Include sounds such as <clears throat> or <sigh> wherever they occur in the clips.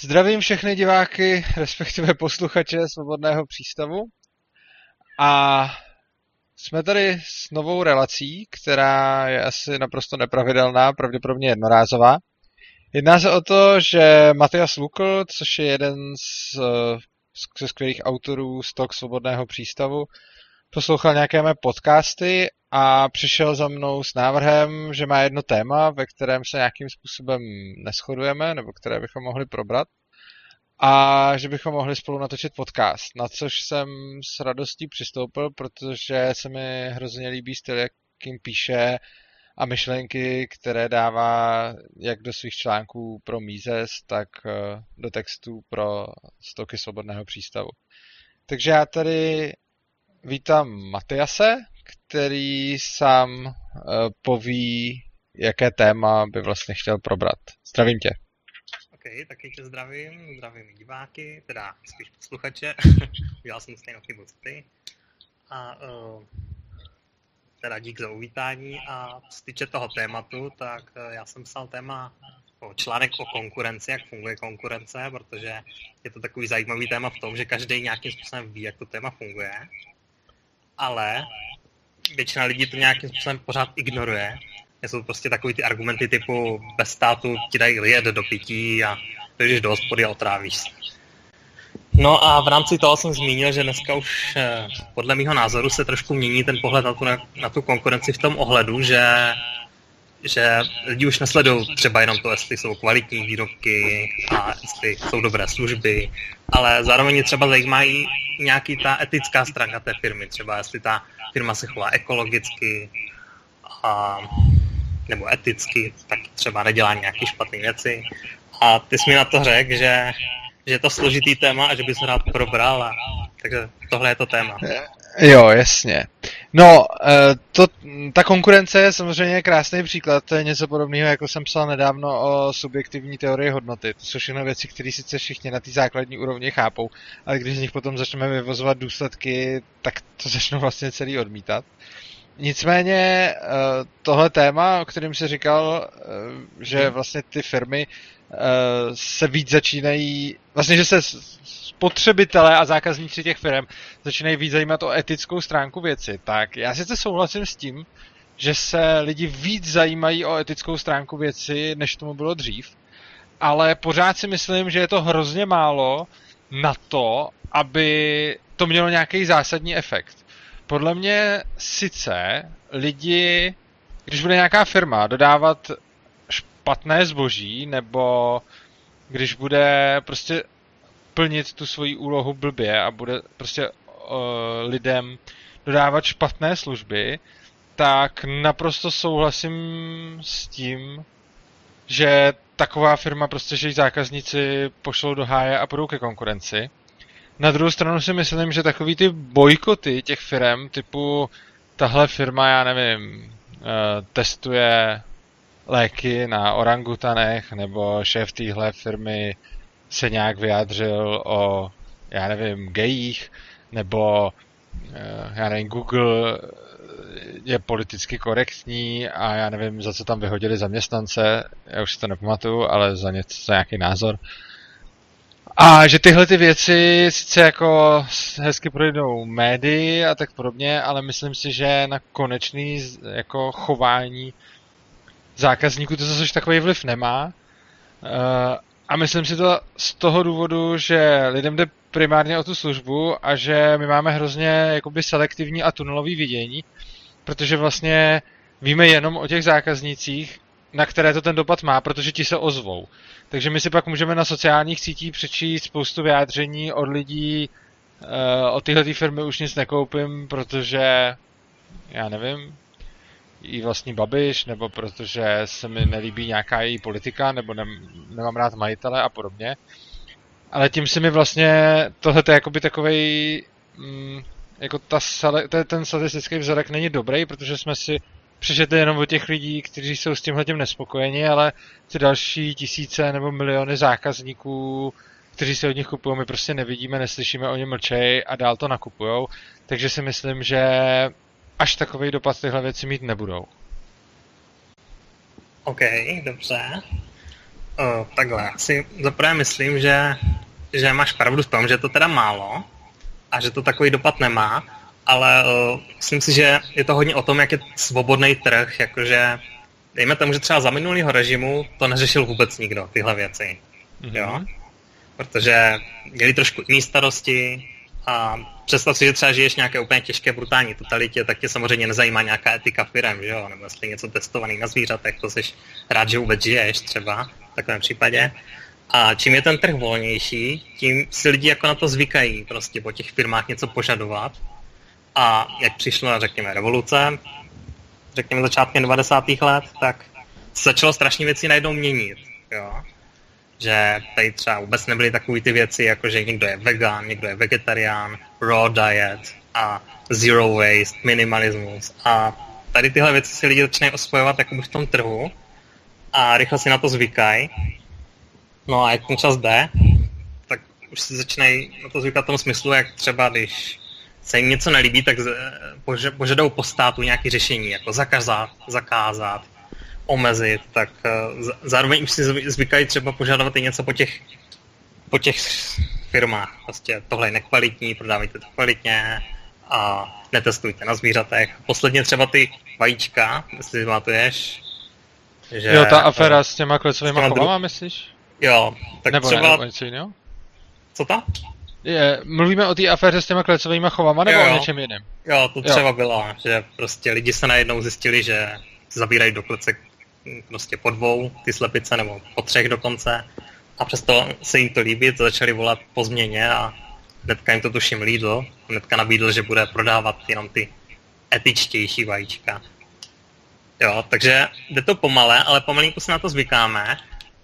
Zdravím všechny diváky, respektive posluchače Svobodného přístavu. A jsme tady s novou relací, která je asi naprosto nepravidelná, pravděpodobně jednorázová. Jedná se o to, že Matias Lukl, což je jeden z, ze skvělých autorů Stok Svobodného přístavu, poslouchal nějaké mé podcasty a přišel za mnou s návrhem, že má jedno téma, ve kterém se nějakým způsobem neschodujeme, nebo které bychom mohli probrat. A že bychom mohli spolu natočit podcast, na což jsem s radostí přistoupil, protože se mi hrozně líbí styl, jakým píše a myšlenky, které dává jak do svých článků pro Mízes, tak eh, do textů pro stoky svobodného přístavu. Takže já tady vítám Matiase, který sám uh, poví, jaké téma by vlastně chtěl probrat. Zdravím tě. OK, taky tě zdravím, zdravím diváky, teda spíš posluchače, <laughs> udělal jsem stejnou chybu co ty. A uh, teda dík za uvítání a co týče toho tématu, tak uh, já jsem psal téma o článek o konkurenci, jak funguje konkurence, protože je to takový zajímavý téma v tom, že každý nějakým způsobem ví, jak to téma funguje, ale většina lidí to nějakým způsobem pořád ignoruje. Jsou prostě takový ty argumenty typu bez státu ti dají lijet do pití a jdeš do hospody a otrávíš se. No a v rámci toho jsem zmínil, že dneska už eh, podle mého názoru se trošku mění ten pohled na tu, na tu konkurenci v tom ohledu, že, že lidi už nesledují třeba jenom to, jestli jsou kvalitní výrobky a jestli jsou dobré služby, ale zároveň třeba zajímají nějaký ta etická stránka té firmy, třeba jestli ta firma se chová ekologicky a, nebo eticky, tak třeba nedělá nějaké špatné věci. A ty jsi mi na to řekl, že, že je to složitý téma a že bys rád probral. A, takže tohle je to téma. Jo, jasně. No, eh, to, ta konkurence je samozřejmě krásný příklad, to je něco podobného, jako jsem psal nedávno o subjektivní teorii hodnoty. To jsou všechno věci, které sice všichni na té základní úrovni chápou, ale když z nich potom začneme vyvozovat důsledky, tak to začnou vlastně celý odmítat. Nicméně eh, tohle téma, o kterém si říkal, eh, že vlastně ty firmy se víc začínají, vlastně, že se spotřebitelé a zákazníci těch firm začínají víc zajímat o etickou stránku věci, tak já sice souhlasím s tím, že se lidi víc zajímají o etickou stránku věci, než tomu bylo dřív, ale pořád si myslím, že je to hrozně málo na to, aby to mělo nějaký zásadní efekt. Podle mě sice lidi, když bude nějaká firma dodávat špatné zboží, nebo když bude prostě plnit tu svoji úlohu blbě a bude prostě uh, lidem dodávat špatné služby, tak naprosto souhlasím s tím, že taková firma prostě, že zákazníci pošlou do háje a půjdou ke konkurenci. Na druhou stranu si myslím, že takový ty bojkoty těch firm, typu tahle firma, já nevím, uh, testuje léky na orangutanech, nebo šéf téhle firmy se nějak vyjádřil o, já nevím, gejích, nebo eh, já nevím, Google je politicky korektní a já nevím, za co tam vyhodili zaměstnance, já už si to nepamatuju, ale za něco, za nějaký názor. A že tyhle ty věci sice jako hezky projdou médii a tak podobně, ale myslím si, že na konečný jako chování zákazníků to zase takový vliv nemá. Eh, a myslím si to z toho důvodu, že lidem jde primárně o tu službu a že my máme hrozně jakoby selektivní a tunelový vidění, protože vlastně víme jenom o těch zákaznících, na které to ten dopad má, protože ti se ozvou. Takže my si pak můžeme na sociálních sítích přečíst spoustu vyjádření od lidí, uh, od tyhle firmy už nic nekoupím, protože já nevím, jí vlastní Babiš, nebo protože se mi nelíbí nějaká její politika, nebo ne, nemám rád majitele a podobně. Ale tím si mi vlastně, tohle je jakoby takovej, mm, jako ta, ten statistický vzorek není dobrý, protože jsme si přečetli jenom o těch lidí, kteří jsou s tímhle tím nespokojeni, ale ty další tisíce nebo miliony zákazníků, kteří se od nich kupují, my prostě nevidíme, neslyšíme, oni mlčej a dál to nakupujou. Takže si myslím, že až takový dopad tyhle věci mít nebudou. OK, dobře. Uh, takhle, já si zaprvé myslím, že, že máš pravdu v tom, že to teda málo a že to takový dopad nemá, ale uh, myslím si, že je to hodně o tom, jak je svobodný trh, jakože dejme tomu, že třeba za minulého režimu to neřešil vůbec nikdo, tyhle věci. Mm-hmm. Jo? Protože měli trošku jiné starosti a představ si, že třeba žiješ nějaké úplně těžké, brutální totalitě, tak tě samozřejmě nezajímá nějaká etika firem, že jo? nebo jestli něco testovaný na zvířatech, to jsi rád, že vůbec žiješ třeba v takovém případě. A čím je ten trh volnější, tím si lidi jako na to zvykají prostě po těch firmách něco požadovat. A jak přišla, řekněme, revoluce, řekněme začátkem 90. let, tak se začalo strašně věci najednou měnit. Jo? Že tady třeba vůbec nebyly takové ty věci, jako že někdo je vegan, někdo je vegetarián, raw diet a zero waste, minimalismus. A tady tyhle věci si lidi začínají osvojovat jako v tom trhu a rychle si na to zvykají. No a jak ten čas jde, tak už si začínají na to zvykat v tom smyslu, jak třeba když se jim něco nelíbí, tak požadují po státu nějaké řešení, jako zakázat, zakázat, omezit, tak eh, zároveň už si zvykají třeba požadovat i něco po těch, po těch firmách. Prostě tohle je nekvalitní, prodávejte to kvalitně a netestujte na zvířatech. Posledně třeba ty vajíčka, jestli pamatuješ, že... Jo, ta aféra s těma klecovými chovama, myslíš? Jo, tak nebo třeba... Ne, nebo něco jiného? Co to? Je, mluvíme o té aféře s těma klecovými chovama nebo jo, o něčem jiném? Jo, to třeba jo. byla, že prostě lidi se najednou zjistili, že zabírají do klecek prostě po dvou ty slepice, nebo po třech dokonce. A přesto se jim to líbí, to začali volat po změně a hnedka jim to tuším lídl. Hnedka nabídl, že bude prodávat jenom ty etičtější vajíčka. Jo, takže jde to pomale, ale pomalinku se na to zvykáme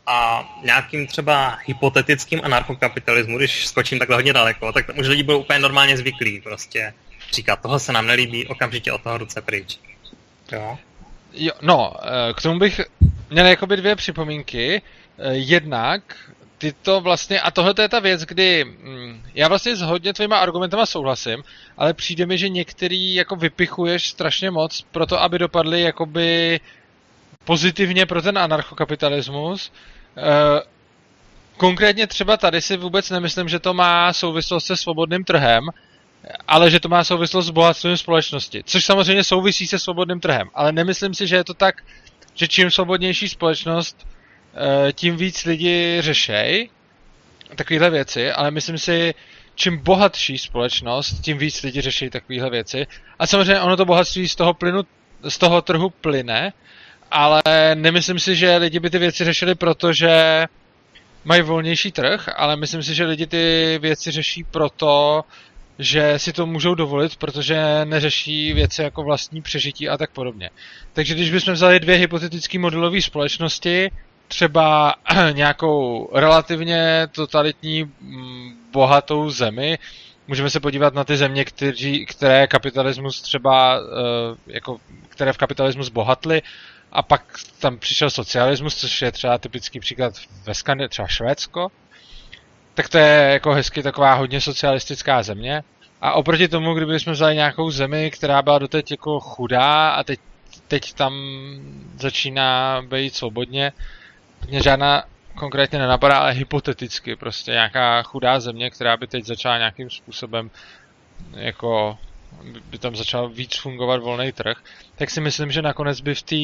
a nějakým třeba hypotetickým anarchokapitalismu, když skočím takhle hodně daleko, tak už lidi budou úplně normálně zvyklí prostě říkat, toho se nám nelíbí, okamžitě od toho ruce pryč. Jo? Jo, no, eh, k tomu bych měl jakoby dvě připomínky. Eh, jednak, ty to vlastně, a tohle je ta věc, kdy hm, já vlastně s hodně tvýma argumentama souhlasím, ale přijde mi, že některý jako vypichuješ strašně moc pro to, aby dopadly jakoby pozitivně pro ten anarchokapitalismus. Eh, konkrétně třeba tady si vůbec nemyslím, že to má souvislost se svobodným trhem, ale že to má souvislost s bohatstvím společnosti. Což samozřejmě souvisí se svobodným trhem. Ale nemyslím si, že je to tak, že čím svobodnější společnost, eh, tím víc lidi řešej takovéhle věci, ale myslím si, čím bohatší společnost, tím víc lidi řeší takovéhle věci. A samozřejmě ono to bohatství z toho plynu, z toho trhu plyne, ale nemyslím si, že lidi by ty věci řešili, protože mají volnější trh, ale myslím si, že lidi ty věci řeší proto, že si to můžou dovolit, protože neřeší věci jako vlastní přežití a tak podobně. Takže když bychom vzali dvě hypotetické modelové společnosti, třeba <clears throat> nějakou relativně totalitní mm, bohatou zemi, můžeme se podívat na ty země, kteří, které kapitalismus třeba, eh, jako, které v kapitalismus bohatly, a pak tam přišel socialismus, což je třeba typický příklad ve Skandinávii, třeba Švédsko, tak to je jako hezky taková hodně socialistická země. A oproti tomu, kdyby jsme vzali nějakou zemi, která byla doteď jako chudá a teď, teď tam začíná být svobodně, mě žádná konkrétně nenapadá, ale hypoteticky prostě nějaká chudá země, která by teď začala nějakým způsobem jako by tam začal víc fungovat volný trh, tak si myslím, že nakonec by v té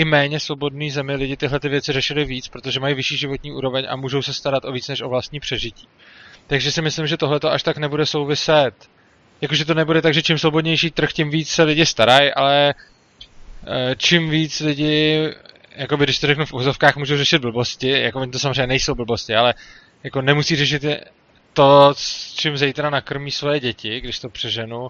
i méně svobodné zemi lidi tyhle ty věci řešili víc, protože mají vyšší životní úroveň a můžou se starat o víc než o vlastní přežití. Takže si myslím, že tohle to až tak nebude souviset. Jakože to nebude tak, že čím svobodnější trh, tím víc se lidi starají, ale eh, čím víc lidi, jako když to řeknu v úzovkách, můžou řešit blbosti, jako to samozřejmě nejsou blbosti, ale jako nemusí řešit to, s čím zítra nakrmí svoje děti, když to přeženu,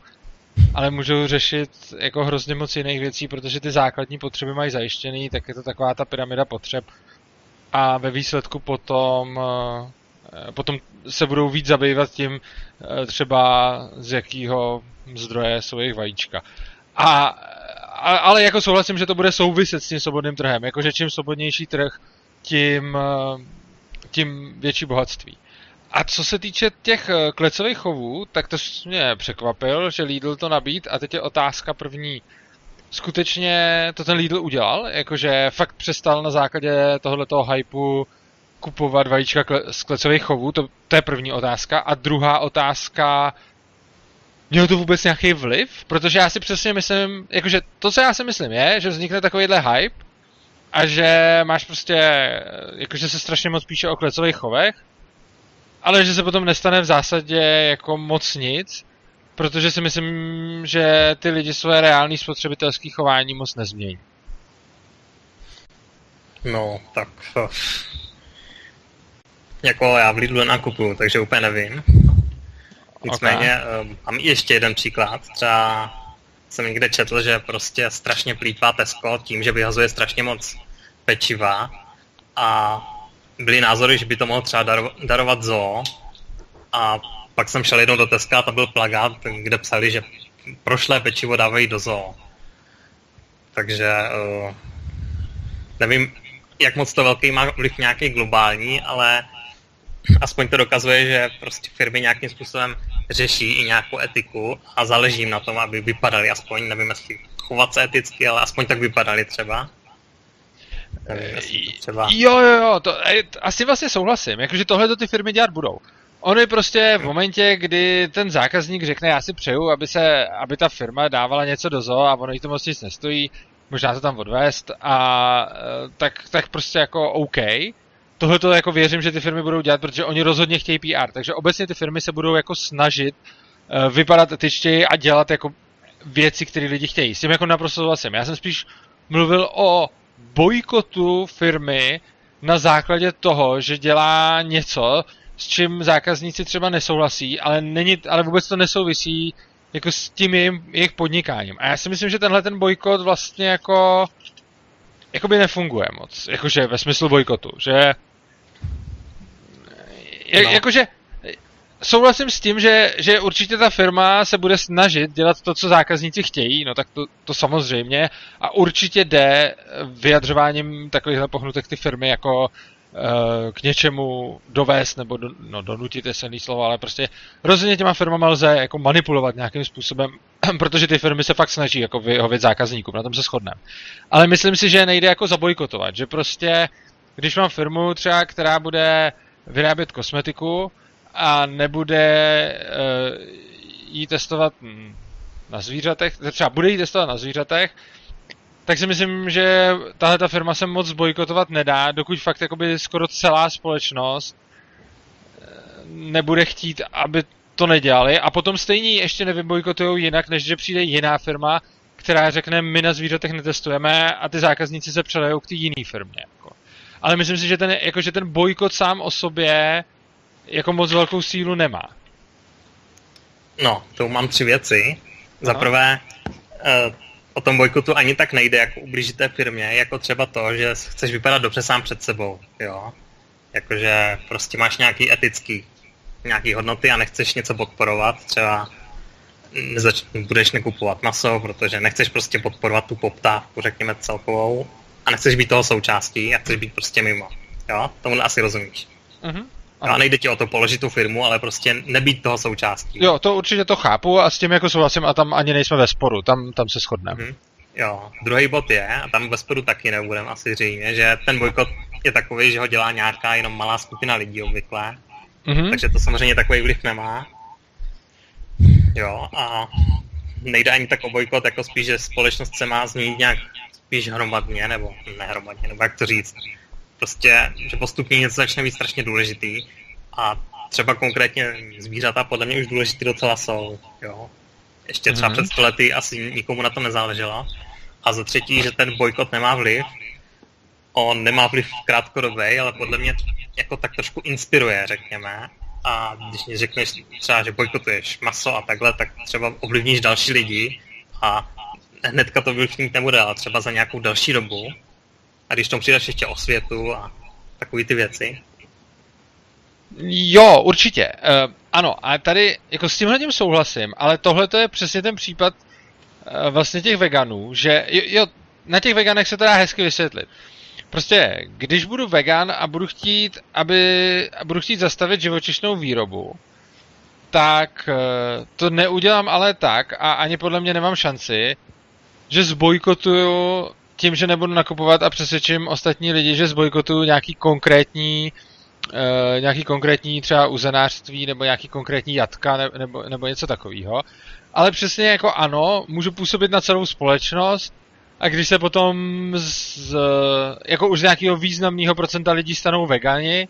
ale můžou řešit jako hrozně moc jiných věcí, protože ty základní potřeby mají zajištěný, tak je to taková ta pyramida potřeb. A ve výsledku potom, eh, potom se budou víc zabývat tím eh, třeba z jakého zdroje jsou jejich vajíčka. A, ale jako souhlasím, že to bude souviset s tím svobodným trhem. Jakože čím svobodnější trh, tím, eh, tím větší bohatství. A co se týče těch eh, klecových chovů, tak to mě překvapil, že Lidl to nabít a teď je otázka první. Skutečně to ten Lidl udělal? Jakože fakt přestal na základě tohoto hypeu kupovat vajíčka z klecových chovů? To, to je první otázka. A druhá otázka, mělo to vůbec nějaký vliv? Protože já si přesně myslím, jakože to, co já si myslím, je, že vznikne takovýhle hype a že máš prostě, jakože se strašně moc píše o klecových chovech, ale že se potom nestane v zásadě jako moc nic, protože si myslím, že ty lidi své reální spotřebitelské chování moc nezmění. No, tak eh, jako já v Lidlu nakupuju, takže úplně nevím. Nicméně okay. mám ještě jeden příklad. Třeba jsem někde četl, že prostě strašně plýtvá Tesco tím, že vyhazuje strašně moc pečiva a byly názory, že by to mohl třeba darovat zoo a pak jsem šel jednou do Teska a tam byl plagát, kde psali, že prošlé pečivo dávají do zoo. Takže uh, nevím, jak moc to velký má vliv nějaký globální, ale aspoň to dokazuje, že prostě firmy nějakým způsobem řeší i nějakou etiku a záleží jim na tom, aby vypadali aspoň, nevím jestli chovat se eticky, ale aspoň tak vypadali třeba. Nevím, třeba... Jo, jo, jo, to, asi vlastně souhlasím, jakože tohle to ty firmy dělat budou. Ono je prostě v momentě, kdy ten zákazník řekne, já si přeju, aby, se, aby ta firma dávala něco do zoo a ono jí to moc nic nestojí, možná to tam odvést a e, tak, tak prostě jako OK. Tohle to jako věřím, že ty firmy budou dělat, protože oni rozhodně chtějí PR, takže obecně ty firmy se budou jako snažit vypadat etičtěji a dělat jako věci, které lidi chtějí. S tím jako naprosto souhlasím. Já jsem spíš mluvil o bojkotu firmy na základě toho, že dělá něco, s čím zákazníci třeba nesouhlasí, ale, není, ale vůbec to nesouvisí jako s tím jejím, jejich podnikáním. A já si myslím, že tenhle ten bojkot vlastně jako jakoby nefunguje moc. Jakože ve smyslu bojkotu, že je, no. jakože souhlasím s tím, že, že určitě ta firma se bude snažit dělat to, co zákazníci chtějí, no tak to, to samozřejmě a určitě jde vyjadřováním takovýchhle pohnutek ty firmy jako Eh, k něčemu dovést nebo do, no, donutit je silný slovo, ale prostě rozhodně těma firmama lze jako manipulovat nějakým způsobem, <clears throat> protože ty firmy se fakt snaží jako vyhovět zákazníkům, na tom se shodneme. Ale myslím si, že nejde jako zabojkotovat, že prostě když mám firmu třeba, která bude vyrábět kosmetiku a nebude uh, jí testovat na zvířatech, třeba bude jí testovat na zvířatech, tak si myslím, že tahle ta firma se moc bojkotovat nedá, dokud fakt jakoby skoro celá společnost eh, nebude chtít, aby to nedělali a potom stejně ještě nevybojkotují jinak, než že přijde jiná firma, která řekne, my na zvířatech netestujeme a ty zákazníci se přelejou k té jiné firmě. Jako. Ale myslím si, že ten, jako, že ten bojkot sám o sobě jako moc velkou sílu nemá. No, to mám tři věci. Za prvé, uh, o tom bojkotu ani tak nejde, jako ublížit té firmě, jako třeba to, že chceš vypadat dobře sám před sebou, jo. Jakože prostě máš nějaký etický, nějaký hodnoty a nechceš něco podporovat, třeba nezač- budeš nekupovat maso, protože nechceš prostě podporovat tu poptávku, řekněme celkovou, a nechceš být toho součástí a chceš být prostě mimo. Jo, tomu asi rozumíš. Mm-hmm. Ano. A nejde ti o to položit tu firmu, ale prostě nebýt toho součástí. Jo, to určitě to chápu a s tím jako souhlasím a tam ani nejsme ve sporu, tam, tam se shodneme. Hmm. Jo, druhý bod je, a tam ve sporu taky nebudeme asi zřejmě, že ten bojkot je takový, že ho dělá nějaká jenom malá skupina lidí obvykle. Mm-hmm. Takže to samozřejmě takový vliv nemá. Jo, a nejde ani tak o bojkot, jako spíš, že společnost se má změnit nějak spíš hromadně, nebo nehromadně, nebo jak to říct prostě, že postupně něco začne být strašně důležitý a třeba konkrétně zvířata podle mě už důležitý docela jsou, jo. Ještě třeba mm-hmm. před sto lety asi nikomu na to nezáleželo. A za třetí, že ten bojkot nemá vliv. On nemá vliv krátkodobý, ale podle mě jako tak trošku inspiruje, řekněme. A když mi řekneš třeba, že bojkotuješ maso a takhle, tak třeba ovlivníš další lidi a hnedka to vliv nebude, ale třeba za nějakou další dobu a když tomu přidáš ještě osvětu a takové ty věci. Jo, určitě. Uh, ano, a tady jako s tímhle tím souhlasím, ale tohle to je přesně ten případ uh, vlastně těch veganů, že jo, jo, na těch veganech se to dá hezky vysvětlit. Prostě, když budu vegan a budu chtít, aby, budu chtít zastavit živočišnou výrobu, tak uh, to neudělám ale tak a ani podle mě nemám šanci, že zbojkotuju tím, že nebudu nakupovat a přesvědčím ostatní lidi, že zbojkotuju nějaký konkrétní e, nějaký konkrétní třeba uzenářství nebo nějaký konkrétní jatka ne, nebo, nebo něco takového. Ale přesně jako ano, můžu působit na celou společnost a když se potom z, jako už z nějakého významného procenta lidí stanou vegani,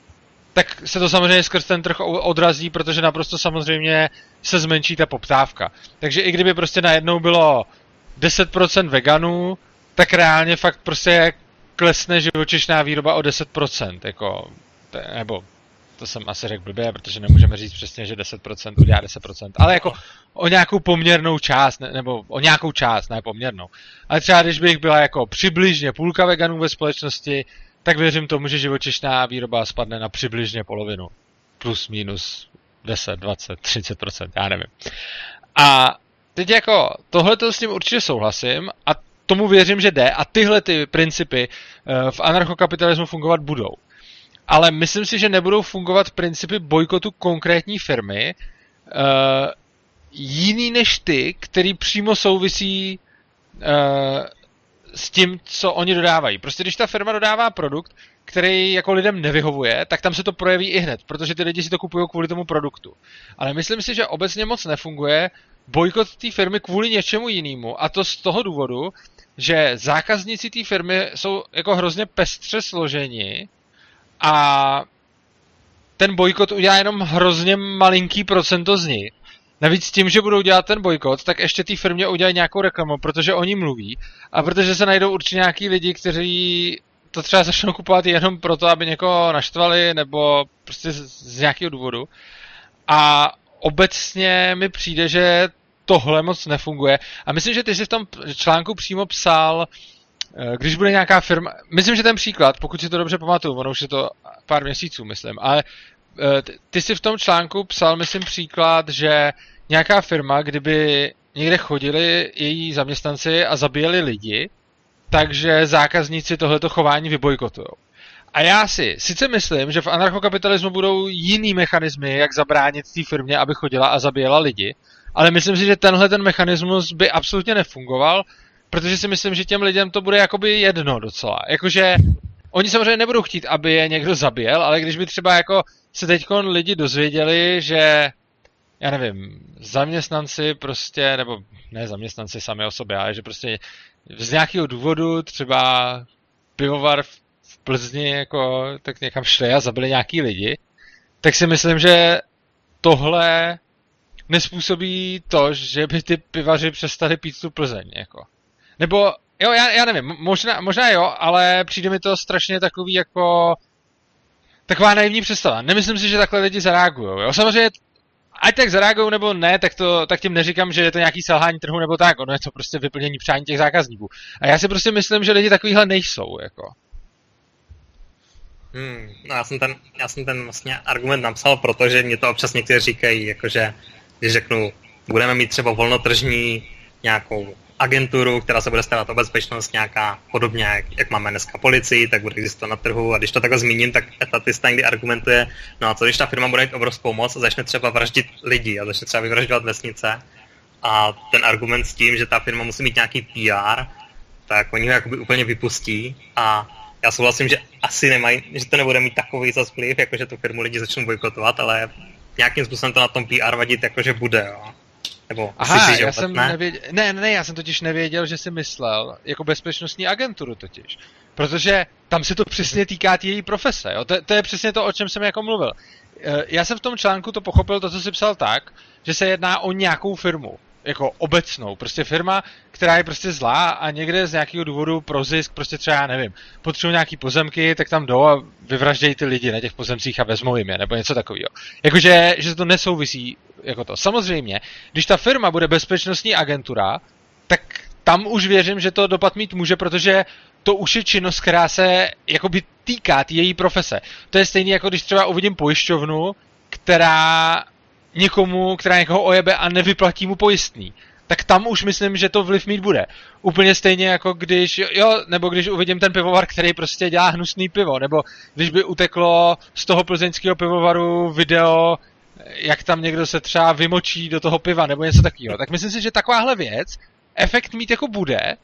tak se to samozřejmě skrz ten trh odrazí, protože naprosto samozřejmě se zmenší ta poptávka. Takže i kdyby prostě najednou bylo 10% veganů, tak reálně fakt prostě klesne živočišná výroba o 10%, jako, nebo to jsem asi řekl blbě, protože nemůžeme říct přesně, že 10% udělá 10%, ale jako o nějakou poměrnou část, ne, nebo o nějakou část, ne poměrnou. Ale třeba když bych byla jako přibližně půlka veganů ve společnosti, tak věřím tomu, že živočišná výroba spadne na přibližně polovinu. Plus, minus 10, 20, 30%, já nevím. A teď jako tohle to s tím určitě souhlasím a tomu věřím, že jde a tyhle ty principy eh, v anarchokapitalismu fungovat budou. Ale myslím si, že nebudou fungovat principy bojkotu konkrétní firmy uh, jiný než ty, který přímo souvisí uh, s tím, co oni dodávají. Prostě když ta firma dodává produkt, který jako lidem nevyhovuje, tak tam se to projeví i hned, protože ty lidi si to kupují kvůli tomu produktu. Ale myslím si, že obecně moc nefunguje bojkot té firmy kvůli něčemu jinému. A to z toho důvodu, že zákazníci té firmy jsou jako hrozně pestře složeni a ten bojkot udělá jenom hrozně malinký procento z nich. Navíc tím, že budou dělat ten bojkot, tak ještě té firmě udělají nějakou reklamu, protože oni mluví a protože se najdou určitě nějaký lidi, kteří to třeba začnou kupovat jenom proto, aby někoho naštvali nebo prostě z, z nějakého důvodu. A obecně mi přijde, že tohle moc nefunguje. A myslím, že ty jsi v tom článku přímo psal, eh, když bude nějaká firma, myslím, že ten příklad, pokud si to dobře pamatuju, ono už je to pár měsíců, myslím, ale eh, ty jsi v tom článku psal, myslím, příklad, že nějaká firma, kdyby někde chodili její zaměstnanci a zabíjeli lidi, takže zákazníci tohleto chování vybojkotují. A já si sice myslím, že v anarchokapitalismu budou jiný mechanismy, jak zabránit té firmě, aby chodila a zabíjela lidi, ale myslím si, že tenhle ten mechanismus by absolutně nefungoval, protože si myslím, že těm lidem to bude jakoby jedno docela. Jakože oni samozřejmě nebudou chtít, aby je někdo zabijel, ale když by třeba jako se teď lidi dozvěděli, že já nevím, zaměstnanci prostě, nebo ne zaměstnanci sami o sobě, ale že prostě z nějakého důvodu třeba pivovar v Plzni jako tak někam šli a zabili nějaký lidi, tak si myslím, že tohle nespůsobí to, že by ty pivaři přestali pít tu Plzeň, jako. Nebo, jo, já, já nevím, možná, možná jo, ale přijde mi to strašně takový jako taková naivní představa. Nemyslím si, že takhle lidi zareagují. Jo? Samozřejmě ať tak zareagují nebo ne, tak, to, tak tím neříkám, že je to nějaký selhání trhu nebo tak, ono je to prostě vyplnění přání těch zákazníků. A já si prostě myslím, že lidi takovýhle nejsou, jako. Hmm, no já jsem, ten, já jsem ten vlastně argument napsal, protože mě to občas někteří říkají, jakože když řeknu, budeme mít třeba volnotržní nějakou agenturu, která se bude starat o bezpečnost nějaká podobně, jak, jak máme dneska policii, tak bude existovat na trhu. A když to takhle zmíním, tak etatista někdy argumentuje, no a co když ta firma bude mít obrovskou moc a začne třeba vraždit lidi a začne třeba vyvražďovat vesnice? A ten argument s tím, že ta firma musí mít nějaký PR, tak oni ho jakoby úplně vypustí. A já souhlasím, že asi nemají, že to nebude mít takový zas vliv, jako že tu firmu lidi začnou bojkotovat, ale nějakým způsobem to na tom PR vadit, jakože bude, jo. Nebo Aha, myslíš, že já jsem ne? nevěděl, ne, ne, já jsem totiž nevěděl, že si myslel, jako bezpečnostní agenturu totiž. Protože tam se to přesně týká její profese, jo? To, to je přesně to, o čem jsem jako mluvil. E, já jsem v tom článku to pochopil, to, co jsi psal tak, že se jedná o nějakou firmu jako obecnou. Prostě firma, která je prostě zlá a někde z nějakého důvodu pro zisk, prostě třeba já nevím, potřebují nějaký pozemky, tak tam jdou a vyvraždějí ty lidi na těch pozemcích a vezmou jim je, nebo něco takového. Jakože, že to nesouvisí jako to. Samozřejmě, když ta firma bude bezpečnostní agentura, tak tam už věřím, že to dopad mít může, protože to už je činnost, která se jakoby týká tý její profese. To je stejné, jako když třeba uvidím pojišťovnu, která někomu, která někoho ojebe a nevyplatí mu pojistný, tak tam už myslím, že to vliv mít bude. Úplně stejně jako když, jo, nebo když uvidím ten pivovar, který prostě dělá hnusný pivo, nebo když by uteklo z toho plzeňského pivovaru video, jak tam někdo se třeba vymočí do toho piva, nebo něco takového. Tak myslím si, že takováhle věc efekt mít jako bude,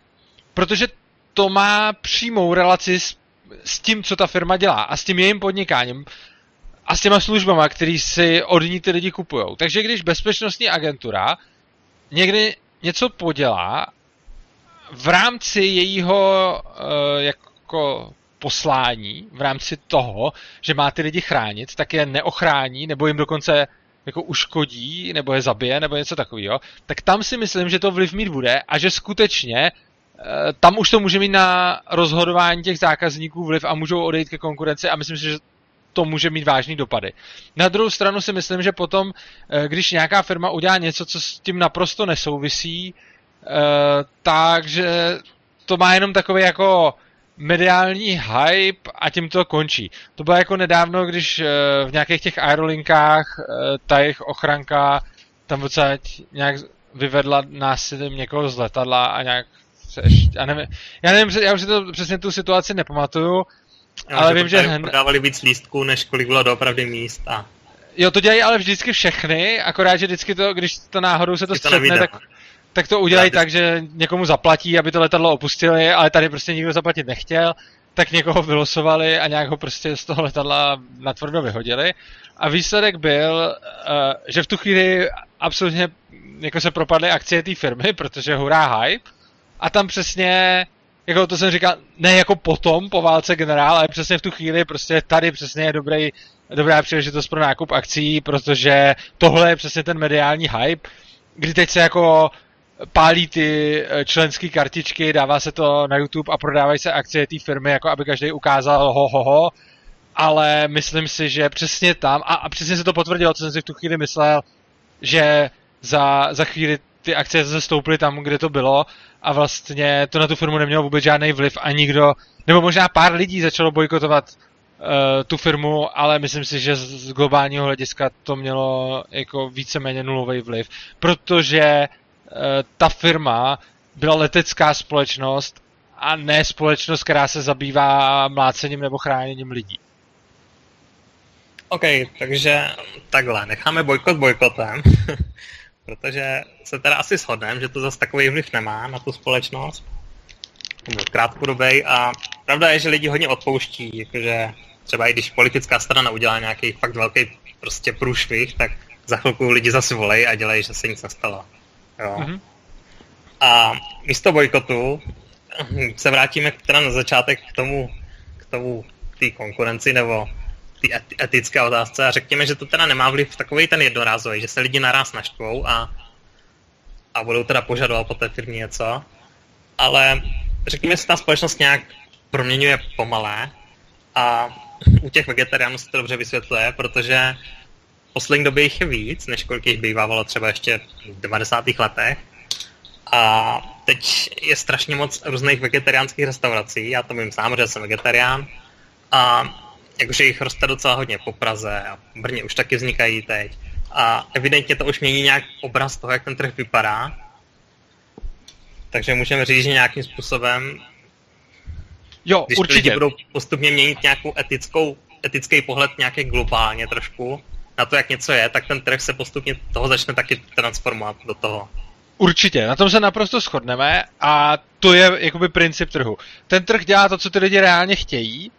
protože to má přímou relaci s, s tím, co ta firma dělá a s tím jejím podnikáním. A s těma službama, který si od ní ty lidi kupují. Takže když bezpečnostní agentura někdy něco podělá v rámci jejího uh, jako poslání, v rámci toho, že má ty lidi chránit, tak je neochrání, nebo jim dokonce jako uškodí, nebo je zabije, nebo něco takového, tak tam si myslím, že to vliv mít bude a že skutečně uh, tam už to může mít na rozhodování těch zákazníků vliv a můžou odejít ke konkurenci a myslím si, že to může mít vážný dopady. Na druhou stranu si myslím, že potom, eh, když nějaká firma udělá něco, co s tím naprosto nesouvisí, Eh, takže to má jenom takový jako mediální hype a tím to končí. To bylo jako nedávno, když uh, v nějakých těch aerolinkách ta jejich ochranka tam odsaď nějak vyvedla násilím někoho z letadla a nějak já nevím, já nevím, já už si to přesně tu situaci nepamatuju, já, ale že vím, že... Hned... Prodávali víc lístků, než kolik bylo doopravdy míst a... Jo, to dělají ale vždycky všechny, akorát, že vždycky to, když to náhodou se to střetne, tak, tak to udělají tak, že někomu zaplatí, aby to letadlo opustili, ale tady prostě nikdo zaplatit nechtěl, tak někoho vylosovali a nějak ho prostě z toho letadla natvrdo vyhodili. A výsledek byl, eh, že v tu chvíli absolutně jako se propadly akcie té firmy, protože hurá hype. A tam přesně, jako to jsem říkal, ne jako potom, po válce generál, ale přesně v tu chvíli prostě tady přesně je dobrý, dobrá příležitost pro nákup akcí, protože tohle je přesně ten mediální hype, kdy teď se jako pálí ty eh, členské kartičky, dává se to na YouTube a prodávají se akcie té firmy, jako aby každý ukázal ho, ho, ho. Ale myslím si, že přesně tam, a, a přesně se to potvrdilo, co jsem si v tu chvíli myslel, že za, za chvíli ty akcie zase stouply tam, kde to bylo a vlastně to na tu firmu nemělo vůbec žádný vliv a nikdo, nebo možná pár lidí začalo bojkotovat uh, tu firmu, ale myslím si, že z, globálního hlediska to mělo jako víceméně nulový vliv, protože Eh, ta firma byla letecká společnost a ne společnost, která se zabývá mlácením nebo chráněním lidí. OK, takže takhle, necháme bojkot bojkotem, <laughs> protože se teda asi shodneme, že to zase takový vliv nemá na tu společnost. Krátkodobej a pravda je, že lidi hodně odpouští, jakože třeba i když politická strana udělá nějaký fakt velký prostě průšvih, tak za chvilku lidi zase volej a dělají, že se nic nestalo. Jo. Mm-hmm. A místo bojkotu se vrátíme teda na začátek k tomu, k tomu té konkurenci nebo etické otázce a řekněme, že to teda nemá vliv takový ten jednorázový, že se lidi naraz naštvou a, a budou teda požadovat po té firmě něco, ale řekněme, že ta společnost nějak proměňuje pomalé a u těch vegetariánů se to dobře vysvětluje, protože poslední době jich je víc, než kolik jich bývalo třeba ještě v 90. letech. A teď je strašně moc různých vegetariánských restaurací, já to vím sám, že jsem vegetarián. A jakože jich roste docela hodně po Praze a Brně už taky vznikají teď. A evidentně to už mění nějak obraz toho, jak ten trh vypadá. Takže můžeme říct, že nějakým způsobem Jo, když určitě. lidi budou postupně měnit nějakou etickou, etický pohled nějaký globálně trošku, na to, jak něco je, tak ten trh se postupně toho začne taky transformovat do toho. Určitě, na tom se naprosto shodneme a to je jakoby princip trhu. Ten trh dělá to, co ty lidi reálně chtějí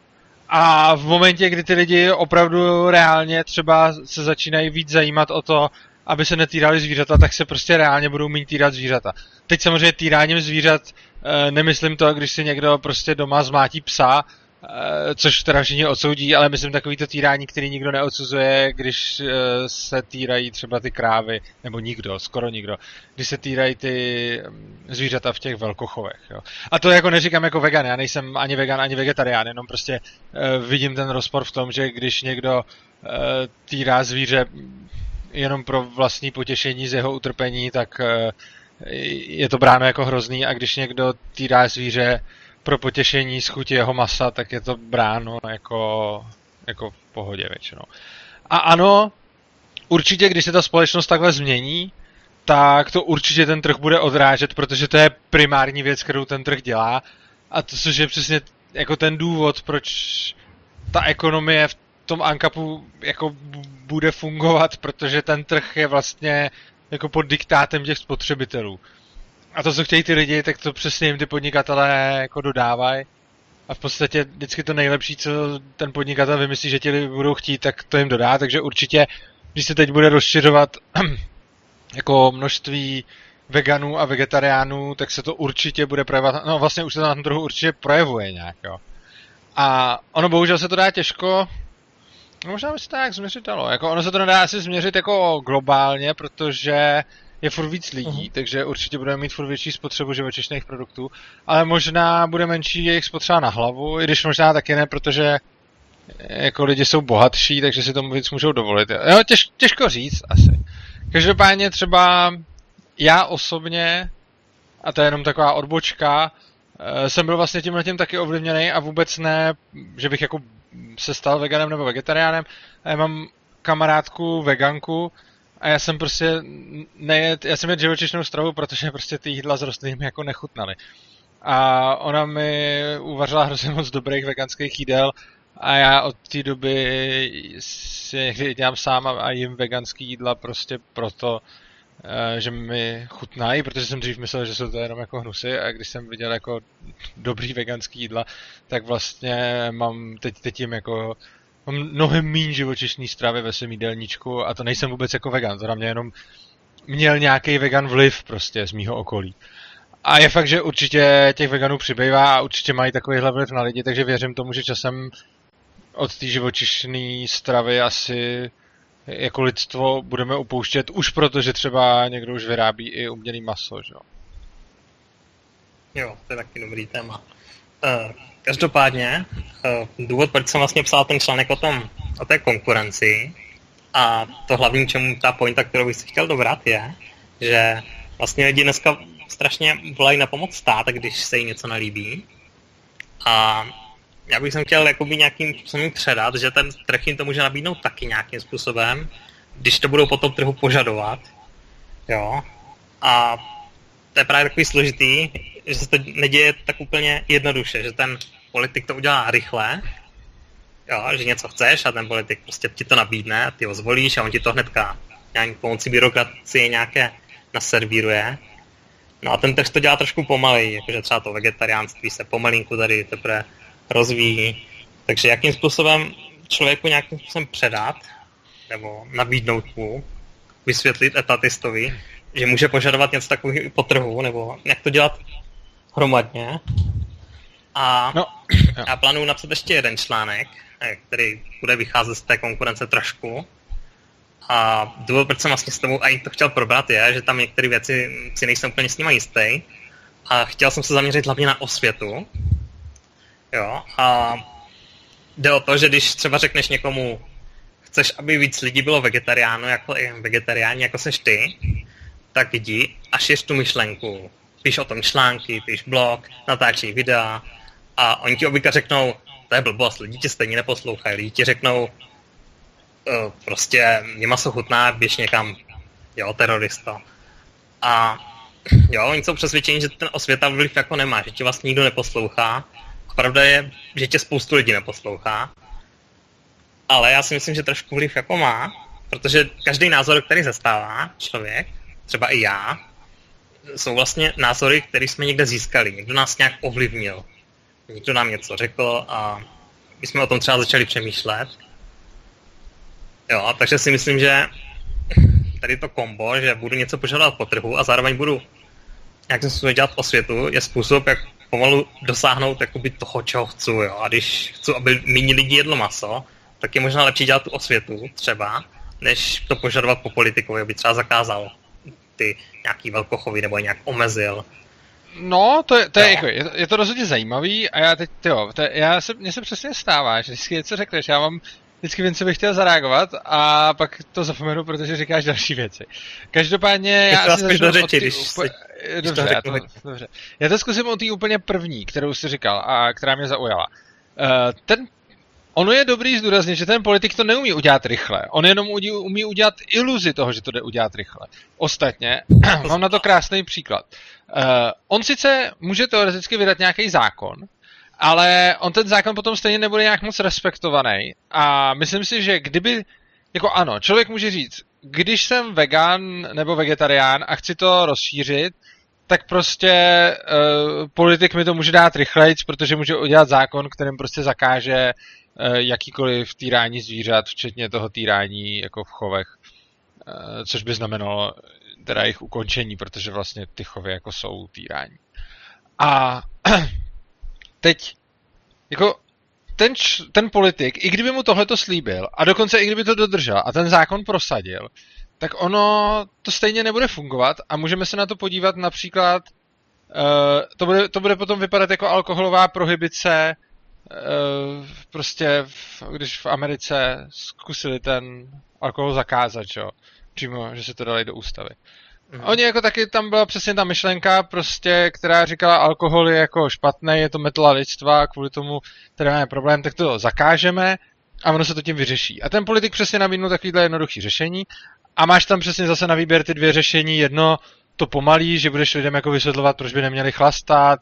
a v momentě, kdy ty lidi opravdu reálně třeba se začínají víc zajímat o to, aby se netýrali zvířata, tak se prostě reálně budou mít týrat zvířata. Teď samozřejmě týráním zvířat eh, nemyslím to, když si někdo prostě doma zmátí psa, což teda všichni odsoudí, ale myslím takový to týrání, který nikdo neodsuzuje, když eh, se týrají třeba ty krávy, nebo nikdo, skoro nikdo, když se týrají ty mm, zvířata v těch velkochovech. Jo. A to jako neříkám jako vegan, já nejsem ani vegan, ani vegetarián, jenom prostě uh, vidím ten rozpor v tom, že když někdo týrá zvíře jenom pro vlastní potěšení z jeho utrpení, tak je to bráno jako hrozný a když někdo týrá zvíře pro potěšení z chuti jeho masa, tak je to bráno jako, jako v pohodě většinou. A ano, určitě, když se ta společnost takhle změní, tak to určitě ten trh bude odrážet, protože to je primární věc, kterou ten trh dělá. A to, což je přesně jako ten důvod, proč ta ekonomie v tom Ankapu jako bude fungovat, protože ten trh je vlastně jako pod diktátem těch spotřebitelů. A to, co chtějí ty lidi, tak to přesně jim ty podnikatelé jako dodávají. a v podstatě vždycky to nejlepší, co ten podnikatel vymyslí, že ti lidi budou chtít, tak to jim dodá, takže určitě, když se teď bude rozšiřovat <clears throat> jako množství veganů a vegetariánů, tak se to určitě bude projevovat, no vlastně už se to na tom trhu určitě projevuje nějak, jo. A ono bohužel se to dá těžko, no možná by se to nějak změřit dalo, jako ono se to nedá asi změřit jako globálně, protože je furt víc lidí, uh-huh. takže určitě budeme mít furt větší spotřebu živočišných produktů, ale možná bude menší jejich spotřeba na hlavu, i když možná taky ne, protože jako lidi jsou bohatší, takže si tomu víc můžou dovolit. Jo, těž, těžko říct asi. Každopádně třeba já osobně, a to je jenom taková odbočka, eh, jsem byl vlastně tímhle tím taky ovlivněný a vůbec ne, že bych jako se stal veganem nebo vegetariánem. A já mám kamarádku veganku a já jsem prostě nejet, já jsem jet živočišnou stravu, protože prostě ty jídla z rostlin jako nechutnaly. A ona mi uvařila hrozně moc dobrých veganských jídel a já od té doby si někdy dělám sám a jim veganský jídla prostě proto, Eh, že mi chutnají, protože jsem dřív myslel, že jsou to jenom jako hnusy a když jsem viděl jako dobrý veganský jídla, tak vlastně mám teď, teď jim jako mám mnohem méně živočišní stravy ve svém jídelníčku a to nejsem vůbec jako vegan, to na mě jenom měl nějaký vegan vliv prostě z mýho okolí. A je fakt, že určitě těch veganů přibývá a určitě mají takovýhle vliv na lidi, takže věřím tomu, že časem od té živočišné stravy asi jako lidstvo budeme upouštět už proto, že třeba někdo už vyrábí i umělý maso, že jo? Jo, to je taky dobrý téma. Uh, každopádně, uh, důvod, proč jsem vlastně psal ten článek o, tom, o té konkurenci a to hlavní, čemu ta pointa, kterou bych si chtěl dobrat, je, že vlastně lidi dneska strašně volají na pomoc stát, když se jí něco nelíbí. A já bych chtěl jakoby nějakým způsobem předat, že ten trh jim to může nabídnout taky nějakým způsobem, když to budou po tom trhu požadovat. Jo. A to je právě takový složitý, že se to neděje tak úplně jednoduše, že ten politik to udělá rychle, jo, že něco chceš a ten politik prostě ti to nabídne, ty ho zvolíš a on ti to hnedka nějak pomocí byrokracie nějaké naservíruje. No a ten trh to dělá trošku pomalej, jakože třeba to vegetariánství se pomalinku tady teprve rozvíjí. Takže jakým způsobem člověku nějakým způsobem předat, nebo nabídnout mu, vysvětlit etatistovi, že může požadovat něco takového po trhu, nebo jak to dělat hromadně. A no, <clears throat> já plánuju napsat ještě jeden článek, eh, který bude vycházet z té konkurence trošku. A důvod, proč jsem vlastně s tebou i to chtěl probrat, je, že tam některé věci si nejsem úplně s nimi jistý. A chtěl jsem se zaměřit hlavně na osvětu, Jo, a jde o to, že když třeba řekneš někomu, chceš, aby víc lidí bylo vegetariáno, jako vegetariáni, jako seš ty, tak jdi a šiř tu myšlenku. Píš o tom články, píš blog, natáčí videa a oni ti obvykle řeknou, to je blbost, lidi tě stejně neposlouchají, lidi ti řeknou, uh, prostě mě maso chutná, běž někam, jo, terorista. A jo, oni jsou přesvědčeni, že ten osvěta vliv jako nemá, že tě vlastně nikdo neposlouchá Pravda je, že tě spoustu lidí neposlouchá, ale já si myslím, že trošku vliv jako má, protože každý názor, který zastává člověk, třeba i já, jsou vlastně názory, které jsme někde získali. Někdo nás nějak ovlivnil. Někdo nám něco řekl a my jsme o tom třeba začali přemýšlet. Jo, takže si myslím, že tady to kombo, že budu něco požadovat po trhu a zároveň budu nějakým způsobem dělat osvětu, je způsob, jak pomalu dosáhnout jakoby toho, čeho chci, jo. A když chci, aby méně lidí jedlo maso, tak je možná lepší dělat tu osvětu třeba, než to požadovat po politikovi, aby třeba zakázal ty nějaký velkochovy nebo nějak omezil. No, to je, to je, jako, je, to, je to rozhodně zajímavý a já teď, jo, to, já se, mně se přesně stává, že vždycky něco řekneš, já mám vždycky vím, co bych chtěl zareagovat a pak to zapomenu, protože říkáš další věci. Každopádně já asi začnu řeči, když úplně... Dobře, já to, dobře. Já to zkusím o té úplně první, kterou jsi říkal a která mě zaujala. Uh, ten Ono je dobrý zdůraznit, že ten politik to neumí udělat rychle. On jenom umí udělat iluzi toho, že to jde udělat rychle. Ostatně, <clears throat> mám na to krásný příklad. Uh, on sice může teoreticky vydat nějaký zákon, ale on ten zákon potom stejně nebude nějak moc respektovaný. A myslím si, že kdyby, jako ano, člověk může říct, když jsem vegan nebo vegetarián a chci to rozšířit, tak prostě uh, politik mi to může dát rychleji, protože může udělat zákon, kterým prostě zakáže uh, jakýkoliv týrání zvířat, včetně toho týrání jako v chovech. Uh, což by znamenalo teda jejich ukončení, protože vlastně ty chovy jako jsou týrání. A <clears throat> teď, jako ten, ten politik, i kdyby mu tohleto slíbil, a dokonce i kdyby to dodržel a ten zákon prosadil, tak ono to stejně nebude fungovat a můžeme se na to podívat například, uh, to, bude, to bude potom vypadat jako alkoholová prohibice, prostě v, když v Americe zkusili ten alkohol zakázat, jo, přímo, že se to dali do ústavy. Mm. Oni jako taky, tam byla přesně ta myšlenka, prostě, která říkala, alkohol je jako špatný, je to metla lidstva, kvůli tomu teda máme problém, tak to zakážeme a ono se to tím vyřeší. A ten politik přesně nabídnul takovýhle jednoduchý řešení a máš tam přesně zase na výběr ty dvě řešení. Jedno to pomalí, že budeš lidem jako vysvětlovat, proč by neměli chlastat,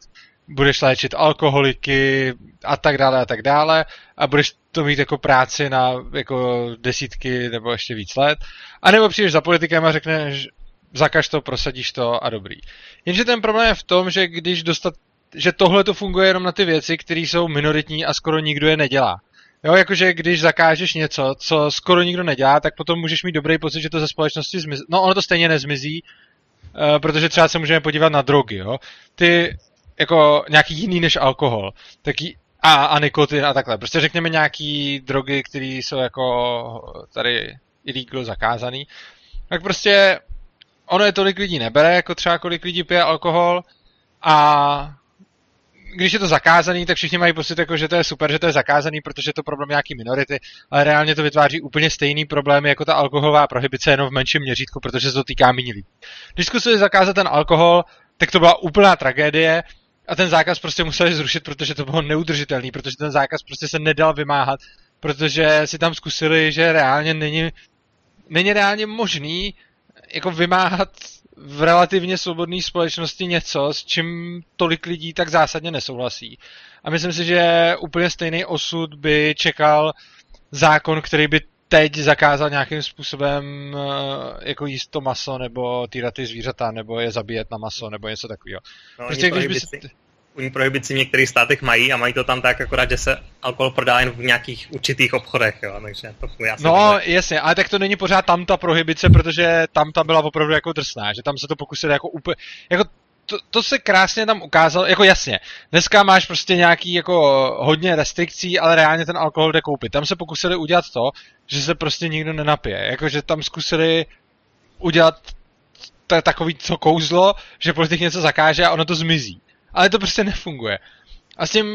budeš léčit alkoholiky a tak dále a tak dále a budeš to mít jako práci na jako desítky nebo ještě víc let. A nebo přijdeš za politikem a řekneš, zakaž to, prosadíš to a dobrý. Jenže ten problém je v tom, že když dostat, že tohle to funguje jenom na ty věci, které jsou minoritní a skoro nikdo je nedělá. Jo, jakože když zakážeš něco, co skoro nikdo nedělá, tak potom můžeš mít dobrý pocit, že to ze společnosti zmizí. No, ono to stejně nezmizí, uh, protože třeba se můžeme podívat na drogy, jo. Ty, jako nějaký jiný než alkohol, taky a, a nikotin a takhle. Prostě řekněme nějaký drogy, které jsou jako tady illegal zakázaný, tak prostě ono je tolik lidí nebere, jako třeba kolik lidí pije alkohol. A když je to zakázaný, tak všichni mají pocit, jako, že to je super, že to je zakázaný, protože je to problém nějaký minority, ale reálně to vytváří úplně stejný problém jako ta alkoholová prohibice, jenom v menším měřítku, protože se to týká méně lidí. Když zkusili zakázat ten alkohol, tak to byla úplná tragédie a ten zákaz prostě museli zrušit, protože to bylo neudržitelný, protože ten zákaz prostě se nedal vymáhat, protože si tam zkusili, že reálně není, není reálně možný jako vymáhat v relativně svobodné společnosti něco, s čím tolik lidí tak zásadně nesouhlasí. A myslím si, že úplně stejný osud by čekal zákon, který by teď zakázal nějakým způsobem eh, jako jíst to maso, nebo týrat ty zvířata, nebo je zabíjet na maso, nebo něco takového. No, prostě když by si oni prohibici v některých státech mají a mají to tam tak akorát, že se alkohol prodá jen v nějakých určitých obchodech, jo, takže to já No, dobře. jasně, ale tak to není pořád tam ta prohibice, protože tam ta byla opravdu jako drsná, že tam se to pokusili jako úplně, jako to, to se krásně tam ukázalo, jako jasně, dneska máš prostě nějaký jako hodně restrikcí, ale reálně ten alkohol jde koupit. Tam se pokusili udělat to, že se prostě nikdo nenapije, jakože tam zkusili udělat je takový co kouzlo, že politik něco zakáže a ono to zmizí ale to prostě nefunguje. A s tím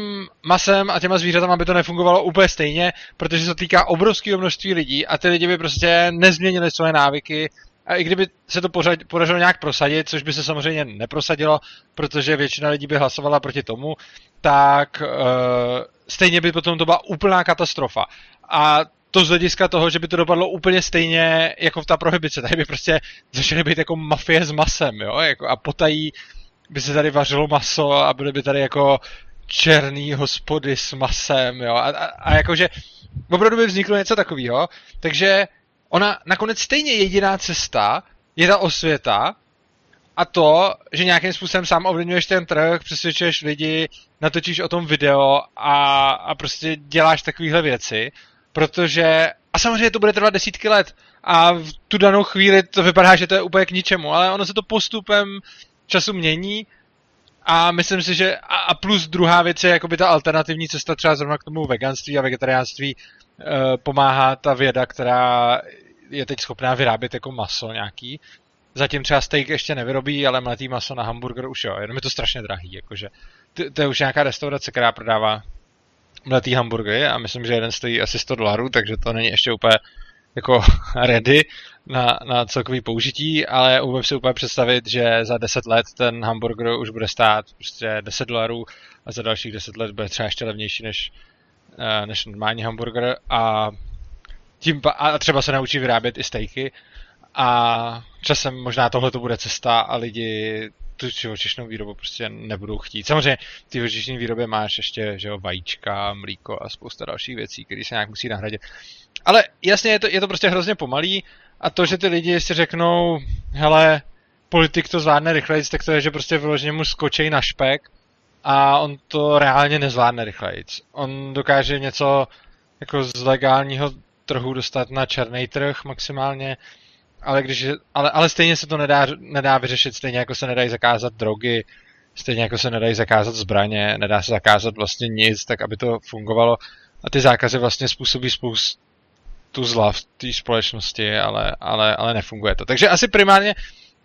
masem a těma zvířatama by to nefungovalo úplně stejně, protože se to týká obrovského množství lidí a ty lidi by prostě nezměnili svoje návyky a i kdyby se to podařilo nějak prosadit, což by se samozřejmě neprosadilo, protože většina lidí by hlasovala proti tomu, tak uh, stejně by potom to byla úplná katastrofa. A to z hlediska toho, že by to dopadlo úplně stejně jako v ta prohibice. Tady by prostě začaly být jako mafie s masem, jo, jako a potají by se tady vařilo maso a byly by tady jako černý hospody s masem, jo, a, a, a jakože opravdu by vzniklo něco takového, takže ona nakonec stejně jediná cesta je ta osvěta a to, že nějakým způsobem sám ovlivňuješ ten trh, přesvědčuješ lidi, natočíš o tom video a, a prostě děláš takovéhle věci, protože a samozřejmě to bude trvat desítky let a v tu danou chvíli to vypadá, že to je úplně k ničemu, ale ono se to postupem času mění a myslím si, že a plus druhá věc je jakoby ta alternativní cesta třeba zrovna k tomu veganství a vegetariánství e, pomáhá ta věda, která je teď schopná vyrábět jako maso nějaký. Zatím třeba steak ještě nevyrobí, ale mletý maso na hamburger už jo, jenom je to strašně drahý, jakože. To, to je už nějaká restaurace, která prodává mletý hamburgery a myslím, že jeden stojí asi 100 dolarů, takže to není ještě úplně jako <laughs> ready na, na celkový použití, ale umím si úplně představit, že za 10 let ten hamburger už bude stát prostě 10 dolarů a za dalších 10 let bude třeba ještě levnější než, eh, než normální hamburger a tím a třeba se naučí vyrábět i stejky a časem možná tohle to bude cesta a lidi tu živočišnou výrobu prostě nebudou chtít. Samozřejmě ty živočišní výrobě máš ještě že jo, vajíčka, mlíko a spousta dalších věcí, které se nějak musí nahradit. Ale jasně, je to, je to prostě hrozně pomalý a to, že ty lidi si řeknou, hele, politik to zvládne rychleji, tak to je, že prostě vyloženě mu skočí na špek a on to reálně nezvládne rychleji. On dokáže něco jako z legálního trhu dostat na černý trh maximálně, ale, když, ale, ale stejně se to nedá, nedá vyřešit, stejně jako se nedají zakázat drogy, stejně jako se nedají zakázat zbraně, nedá se zakázat vlastně nic, tak aby to fungovalo. A ty zákazy vlastně způsobí spoustu zla v té společnosti, ale, ale, ale nefunguje to. Takže asi primárně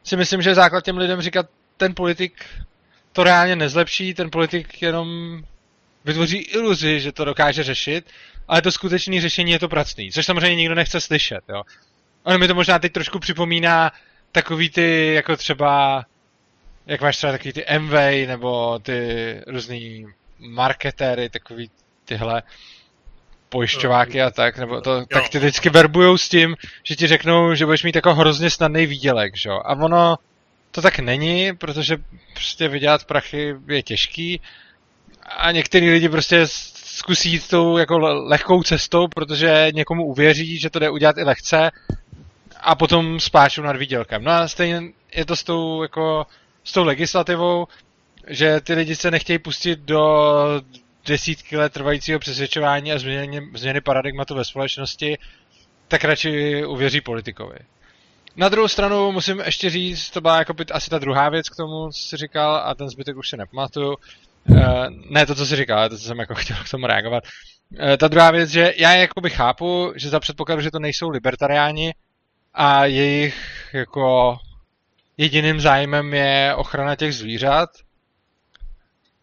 si myslím, že základ těm lidem říkat, ten politik to reálně nezlepší, ten politik jenom vytvoří iluzi, že to dokáže řešit, ale to skutečné řešení je to pracný, což samozřejmě nikdo nechce slyšet, jo. Ono mi to možná teď trošku připomíná takový ty, jako třeba, jak máš třeba takový ty MV, nebo ty různý marketéry, takový tyhle pojišťováky a tak, nebo to, tak ty vždycky verbujou s tím, že ti řeknou, že budeš mít jako hrozně snadný výdělek, že jo. A ono to tak není, protože prostě vydělat prachy je těžký a některý lidi prostě zkusí jít tou jako lehkou cestou, protože někomu uvěří, že to jde udělat i lehce a potom spáčou nad výdělkem. No a stejně je to s tou, jako, s tou legislativou, že ty lidi se nechtějí pustit do desítky let trvajícího přesvědčování a změny, změny paradigmatu ve společnosti, tak radši uvěří politikovi. Na druhou stranu musím ještě říct, to byla jako asi ta druhá věc k tomu, co jsi říkal, a ten zbytek už si nepamatuju. Uh, ne to, co jsi říkal, ale to, co jsem jako <laughs> chtěl k tomu reagovat. Uh, ta druhá věc, že já jakoby chápu, že za předpokladu, že to nejsou libertariáni a jejich jako jediným zájmem je ochrana těch zvířat,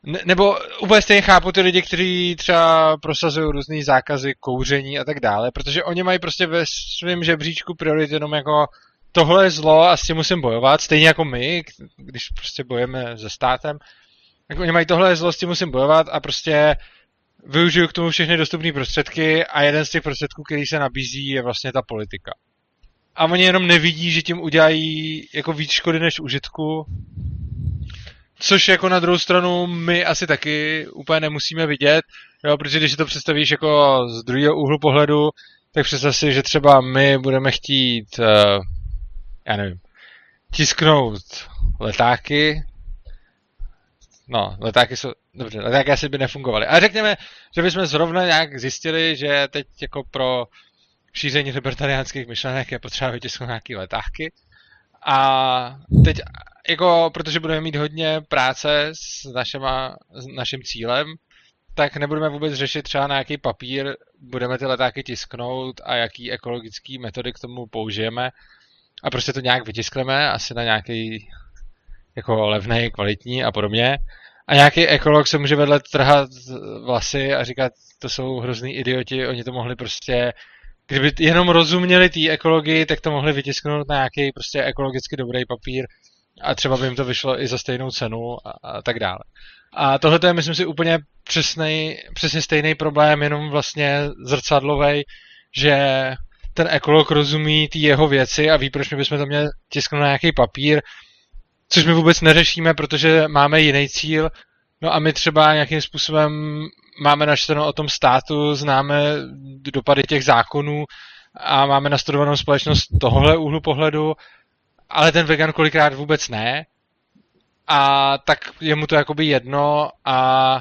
ne, nebo úplně stejně chápu ty lidi, kteří třeba prosazují různé zákazy kouření a tak dále, protože oni mají prostě ve svém žebříčku priorit jenom jako tohle je zlo a s tím musím bojovat, stejně jako my, když prostě bojujeme se státem, tak oni mají tohle je zlo, s tím musím bojovat a prostě využiju k tomu všechny dostupné prostředky a jeden z těch prostředků, který se nabízí, je vlastně ta politika. A oni jenom nevidí, že tím udělají jako víc škody než užitku Což jako na druhou stranu my asi taky úplně nemusíme vidět, jo, protože když si to představíš jako z druhého úhlu pohledu, tak představ si, že třeba my budeme chtít, uh, já nevím, tisknout letáky, no, letáky jsou, dobře, letáky asi by nefungovaly, ale řekněme, že bychom zrovna nějak zjistili, že teď jako pro šíření libertariánských myšlenek je potřeba vytisknout nějaké letáky, a teď jako, protože budeme mít hodně práce s, našima, s naším cílem, tak nebudeme vůbec řešit třeba na jaký papír budeme ty letáky tisknout a jaký ekologický metody k tomu použijeme. A prostě to nějak vytiskneme, asi na nějaký jako levný, kvalitní a podobně. A nějaký ekolog se může vedle trhat vlasy a říkat, to jsou hrozný idioti, oni to mohli prostě kdyby jenom rozuměli té ekologii, tak to mohli vytisknout na nějaký prostě ekologicky dobrý papír a třeba by jim to vyšlo i za stejnou cenu a, a tak dále. A tohle je, myslím si, úplně přesnej, přesně stejný problém, jenom vlastně zrcadlovej, že ten ekolog rozumí ty jeho věci a ví, proč my bychom to měli tisknout na nějaký papír, což my vůbec neřešíme, protože máme jiný cíl. No a my třeba nějakým způsobem máme načteno o tom státu, známe dopady těch zákonů a máme nastudovanou společnost tohohle úhlu pohledu, ale ten vegan kolikrát vůbec ne. A tak je mu to jakoby jedno a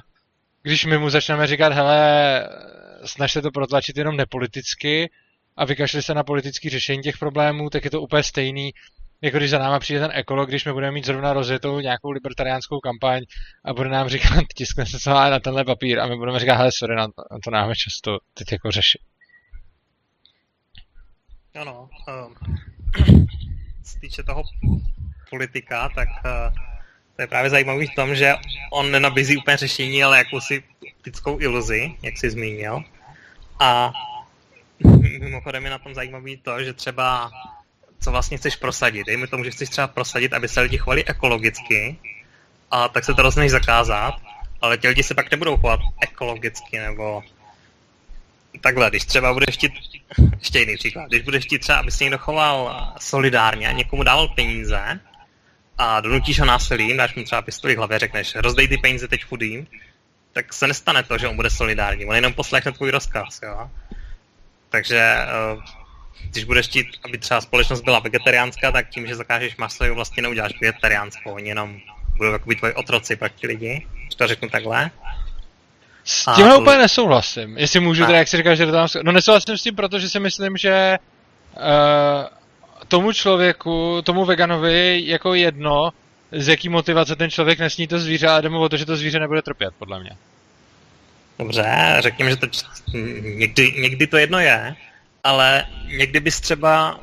když my mu začneme říkat, hele, snaž se to protlačit jenom nepoliticky a vykašli se na politické řešení těch problémů, tak je to úplně stejný, jako když za náma přijde ten ekolog, když my budeme mít zrovna rozjetou nějakou libertariánskou kampaň a bude nám říkat, <laughs> tiskne se celá na tenhle papír a my budeme říkat, hele, sorry, na to, na to máme často teď jako řešit. Ano, um, týče toho politika, tak uh, to je právě zajímavý v tom, že on nenabízí úplně řešení, ale jakousi optickou iluzi, jak jsi zmínil. A <laughs> mimochodem je na tom zajímavý to, že třeba co vlastně chceš prosadit. Dejme tomu, že chceš třeba prosadit, aby se lidi chovali ekologicky, a tak se to rozhodneš zakázat, ale ti lidi se pak nebudou chovat ekologicky, nebo takhle, když třeba budeš chtít, <laughs> ještě jiný příklad, když budeš chtít třeba, aby se někdo choval solidárně a někomu dával peníze a donutíš ho násilím, dáš mu třeba pistoli hlavě, řekneš, rozdej ty peníze teď chudým, tak se nestane to, že on bude solidární, on jenom poslechne tvůj rozkaz, jo. Takže uh, když budeš chtít, aby třeba společnost byla vegetariánská, tak tím, že zakážeš maso, ji vlastně neuděláš vegetariánskou, oni jenom budou jakoby tvoji otroci pro ty lidi, když to řeknu takhle. S tímhle úplně nesouhlasím, jestli můžu, teda, jak si říkáš, že to tam... No nesouhlasím s tím, protože si myslím, že uh, tomu člověku, tomu veganovi jako jedno, z jaký motivace ten člověk nesní to zvíře, ale jde mu o to, že to zvíře nebude trpět, podle mě. Dobře, řekněme, že to někdy, někdy to jedno je, ale někdy bys třeba,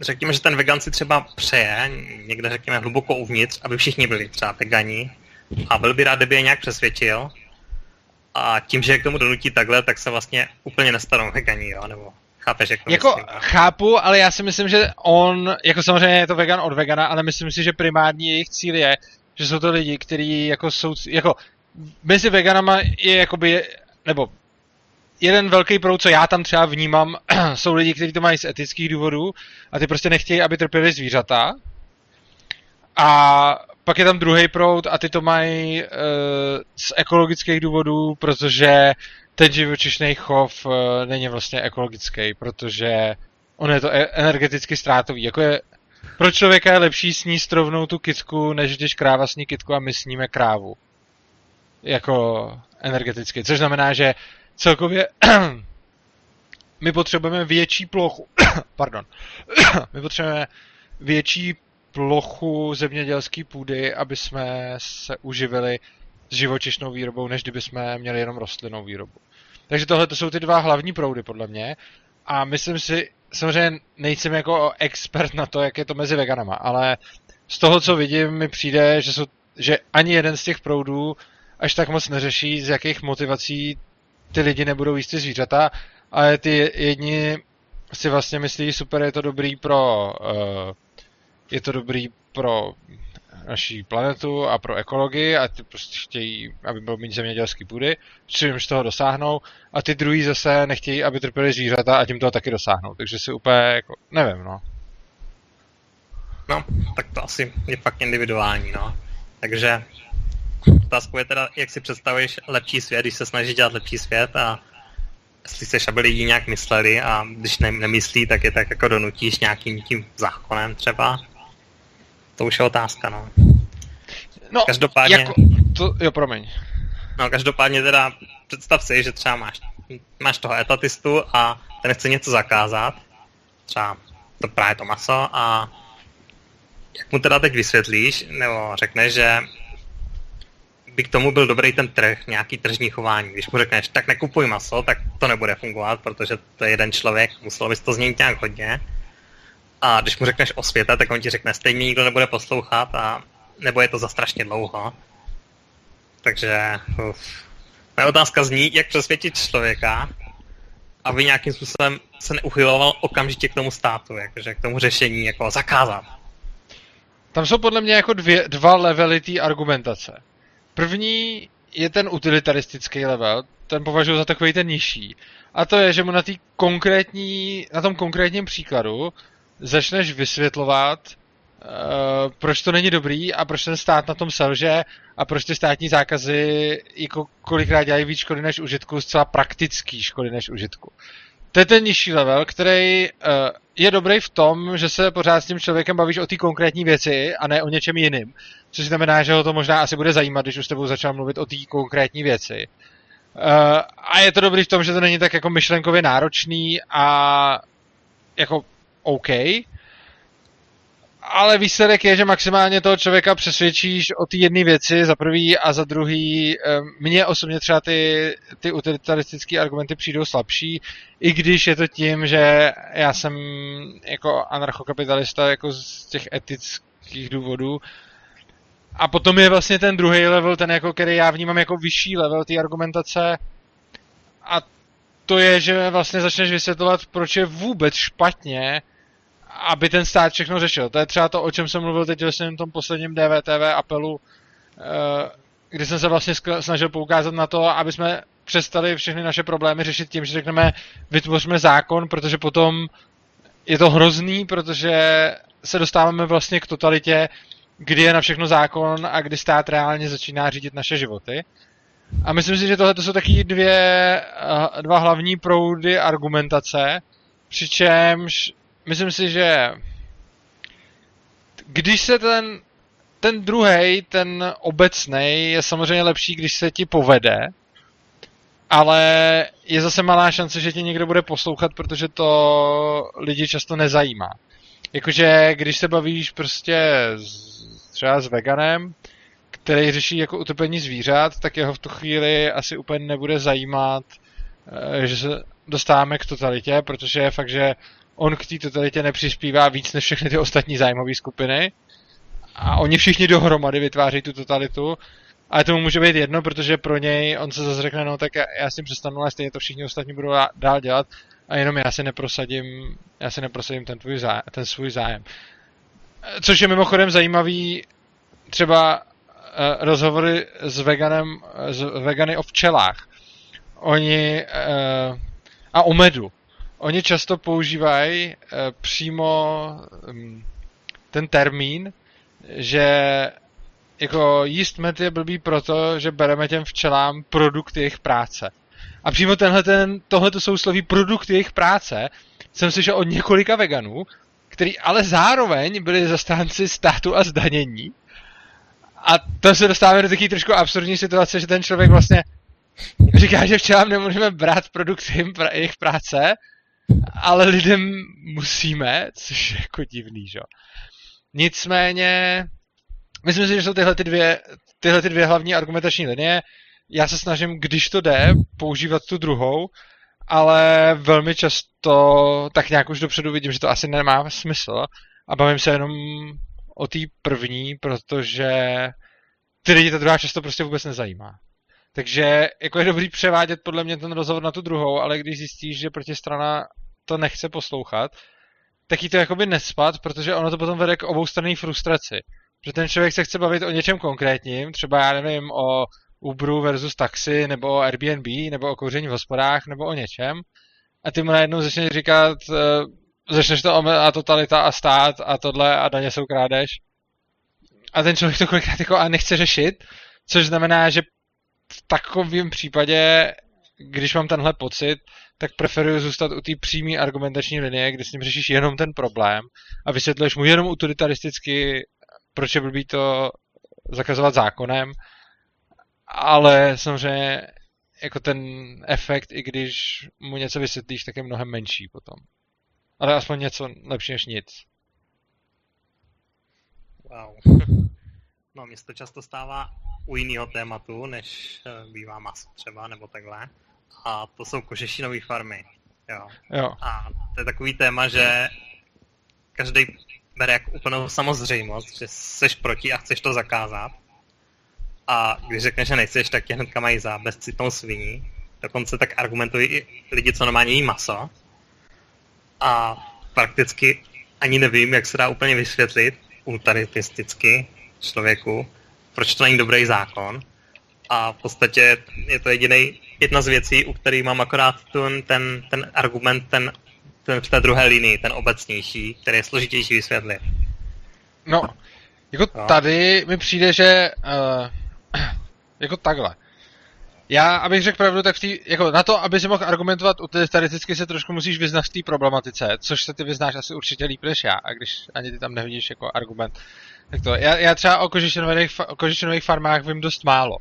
řekněme, že ten vegan si třeba přeje, někde řekněme hluboko uvnitř, aby všichni byli třeba vegani a byl by rád, kdyby je nějak přesvědčil. A tím, že je k tomu donutí takhle, tak se vlastně úplně nestanou vegani, jo, nebo chápeš, jak to Jako myslím, chápu, ale já si myslím, že on, jako samozřejmě je to vegan od vegana, ale myslím si, že primární jejich cíl je, že jsou to lidi, kteří jako jsou, jako mezi veganama je jakoby, nebo jeden velký proud, co já tam třeba vnímám, <clears throat> jsou lidi, kteří to mají z etických důvodů a ty prostě nechtějí, aby trpěli zvířata. A pak je tam druhý proud a ty to mají uh, z ekologických důvodů, protože ten živočišný chov uh, není vlastně ekologický, protože on je to e- energeticky ztrátový. Jako je, pro člověka je lepší sníst rovnou tu kitku, než když kráva sní kitku a my sníme krávu. Jako energeticky. Což znamená, že celkově <clears throat> my potřebujeme větší plochu. <clears throat> Pardon. <clears throat> my potřebujeme větší plochu zemědělské půdy, aby jsme se uživili s živočišnou výrobou, než kdyby jsme měli jenom rostlinnou výrobu. Takže tohle to jsou ty dva hlavní proudy, podle mě. A myslím si, samozřejmě nejsem jako expert na to, jak je to mezi veganama, ale z toho, co vidím, mi přijde, že, jsou, že ani jeden z těch proudů až tak moc neřeší, z jakých motivací ty lidi nebudou jíst ty zvířata, ale ty jedni si vlastně myslí, super, je to dobrý pro uh, je to dobrý pro naší planetu a pro ekologii a ty prostě chtějí, aby bylo méně zemědělský půdy, čímž z toho dosáhnou a ty druhý zase nechtějí, aby trpěli zvířata a tím toho taky dosáhnou. Takže si úplně jako, nevím, no. No, tak to asi je fakt individuální, no. Takže otázkou je teda, jak si představuješ lepší svět, když se snažíš dělat lepší svět a jestli chceš, aby lidi nějak mysleli a když ne, nemyslí, tak je tak jako donutíš nějakým tím zákonem třeba. To už je otázka, no. No, Každopádně... Jako, to, jo, promiň. No, každopádně teda představ si, že třeba máš, máš toho etatistu a ten chce něco zakázat, třeba to právě to maso a jak mu teda teď vysvětlíš, nebo řekneš, že by k tomu byl dobrý ten trh, nějaký tržní chování. Když mu řekneš, tak nekupuj maso, tak to nebude fungovat, protože to je jeden člověk, muselo bys to změnit nějak hodně. A když mu řekneš o světa, tak on ti řekne, stejně nikdo nebude poslouchat a nebo je to za strašně dlouho. Takže uf. moje otázka zní, jak přesvědčit člověka, aby nějakým způsobem se neuchyloval okamžitě k tomu státu, jakože k tomu řešení, jako zakázat. Tam jsou podle mě jako dvě, dva levely té argumentace. První je ten utilitaristický level, ten považuji za takový ten nižší. A to je, že mu na, tý konkrétní, na tom konkrétním příkladu začneš vysvětlovat, uh, proč to není dobrý a proč ten stát na tom selže a proč ty státní zákazy jako kolikrát dělají víc škody než užitku, zcela praktický škody než užitku. To je ten nižší level, který uh, je dobrý v tom, že se pořád s tím člověkem bavíš o té konkrétní věci a ne o něčem jiným. Což znamená, že ho to možná asi bude zajímat, když už s tebou začal mluvit o té konkrétní věci. Uh, a je to dobrý v tom, že to není tak jako myšlenkově náročný a jako OK. Ale výsledek je, že maximálně toho člověka přesvědčíš o té jedné věci za prvý a za druhý. Mně osobně třeba ty, ty utilitaristické argumenty přijdou slabší, i když je to tím, že já jsem jako anarchokapitalista jako z těch etických důvodů. A potom je vlastně ten druhý level, ten jako, který já vnímám jako vyšší level té argumentace. A to je, že vlastně začneš vysvětlovat, proč je vůbec špatně aby ten stát všechno řešil. To je třeba to, o čem jsem mluvil teď vlastně v tom posledním DVTV apelu, eh, kdy jsem se vlastně snažil poukázat na to, aby jsme přestali všechny naše problémy řešit tím, že řekneme, vytvoříme zákon, protože potom je to hrozný, protože se dostáváme vlastně k totalitě, kdy je na všechno zákon a kdy stát reálně začíná řídit naše životy. A myslím si, že tohle jsou taky dvě, eh, dva hlavní proudy argumentace, Přičemž myslím si, že když se ten, ten druhý, ten obecný, je samozřejmě lepší, když se ti povede, ale je zase malá šance, že tě někdo bude poslouchat, protože to lidi často nezajímá. Jakože když se bavíš prostě s, třeba s veganem, který řeší jako utrpení zvířat, tak jeho v tu chvíli asi úplně nebude zajímat, eh, že se dostáváme k totalitě, protože je fakt, že on k té totalitě nepřispívá víc než všechny ty ostatní zájmové skupiny a oni všichni dohromady vytváří tu totalitu ale tomu může být jedno, protože pro něj on se zase řekne, no tak já, já s tím přestanu, ale stejně to všichni ostatní budou dál dělat a jenom já si neprosadím, já si neprosadím ten, tvůj zájem, ten svůj zájem. Což je mimochodem zajímavý třeba uh, rozhovory s veganem, s vegany o včelách. Oni uh, a o medu. Oni často používají uh, přímo um, ten termín, že jako jíst med je blbý proto, že bereme těm včelám produkt jejich práce. A přímo tenhle ten, tohleto sousloví produkt jejich práce jsem slyšel od několika veganů, který ale zároveň byli zastánci státu a zdanění. A to se dostáváme do takové trošku absurdní situace, že ten člověk vlastně říká, že včelám nemůžeme brát produkt jejich práce, ale lidem musíme, což je jako divný, že? Nicméně, Myslím si, že jsou tyhle ty dvě, tyhle ty dvě hlavní argumentační linie. Já se snažím, když to jde, používat tu druhou, ale velmi často tak nějak už dopředu vidím, že to asi nemá smysl a bavím se jenom o té první, protože ty lidi ta druhá často prostě vůbec nezajímá. Takže jako je dobrý převádět podle mě ten rozhovor na tu druhou, ale když zjistíš, že protistrana to nechce poslouchat, tak jí to jakoby nespat, protože ono to potom vede k oboustranné frustraci že ten člověk se chce bavit o něčem konkrétním, třeba já nevím o Uberu versus taxi, nebo o Airbnb, nebo o kouření v hospodách, nebo o něčem. A ty mu najednou začneš říkat, uh, začneš to a totalita a stát a tohle a daně jsou krádež. A ten člověk to kolikrát jako a nechce řešit, což znamená, že v takovém případě, když mám tenhle pocit, tak preferuji zůstat u té přímé argumentační linie, kde s ním řešíš jenom ten problém a vysvětluješ mu jenom utilitaristicky proč je blbý to zakazovat zákonem, ale samozřejmě jako ten efekt, i když mu něco vysvětlíš, tak je mnohem menší potom. Ale aspoň něco lepší než nic. Wow. <laughs> No, mě se to často stává u jiného tématu, než eh, bývá maso třeba, nebo takhle. A to jsou kožešinové farmy. Jo. jo. A to je takový téma, že každý bere jako úplnou samozřejmost, že jsi proti a chceš to zakázat. A když řekneš, že nechceš, tak tě hnedka mají za bezcitnou sviní. Dokonce tak argumentují i lidi, co normálně jí maso. A prakticky ani nevím, jak se dá úplně vysvětlit utilitaristicky člověku, proč to není dobrý zákon. A v podstatě je to jediný, jedna z věcí, u kterých mám akorát ten, ten, ten argument, ten ten v té druhé linii, ten obecnější, který je složitější vysvětlit. No, jako no. tady mi přijde, že uh, <clears throat> jako takhle. Já, abych řekl pravdu, tak v tý, jako na to, aby si mohl argumentovat utilitaristicky, se trošku musíš vyznat v té problematice, což se ty vyznáš asi určitě líp než já, a když ani ty tam nevidíš jako argument. Tak to, já, já třeba o kožešinových, o kožešinových farmách vím dost málo.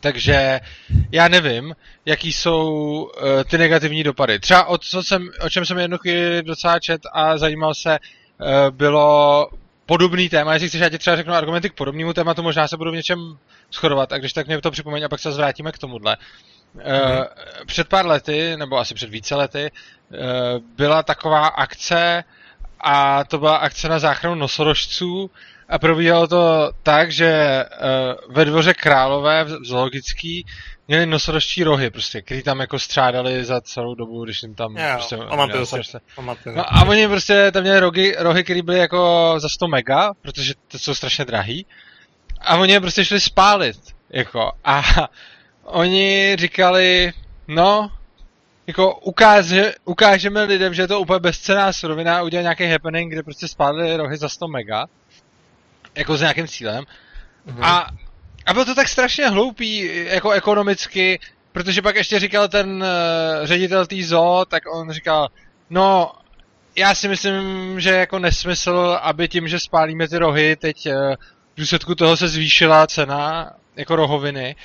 Takže já nevím, jaký jsou uh, ty negativní dopady. Třeba o, co jsem, o čem jsem jednu chvíli docela čet a zajímal se, uh, bylo podobný téma. Jestli chceš, já ti třeba řeknu argumenty k podobnému tématu, možná se budu v něčem shodovat, a když tak mě to připomeň a pak se zvrátíme k tomuhle. Uh, před pár lety, nebo asi před více lety, uh, byla taková akce a to byla akce na záchranu nosorožců a probíhalo to tak, že uh, ve dvoře králové v zoologický měli nosorožčí rohy, prostě, který tam jako střádali za celou dobu, když jim tam... Jo, prostě, pamatuju se, pamatuju. No, a oni prostě tam měli rohy, rohy které byly jako za 100 mega, protože to jsou strašně drahý. A oni je prostě šli spálit, jako. A <laughs> oni říkali, no, jako ukáže, ukážeme lidem, že je to úplně bezcená surovina a nějaký happening, kde prostě spálili rohy za 100 mega jako s nějakým cílem. Mm-hmm. A, a bylo to tak strašně hloupý, jako ekonomicky, protože pak ještě říkal ten uh, ředitel tý zoo, tak on říkal, No, já si myslím, že jako nesmysl, aby tím, že spálíme ty rohy, teď eh, v důsledku toho se zvýšila cena jako rohoviny.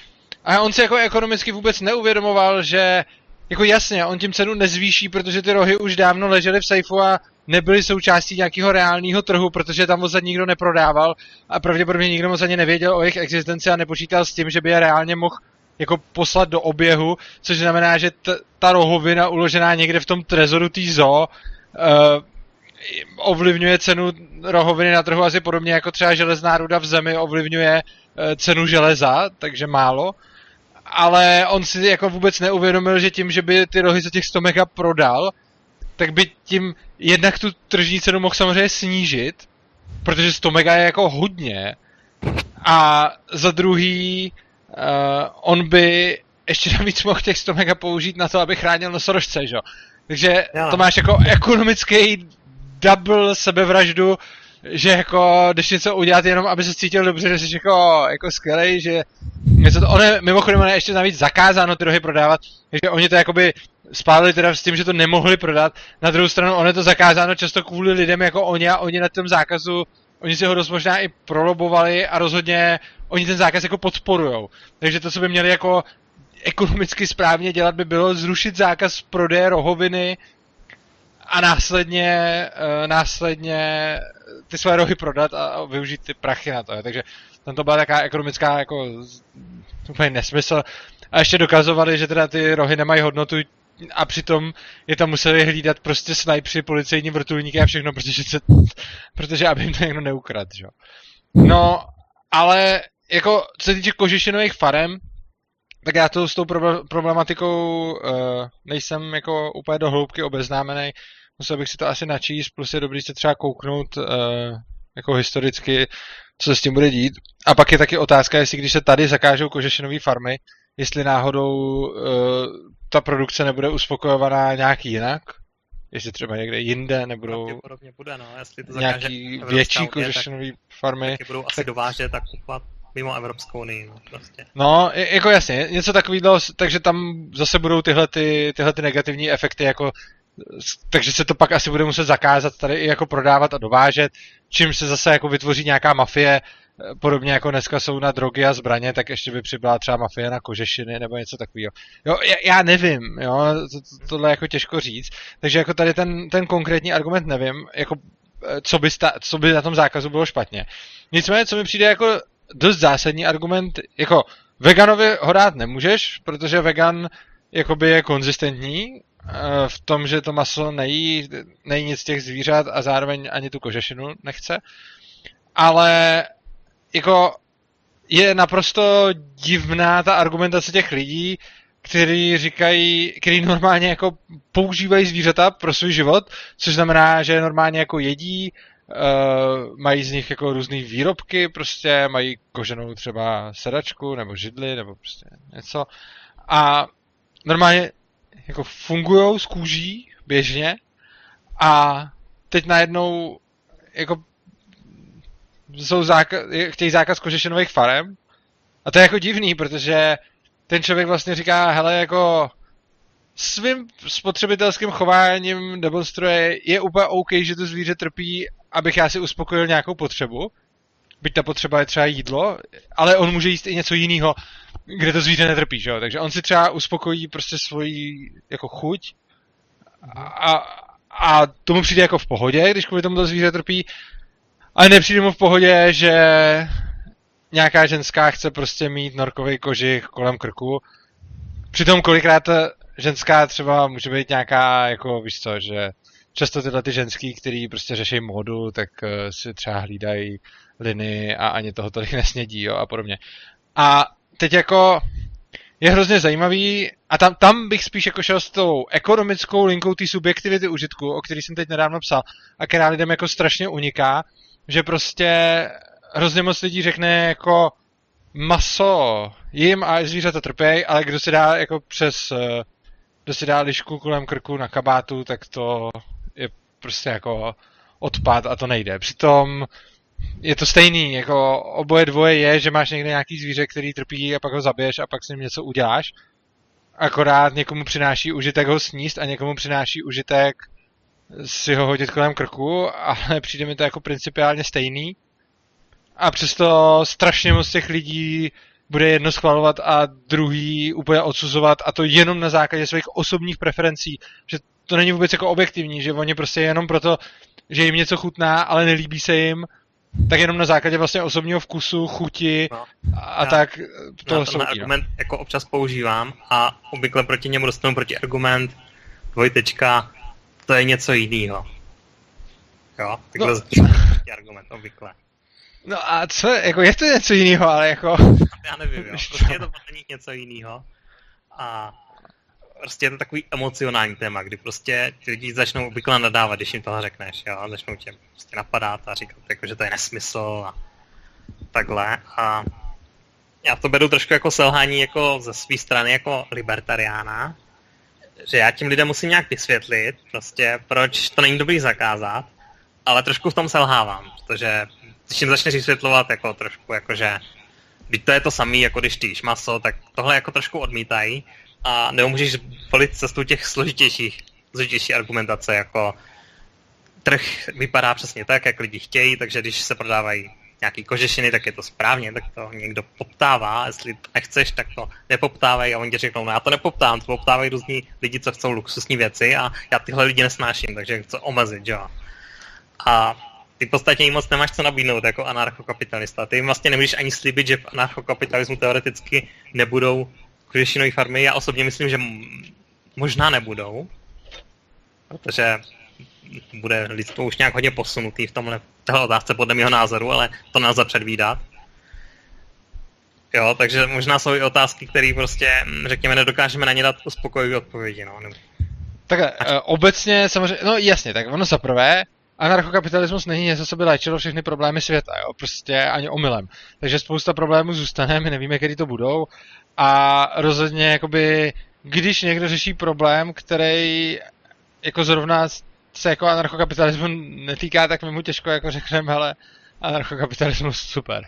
A on si jako ekonomicky vůbec neuvědomoval, že jako jasně, on tím cenu nezvýší, protože ty rohy už dávno ležely v sejfu a nebyly součástí nějakého reálného trhu, protože tam moc nikdo neprodával a pravděpodobně nikdo moc ani nevěděl o jejich existenci a nepočítal s tím, že by je reálně mohl jako poslat do oběhu, což znamená, že t- ta rohovina uložená někde v tom trezoru tý zoo uh, ovlivňuje cenu rohoviny na trhu asi podobně jako třeba železná ruda v zemi ovlivňuje uh, cenu železa, takže málo. Ale on si jako vůbec neuvědomil, že tím, že by ty rohy za těch 100 mega prodal, tak by tím jednak tu tržní cenu mohl samozřejmě snížit, protože 100 mega je jako hodně. A za druhý, uh, on by ještě navíc mohl těch 100 mega použít na to, aby chránil nosorožce, že? Takže jo. to máš jako ekonomický double sebevraždu, že jako jdeš něco udělat jenom, aby se cítil dobře, že jsi jako, jako skvělej, že něco to, ono je, mimochodem ono je ještě navíc zakázáno ty rohy prodávat, takže oni to jakoby spálili teda s tím, že to nemohli prodat, na druhou stranu ono je to zakázáno často kvůli lidem jako oni a oni na tom zákazu, oni si ho dost možná i prolobovali a rozhodně oni ten zákaz jako podporujou. Takže to, co by měli jako ekonomicky správně dělat, by bylo zrušit zákaz prodeje rohoviny a následně, uh, následně ty své rohy prodat a využít ty prachy na to. Takže tam to byla taková ekonomická jako úplně nesmysl. A ještě dokazovali, že teda ty rohy nemají hodnotu a přitom je tam museli hlídat prostě snajpři, policejní vrtulníky a všechno, protože, se, protože aby jim to někdo neukrad, že? No, ale jako co se týče kožešinových farem, tak já to s tou problematikou uh, nejsem jako úplně do hloubky obeznámený. Musel bych si to asi načíst, plus je dobrý se třeba kouknout uh, jako historicky, co se s tím bude dít. A pak je taky otázka, jestli když se tady zakážou kožešinové farmy, jestli náhodou uh, ta produkce nebude uspokojovaná nějak jinak, jestli třeba někde jinde nebudou bude, no. jestli to nějaký větší kožešinové farmy. Tak budou asi tak... dovážet a kupovat mimo Evropskou unii. No, prostě. no jako jasně, něco takového, takže tam zase budou tyhle, ty, tyhle ty negativní efekty, jako takže se to pak asi bude muset zakázat tady i jako prodávat a dovážet, čím se zase jako vytvoří nějaká mafie, podobně jako dneska jsou na drogy a zbraně, tak ještě by přibyla třeba mafie na kožešiny nebo něco takového. Jo, já, já nevím, jo, to, to, tohle je jako těžko říct, takže jako tady ten, ten konkrétní argument nevím, jako co by, sta, co by na tom zákazu bylo špatně. Nicméně, co mi přijde jako dost zásadní argument, jako veganovi ho dát nemůžeš, protože vegan jakoby je konzistentní eh, v tom, že to maso nejí, nejí nic těch zvířat a zároveň ani tu kožešinu nechce. Ale jako je naprosto divná ta argumentace těch lidí, kteří říkají, kteří normálně jako používají zvířata pro svůj život, což znamená, že normálně jako jedí, uh, mají z nich jako různé výrobky, prostě mají koženou třeba sedačku nebo židli nebo prostě něco. A normálně jako fungují z kůží běžně a teď najednou jako jsou záka- chtějí zákaz kožešinových farem. A to je jako divný, protože ten člověk vlastně říká, hele, jako svým spotřebitelským chováním demonstruje, je úplně OK, že to zvíře trpí, abych já si uspokojil nějakou potřebu, byť ta potřeba je třeba jídlo, ale on může jíst i něco jiného, kde to zvíře netrpí, že jo? Takže on si třeba uspokojí prostě svoji jako chuť. A, a tomu přijde jako v pohodě, když kvůli tomu to zvíře trpí, ale nepřijde mu v pohodě, že nějaká ženská chce prostě mít norkový kožich kolem krku. Přitom kolikrát ženská třeba může být nějaká, jako víš co, že často tyhle ty ženský, který prostě řeší módu, tak uh, si třeba hlídají liny a ani toho tolik <laughs> nesnědí, jo, a podobně. A teď jako je hrozně zajímavý a tam, tam bych spíš jako šel s tou ekonomickou linkou té subjektivity užitku, o který jsem teď nedávno psal a která lidem jako strašně uniká, že prostě hrozně moc lidí řekne jako maso jim a zvířata trpějí, ale kdo si dá jako přes eh, kdo si dá lišku kolem krku na kabátu, tak to je prostě jako odpad a to nejde. Přitom je to stejný, jako oboje dvoje je, že máš někde nějaký zvíře, který trpí a pak ho zabiješ a pak s ním něco uděláš. Akorát někomu přináší užitek ho sníst a někomu přináší užitek si ho hodit kolem krku, ale přijde mi to jako principiálně stejný. A přesto strašně moc těch lidí bude jedno schvalovat a druhý úplně odsuzovat a to jenom na základě svých osobních preferencí, že to není vůbec jako objektivní, že oni prostě jenom proto, že jim něco chutná, ale nelíbí se jim, tak jenom na základě vlastně osobního vkusu, chuti no, a já, tak to soudí. argument jako občas používám a obvykle proti němu dostanu proti argument dvojtečka, to je něco jiného. Jo, takhle no. argument, obvykle. No a co, jako je to něco jiného, ale jako... Já nevím, jo. Prostě je to podle něco jiného. A prostě je to takový emocionální téma, kdy prostě ti lidi začnou obvykle nadávat, když jim toho řekneš, jo, a začnou tě prostě napadat a říkat, jako, že to je nesmysl a takhle. A já to beru trošku jako selhání jako ze své strany jako libertariána, že já tím lidem musím nějak vysvětlit, prostě proč to není dobrý zakázat, ale trošku v tom selhávám, protože když jim začneš vysvětlovat jako trošku, jakože když to je to samý, jako když ty maso, tak tohle jako trošku odmítají a nebo můžeš volit cestu těch složitějších, složitější argumentace, jako trh vypadá přesně tak, jak lidi chtějí, takže když se prodávají nějaký kožešiny, tak je to správně, tak to někdo poptává, jestli nechceš, tak to nepoptávají a oni ti řeknou, no já to nepoptávám, to poptávají různí lidi, co chcou luxusní věci a já tyhle lidi nesnáším, takže chci omezit, jo. A ty v podstatě jim moc nemáš co nabídnout jako anarchokapitalista. Ty jim vlastně nemůžeš ani slíbit, že v anarchokapitalismu teoreticky nebudou kožešinové farmy. Já osobně myslím, že možná nebudou, protože bude lidstvo už nějak hodně posunutý v tomhle téhle otázce podle mého názoru, ale to nelze předvídat. Jo, takže možná jsou i otázky, které prostě, řekněme, nedokážeme na ně dát uspokojivé odpovědi. No. Tak uh, obecně samozřejmě, no jasně, tak ono za prvé, anarchokapitalismus není něco, co by léčilo všechny problémy světa, jo, prostě ani omylem. Takže spousta problémů zůstane, my nevíme, kdy to budou a rozhodně, jakoby, když někdo řeší problém, který jako zrovna se jako anarchokapitalismu netýká, tak mi mu těžko jako řekneme, ale anarchokapitalismus super.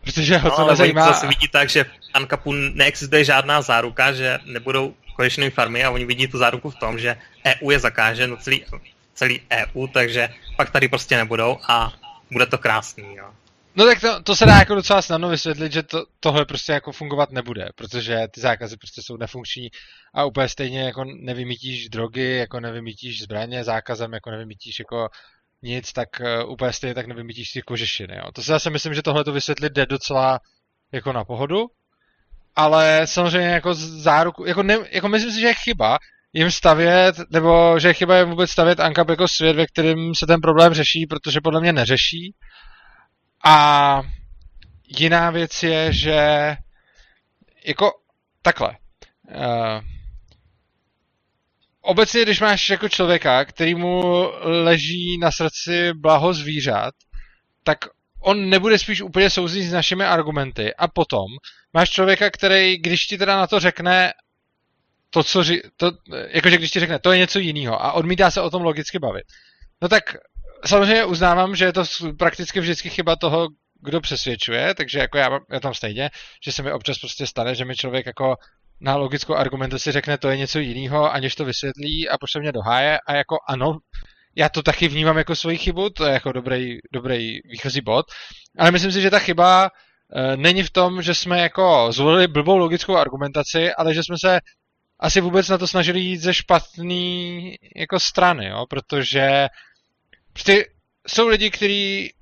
Protože ho to no, nezajímá. To se vidí tak, že v Ankapu neexistuje žádná záruka, že nebudou konečné farmy a oni vidí tu záruku v tom, že EU je zakáže no celý, celý EU, takže pak tady prostě nebudou a bude to krásný. Jo. No tak to, to se dá jako docela snadno vysvětlit, že to, tohle prostě jako fungovat nebude, protože ty zákazy prostě jsou nefunkční a úplně stejně jako nevymítíš drogy, jako nevymítíš zbraně zákazem, jako nevymítíš jako nic, tak uh, úplně stejně tak nevymítíš ty kožešiny. Jo. To se zase myslím, že tohle to vysvětlit jde docela jako na pohodu, ale samozřejmě jako záruku, jako, ne, jako myslím si, že je chyba jim stavět, nebo že je chyba je vůbec stavět Ankap jako svět, ve kterém se ten problém řeší, protože podle mě neřeší a jiná věc je, že jako takhle. Uh, obecně, když máš jako člověka, který mu leží na srdci blaho zvířat, tak on nebude spíš úplně souzit s našimi argumenty. A potom máš člověka, který, když ti teda na to řekne to, co ři, to, jakože když ti řekne, to je něco jiného a odmítá se o tom logicky bavit, no tak samozřejmě uznávám, že je to prakticky vždycky chyba toho, kdo přesvědčuje, takže jako já, já tam stejně, že se mi občas prostě stane, že mi člověk jako na logickou argumentaci řekne, to je něco jiného, aniž to vysvětlí a pošle mě do háje a jako ano, já to taky vnímám jako svoji chybu, to je jako dobrý, dobrý výchozí bod, ale myslím si, že ta chyba e, není v tom, že jsme jako zvolili blbou logickou argumentaci, ale že jsme se asi vůbec na to snažili jít ze špatný jako strany, jo, protože Prostě jsou lidi, kteří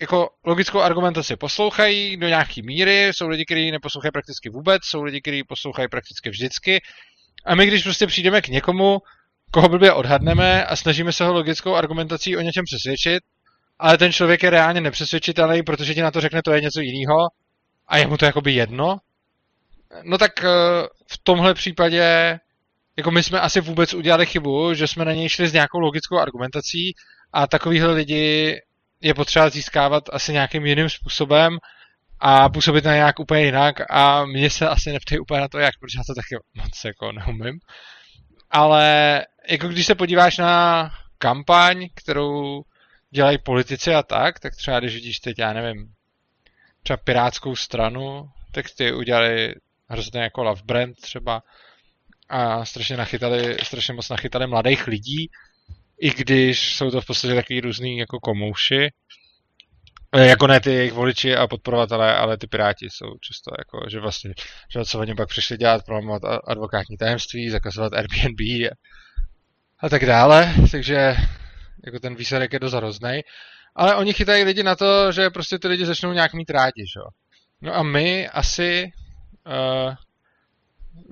jako logickou argumentaci poslouchají do nějaký míry, jsou lidi, kteří neposlouchají prakticky vůbec, jsou lidi, kteří poslouchají prakticky vždycky. A my, když prostě přijdeme k někomu, koho blbě odhadneme a snažíme se ho logickou argumentací o něčem přesvědčit, ale ten člověk je reálně nepřesvědčitelný, protože ti na to řekne, to je něco jiného a je mu to jakoby jedno, no tak eh, v tomhle případě jako my jsme asi vůbec udělali chybu, že jsme na něj šli s nějakou logickou argumentací a takovýhle lidi je potřeba získávat asi nějakým jiným způsobem a působit na nějak úplně jinak a mě se asi neptej úplně na to jak, protože já to taky moc jako neumím. Ale jako když se podíváš na kampaň, kterou dělají politici a tak, tak třeba když vidíš teď, já nevím, třeba pirátskou stranu, tak ty udělali hrozně jako love brand třeba a strašně nachytali, strašně moc nachytali mladých lidí i když jsou to v podstatě takový různý jako komouši, Eh, jako ne ty jejich voliči a podporovatelé, ale ty piráti jsou často jako, že vlastně, že co oni pak přišli dělat, promovat advokátní tajemství, zakazovat Airbnb a, a tak dále, takže jako ten výsledek je dost hrozný. Ale oni chytají lidi na to, že prostě ty lidi začnou nějak mít rádi, že? No a my asi uh,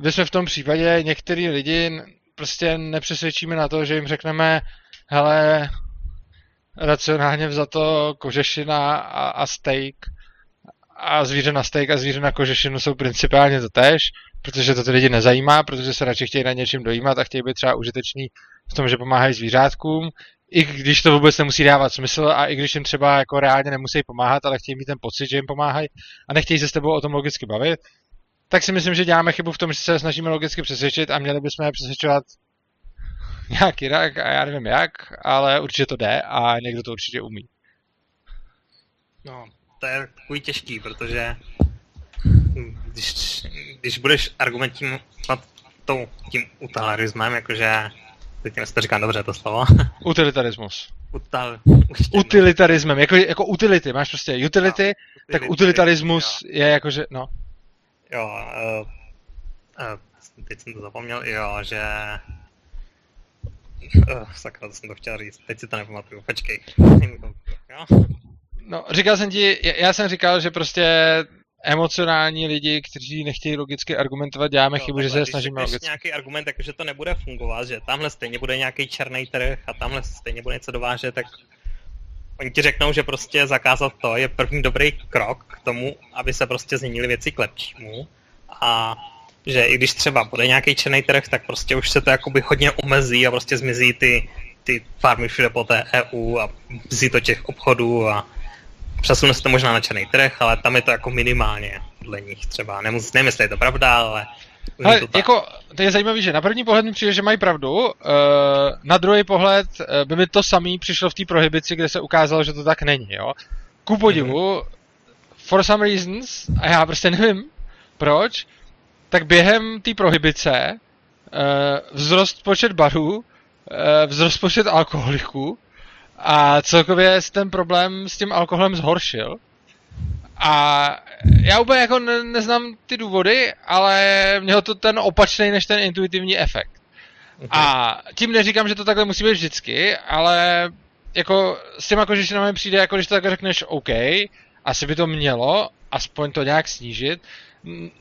my jsme v tom případě některý lidi prostě nepřesvědčíme na to, že jim řekneme, hele, racionálně vzato kožešina a, a steak a zvíře na steak a zvíře na kožešinu jsou principiálně to tež, protože to ty lidi nezajímá, protože se radši chtějí na něčím dojímat a chtějí být třeba užiteční v tom, že pomáhají zvířátkům, i když to vůbec nemusí dávat smysl a i když jim třeba jako reálně nemusí pomáhat, ale chtějí mít ten pocit, že jim pomáhají a nechtějí se s tebou o tom logicky bavit, tak si myslím, že děláme chybu v tom, že se snažíme logicky přesvědčit a měli bychom je přesvědčovat nějak jinak a já nevím jak, ale určitě to jde a někdo to určitě umí. No, to je takový těžký, protože když, když budeš argumentovat tou, tím utilitarismem, jakože teď nevím, to říkám dobře to slovo. <laughs> Utilitarismus. Utal, Utilitarismem, jako, jako utility, máš prostě utility, no, tak utility, utilitarismus jo. je jakože, no. Jo, uh, uh, teď jsem to zapomněl, jo, že Uh, sakra, to jsem to chtěl říct. Teď si to nepamatuju. Počkej. No, říkal jsem ti, já jsem říkal, že prostě emocionální lidi, kteří nechtějí logicky argumentovat, děláme jo, chybu, že se snažíme logicky. nějaký argument, jako že to nebude fungovat, že tamhle stejně bude nějaký černý trh a tamhle stejně bude něco dovážet, tak oni ti řeknou, že prostě zakázat to je první dobrý krok k tomu, aby se prostě změnily věci k lepšímu. A že i když třeba bude nějaký černý trh, tak prostě už se to jakoby hodně omezí a prostě zmizí ty, ty farmy všude po té EU a zmizí to těch obchodů a přesune se to možná na černý trh, ale tam je to jako minimálně podle nich třeba. Nemus, nevím, jestli je to pravda, ale ale to jako, to je zajímavé, že na první pohled mi přijde, že mají pravdu, uh, na druhý pohled uh, by mi to samý přišlo v té prohibici, kde se ukázalo, že to tak není, jo. Ku podivu, for some reasons, a já prostě nevím proč, tak během té prohibice uh, vzrost počet barů, vzrost počet alkoholiků a celkově se ten problém s tím alkoholem zhoršil. A já úplně jako ne, neznám ty důvody, ale mělo to ten opačný než ten intuitivní efekt. Okay. A tím neříkám, že to takhle musí být vždycky, ale jako s tím jako, že mi přijde, jako když to takhle řekneš OK, asi by to mělo aspoň to nějak snížit,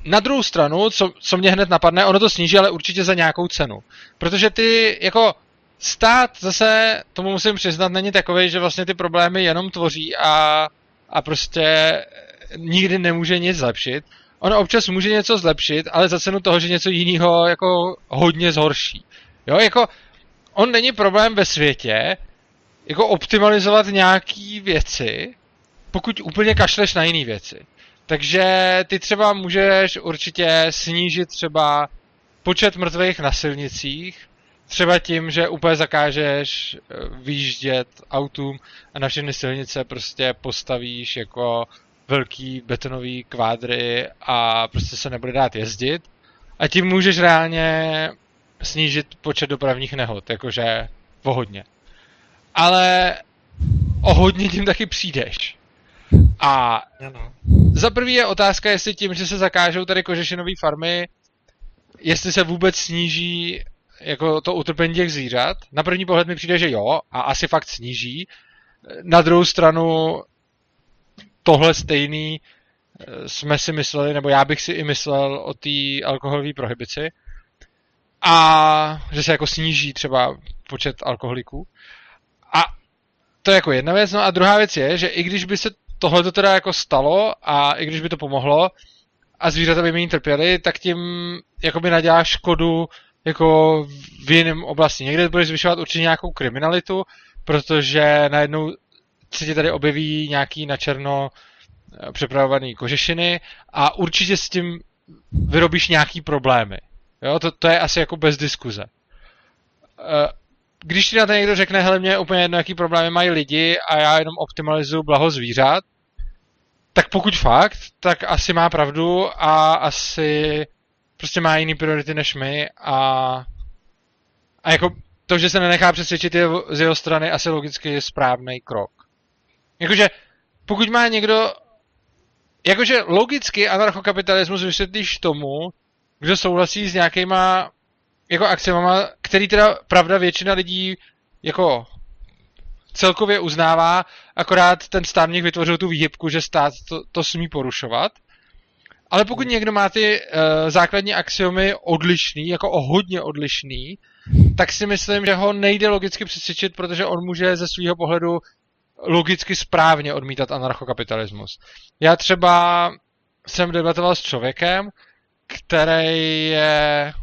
na druhou stranu, co, co mě hned napadne, ono to sníží, ale určitě za nějakou cenu. Protože ty, jako, stát zase, tomu musím přiznat, není takový, že vlastně ty problémy jenom tvoří a, a prostě nikdy nemůže nic zlepšit. On občas může něco zlepšit, ale za cenu toho, že něco jiného jako hodně zhorší. Jo, jako, on není problém ve světě, jako optimalizovat nějaký věci, pokud úplně kašleš na jiné věci. Takže ty třeba můžeš určitě snížit třeba počet mrtvých na silnicích, třeba tím, že úplně zakážeš eh, výjíždět autům a na všechny silnice prostě postavíš jako velký betonový kvádry a prostě se nebude dát jezdit. A tím můžeš reálně snížit počet dopravních nehod, jakože o hodně. Ale o hodně tím taky přijdeš. A za prvý je otázka, jestli tím, že se zakážou tady kožešinové farmy, jestli se vůbec sníží jako to utrpení těch zvířat. Na první pohled mi přijde, že jo, a asi fakt sníží. Na druhou stranu tohle stejný eh, jsme si mysleli, nebo já bych si i myslel o té alkoholové prohibici. A že se jako sníží třeba počet alkoholiků. A to je jako jedna věc. No a druhá věc je, že i když by se tohle to teda jako stalo a i když by to pomohlo a zvířata by méně trpěly, tak tím jakoby nadělá škodu jako v jiném oblasti. Někde budeš zvyšovat určitě nějakou kriminalitu, protože najednou se ti tady objeví nějaký na černo eh, přepravovaný kožešiny a určitě s tím vyrobíš nějaký problémy. Jo, to, to je asi jako bez diskuze. Eh, když ti na to někdo řekne, hele, mě je úplně jedno, jaký problémy mají lidi a já jenom optimalizuju blaho zvířat, tak pokud fakt, tak asi má pravdu a asi prostě má jiný priority než my a, a jako to, že se nenechá přesvědčit je z jeho strany, asi logicky je správný krok. Jakože, pokud má někdo... Jakože logicky anarchokapitalismus vysvětlíš tomu, kdo souhlasí s nějakýma jako axiomama, který teda pravda většina lidí jako celkově uznává, akorát ten stát nich vytvořil tu výhybku, že stát to, to smí porušovat. Ale pokud někdo má ty uh, základní axiomy odlišný, jako o hodně odlišný, tak si myslím, že ho nejde logicky přesvědčit, protože on může ze svého pohledu logicky správně odmítat anarchokapitalismus. Já třeba jsem debatoval s člověkem, který je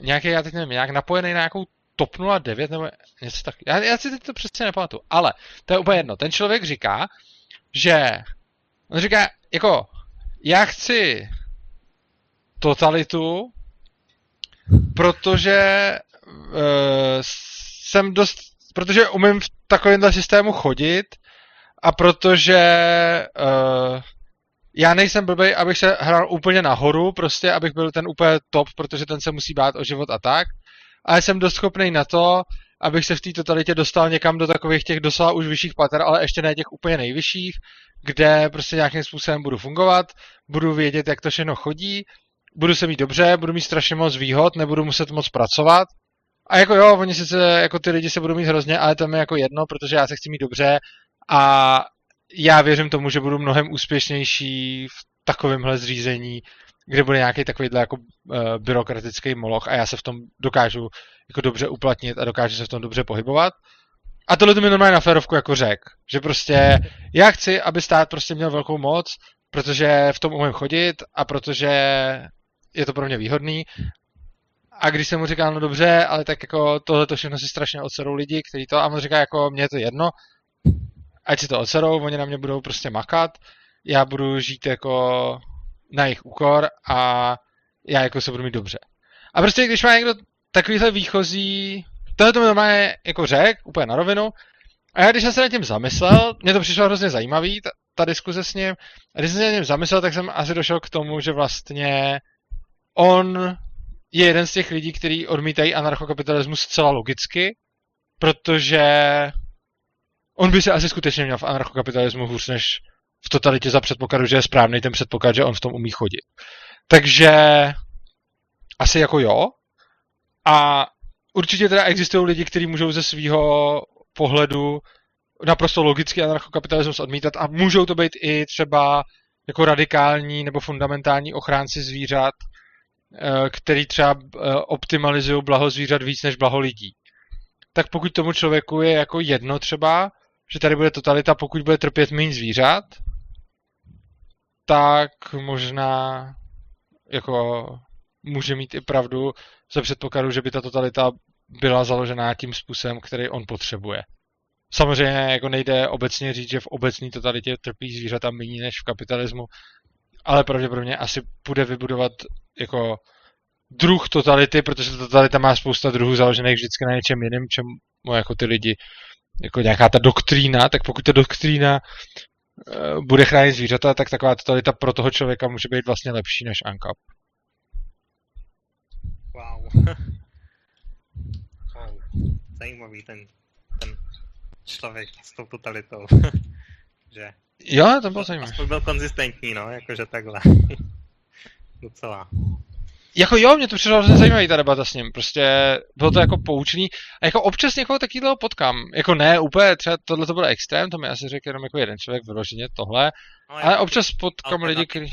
nějaký, já teď nevím, nějak napojený na nějakou TOP 09 nebo něco tak. Já, já si teď to přesně nepamatuju. Ale to je úplně jedno. Ten člověk říká, že on říká, jako, já chci totalitu, protože uh, jsem dost, protože umím v takovémhle systému chodit a protože uh, já nejsem blbej, abych se hrál úplně nahoru, prostě abych byl ten úplně top, protože ten se musí bát o život a tak. Ale jsem dost schopný na to, abych se v té totalitě dostal někam do takových těch doslova už vyšších pater, ale ještě ne těch úplně nejvyšších, kde prostě nějakým způsobem budu fungovat, budu vědět, jak to všechno chodí, budu se mít dobře, budu mít strašně moc výhod, nebudu muset moc pracovat. A jako jo, oni sice, jako ty lidi se budou mít hrozně, ale to mi jako jedno, protože já se chci mít dobře a já věřím tomu, že budu mnohem úspěšnější v takovémhle zřízení, kde bude nějaký takovýhle jako uh, byrokratický moloch a já se v tom dokážu jako dobře uplatnit a dokážu se v tom dobře pohybovat. A tohle to mi normálně na férovku jako řek, že prostě já chci, aby stát prostě měl velkou moc, protože v tom umím chodit a protože je to pro mě výhodný. A když jsem mu říkal, no dobře, ale tak jako tohle to všechno si strašně odserou lidi, kteří to, a on říká jako, mně je to jedno, ať si to odserou, oni na mě budou prostě makat, já budu žít jako na jejich úkor a já jako se budu mít dobře. A prostě když má někdo takovýhle výchozí, tohle to mi normálně jako řek, úplně na rovinu, a já když jsem se nad tím zamyslel, mě to přišlo hrozně zajímavý, ta, ta diskuze s ním, a když jsem se nad tím zamyslel, tak jsem asi došel k tomu, že vlastně on je jeden z těch lidí, kteří odmítají anarchokapitalismus zcela logicky, protože on by se asi skutečně měl v anarchokapitalismu hůř než v totalitě za předpokladu, že je správný ten předpoklad, že on v tom umí chodit. Takže asi jako jo. A určitě teda existují lidi, kteří můžou ze svého pohledu naprosto logicky anarchokapitalismus odmítat a můžou to být i třeba jako radikální nebo fundamentální ochránci zvířat, který třeba eh, optimalizují blaho zvířat víc než blaho lidí. Tak pokud tomu člověku je jako jedno třeba, že tady bude totalita, pokud bude trpět méně zvířat, tak možná jako může mít i pravdu za předpokladu, že by ta totalita byla založena nějakým způsobem, který on potřebuje. Samozřejmě jako nejde obecně říct, že v obecné totalitě trpí zvířata méně než v kapitalismu, ale pravděpodobně asi bude vybudovat jako druh totality, protože totalita má spousta druhů založených vždycky na něčem jiném, čemu jako ty lidi, jako nějaká ta doktrína, tak pokud ta doktrína uh, bude chránit zvířata, tak taková totalita pro toho člověka může být vlastně lepší než ANCAP. Wow. <laughs> wow. Zajímavý ten, ten člověk s tou totalitou. <laughs> že? Jo, to bylo zajímavé. aspoň byl konzistentní, no, jakože takhle. <laughs> Docela. Jako jo, mě to přišlo hrozně zajímavý ta debata s ním, prostě bylo to jako poučný. A jako občas někoho takového potkám, jako ne úplně, třeba tohle to byl extrém, to mi asi řekl jenom jako jeden člověk vyloženě tohle, No, ale jako občas potkám lidi, kteří...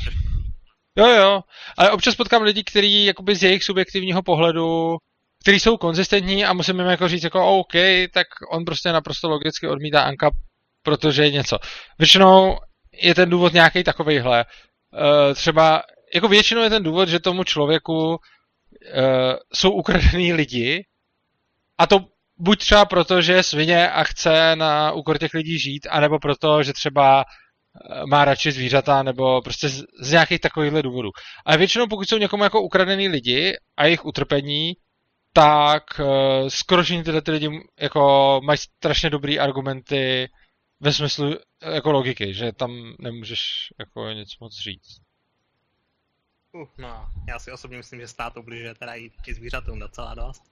Jo, jo, ale občas potkám lidi, kteří jakoby z jejich subjektivního pohledu, kteří jsou konzistentní a musím jim jako říct jako OK, tak on prostě naprosto logicky odmítá Anka, protože je něco. Většinou je ten důvod nějaký takovejhle. Uh, třeba, jako většinou je ten důvod, že tomu člověku uh, jsou ukradený lidi a to buď třeba proto, že je svině a chce na úkor těch lidí žít, anebo proto, že třeba eh, má radši zvířata, nebo prostě z, z nějakých takovýchhle důvodů. Ale většinou, pokud jsou někomu jako ukradený lidi a jejich utrpení, tak uh, skoro všichni tyhle ty lidi jako mají strašně dobrý argumenty ve smyslu eh, jako logiky, že tam nemůžeš jako nic moc říct. Uh, no, já si osobně myslím, že stát ubližuje teda i, i zvířatům docela dost.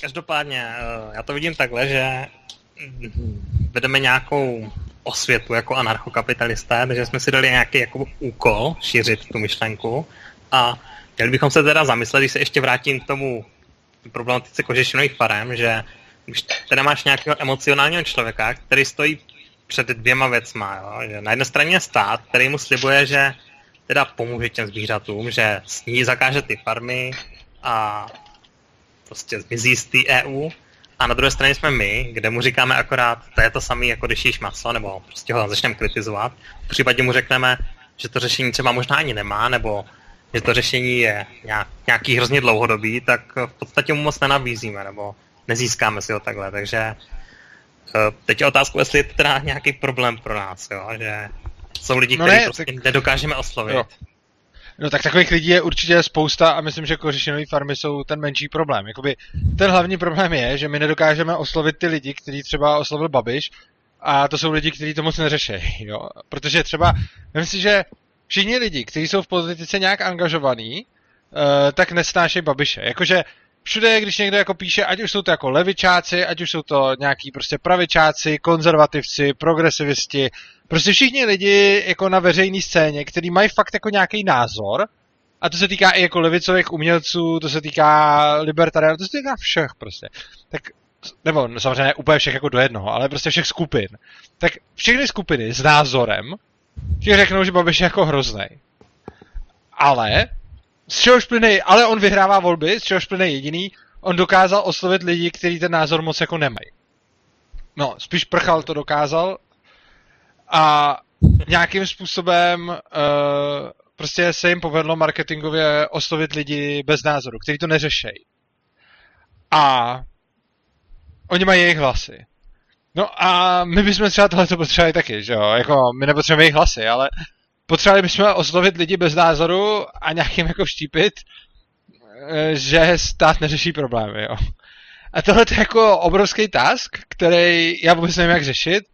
každopádně, já to vidím takhle, že vedeme nějakou osvětu jako anarchokapitalisté, takže jsme si dali nějaký jako úkol šířit tu myšlenku a měli bychom se teda zamyslet, když se ještě vrátím k tomu problematice kožešinových farem, že když teda máš nějakého emocionálního člověka, který stojí před dvěma věcma, jo? že na jedné straně je stát, který mu slibuje, že teda pomůže těm zvířatům, že s ní zakáže ty farmy a prostě zmizí z té EU. A na druhé straně jsme my, kde mu říkáme akorát, to je to samé, jako když jíš maso, nebo prostě ho začneme kritizovat. V případě mu řekneme, že to řešení třeba možná ani nemá, nebo že to řešení je nějaký hrozně dlouhodobý, tak v podstatě mu moc nenabízíme, nebo nezískáme si ho takhle. Takže eh, teď je otázka, jestli je to teda nějaký problém pro nás, jo? že jsou lidi, no kteří ne, prostě tak... nedokážeme oslovit. Jo. No tak takových lidí je určitě spousta a myslím, že kořešinové farmy jsou ten menší problém. Jakoby ten hlavní problém je, že my nedokážeme oslovit ty lidi, kteří třeba oslovil Babiš a to jsou lidi, kteří to moc neřeší, jo. Protože třeba, myslím si, že všichni lidi, kteří jsou v politice nějak angažovaní, uh, tak nesnášejí Babiše. Jakože všude, když někdo jako píše, ať už jsou to jako levičáci, ať už jsou to nějaký prostě pravičáci, konzervativci, progresivisti, prostě všichni lidi jako na veřejné scéně, kteří mají fakt jako nějaký názor, a to se týká i jako levicových umělců, to se týká libertariánů, to se týká všech prostě. Tak, nebo no, samozřejmě ne úplně všech jako do jednoho, ale prostě všech skupin. Tak všechny skupiny s názorem ti řeknou, že Babiš je jako hrozný. Ale z čehož plyne, ale on vyhrává volby, z čehož plyne jediný, on dokázal oslovit lidi, kteří ten názor moc jako nemají. No, spíš prchal to dokázal a nějakým způsobem uh, prostě se jim povedlo marketingově oslovit lidi bez názoru, kteří to neřešejí. A oni mají jejich hlasy. No a my bychom třeba tohle potřebovali taky, že jo? Jako, my nepotřebujeme jejich hlasy, ale potřebovali bychom oslovit lidi bez názoru a nějakým jako vštípit, eh, že stát neřeší problémy, jo. A tohle je jako obrovský task, který já vůbec nevím, jak řešit,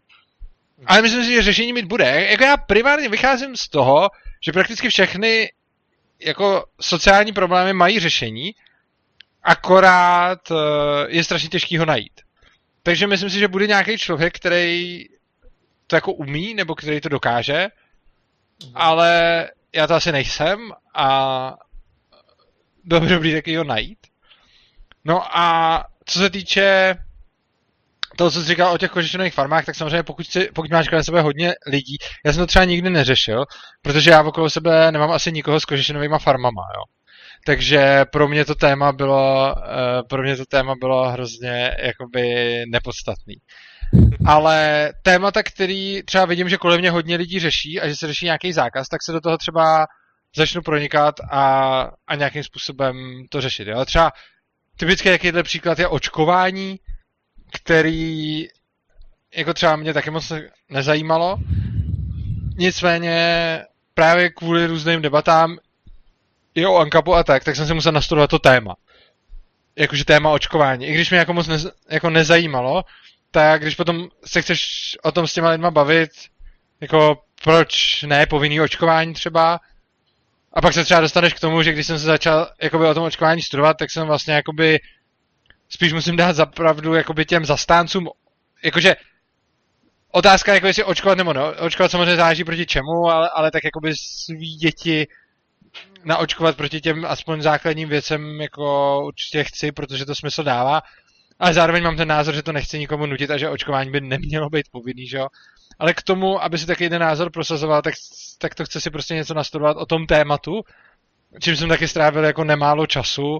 ale myslím si, že řešení mít bude. Jako já primárně vycházím z toho, že prakticky všechny jako sociální problémy mají řešení, akorát eh, je strašně těžký ho najít. Takže myslím si, že bude nějaký člověk, který to jako umí, nebo který to dokáže, ale já to asi nejsem a bylo by dobrý taky ho najít. No a co se týče toho, co jsi říkal o těch kožešinových farmách, tak samozřejmě pokud, si, pokud máš kolem sebe hodně lidí, já jsem to třeba nikdy neřešil, protože já okolo sebe nemám asi nikoho s kožešinovými farmama, jo. Takže pro mě to téma bylo, eh, pro mě to téma bylo hrozně jakoby nepodstatný. Ale témata, který třeba vidím, že kolem mě hodně lidí řeší a že se řeší nějaký zákaz, tak se do toho třeba začnu pronikat a, a nějakým způsobem to řešit. Jo? Třeba typický jakýhle příklad je očkování, který jako třeba mě taky moc nezajímalo. Nicméně právě kvůli různým debatám i o Ankapu a tak, tak jsem si musel nastudovat to téma. Jakože téma očkování. I když mě jako moc nez, jako nezajímalo, tak když potom se chceš o tom s těma lidma bavit, jako proč ne povinný očkování třeba, a pak se třeba dostaneš k tomu, že když jsem se začal jakoby o tom očkování studovat, tak jsem vlastně jakoby spíš musím dát zapravdu jakoby těm zastáncům, jakože otázka jako jestli očkovat nebo ne, očkovat samozřejmě záleží proti čemu, ale, ale tak jakoby svý děti naočkovat proti těm aspoň základním věcem jako určitě chci, protože to smysl dává. Ale zároveň mám ten názor, že to nechci nikomu nutit a že očkování by nemělo být povinný, že jo. Ale k tomu, aby si taky ten názor prosazoval, tak, tak to chce si prostě něco nastudovat o tom tématu, čím jsem taky strávil jako nemálo času,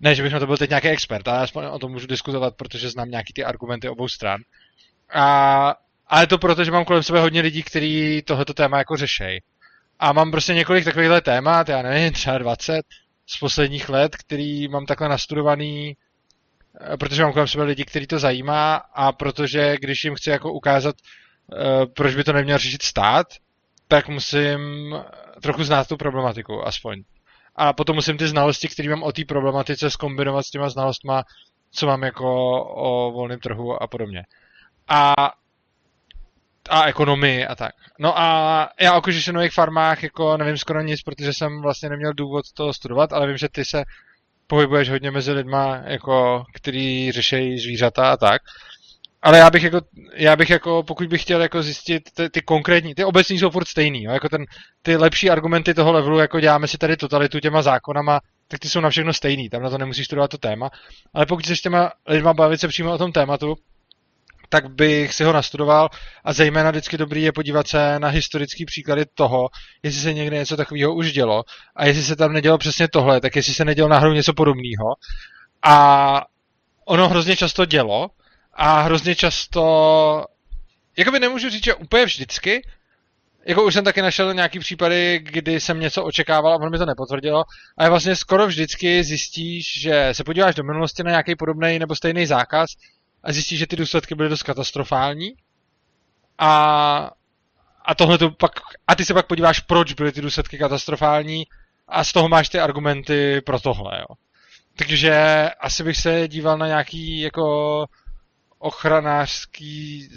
ne, že bych na to byl teď nějaký expert, ale aspoň o tom můžu diskutovat, protože znám nějaký ty argumenty obou stran. A, ale to proto, že mám kolem sebe hodně lidí, kteří tohoto téma jako řešejí. A mám prostě několik takovýchhle témat, já nevím, třeba 20 z posledních let, který mám takhle nastudovaný, protože mám kolem sebe lidi, který to zajímá a protože když jim chci jako ukázat, eh, proč by to neměl řešit stát, tak musím trochu znát tu problematiku, aspoň. A potom musím ty znalosti, které mám o té problematice, zkombinovat s těma znalostma, co mám jako o volném trhu a podobně. A a ekonomii a tak. No a já o kožešinových farmách jako nevím skoro nic, protože jsem vlastně neměl důvod to studovat, ale vím, že ty se pohybuješ hodně mezi lidma, jako, který řeší zvířata a tak. Ale já bych jako, já bych jako, pokud bych chtěl jako zjistit ty, ty konkrétní, ty obecní jsou furt stejný, jo? jako ten, ty lepší argumenty toho levelu, jako děláme si tady totalitu těma zákonama, tak ty jsou na všechno stejný, tam na to nemusíš studovat to téma. Ale pokud se s těma lidma bavit se přímo o tom tématu, tak bych si ho nastudoval. A zejména vždycky dobrý je podívat se na historický příklady toho, jestli se někde něco takového už dělo a jestli se tam nedělo přesně tohle, tak jestli se nedělo náhodou něco podobného. A ono hrozně často dělo a hrozně často, jakoby nemůžu říct, že úplně vždycky, jako už jsem taky našel nějaký případy, kdy jsem něco očekával a ono mi to nepotvrdilo, ale vlastně skoro vždycky zjistíš, že se podíváš do minulosti na nějaký podobný nebo stejný zákaz a zjistíš, že ty důsledky byly dost katastrofální. A, a tohle to pak, a ty se pak podíváš, proč byly ty důsledky katastrofální a z toho máš ty argumenty pro tohle, jo. Takže asi bych se díval na nějaký jako ochranářský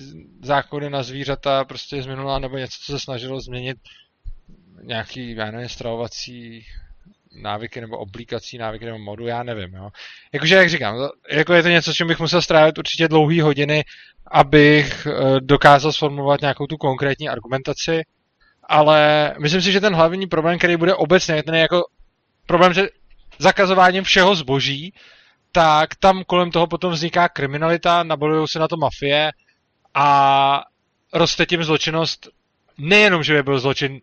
zákony na zvířata prostě z minula, nebo něco, co se snažilo změnit nějaký, já nevím, stravovací návyky nebo oblíkací návyky nebo modu, já nevím, jo. Jakože, jak říkám, jako je to něco, čím bych musel strávit určitě dlouhý hodiny, abych eh, dokázal sformulovat nějakou tu konkrétní argumentaci, ale myslím si, že ten hlavní problém, který bude obecně, ten je jako problém, že zakazováním všeho zboží, tak tam kolem toho potom vzniká kriminalita, nabalují se na to mafie a roste tím zločinnost nejenom, že by byl zločin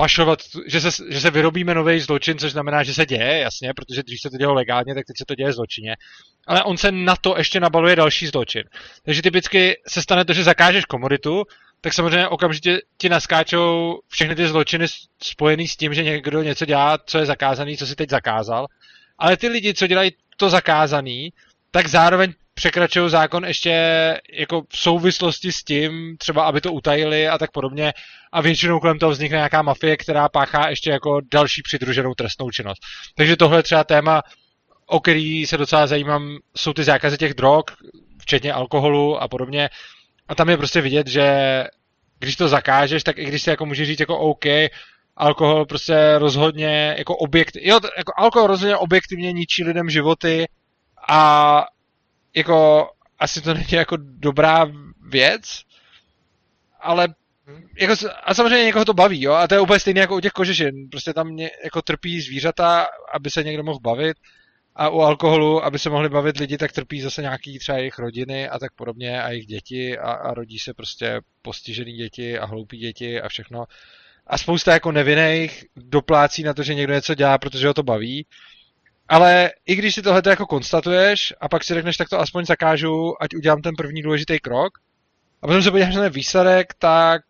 pašovat, že se, že se vyrobíme nový zločin, což znamená, že se děje, jasně, protože když se to dělo legálně, tak teď se to děje zločině. Ale on se na to ještě nabaluje další zločin. Takže typicky se stane to, že zakážeš komoditu, tak samozřejmě okamžitě ti naskáčou všechny ty zločiny spojený s tím, že někdo něco dělá, co je zakázaný, co si teď zakázal. Ale ty lidi, co dělají to zakázaný, tak zároveň překračují zákon ještě jako v souvislosti s tím, třeba aby to utajili a tak podobně a většinou kolem toho vznikne nějaká mafie, která páchá ještě jako další přidruženou trestnou činnost. Takže tohle je třeba téma, o který se docela zajímám, jsou ty zákazy těch drog, včetně alkoholu a podobně. A tam je prostě vidět, že když to zakážeš, tak i když si jako můžeš říct jako OK, alkohol prostě rozhodně jako objekt, jo, jako alkohol rozhodně objektivně ničí lidem životy a jako asi to není jako dobrá věc, ale jako, a samozřejmě někoho to baví, jo, a to je úplně stejné jako u těch kožešin, prostě tam mě, jako trpí zvířata, aby se někdo mohl bavit a u alkoholu, aby se mohli bavit lidi, tak trpí zase nějaký třeba jejich rodiny a tak podobně a jejich děti a, a rodí se prostě postižený děti a hloupí děti a všechno. A spousta jako nevinných doplácí na to, že někdo něco dělá, protože ho to baví ale i když si tohle jako konstatuješ a pak si řekneš, tak to aspoň zakážu, ať udělám ten první důležitý krok, a potom se podíváš na ten výsledek, tak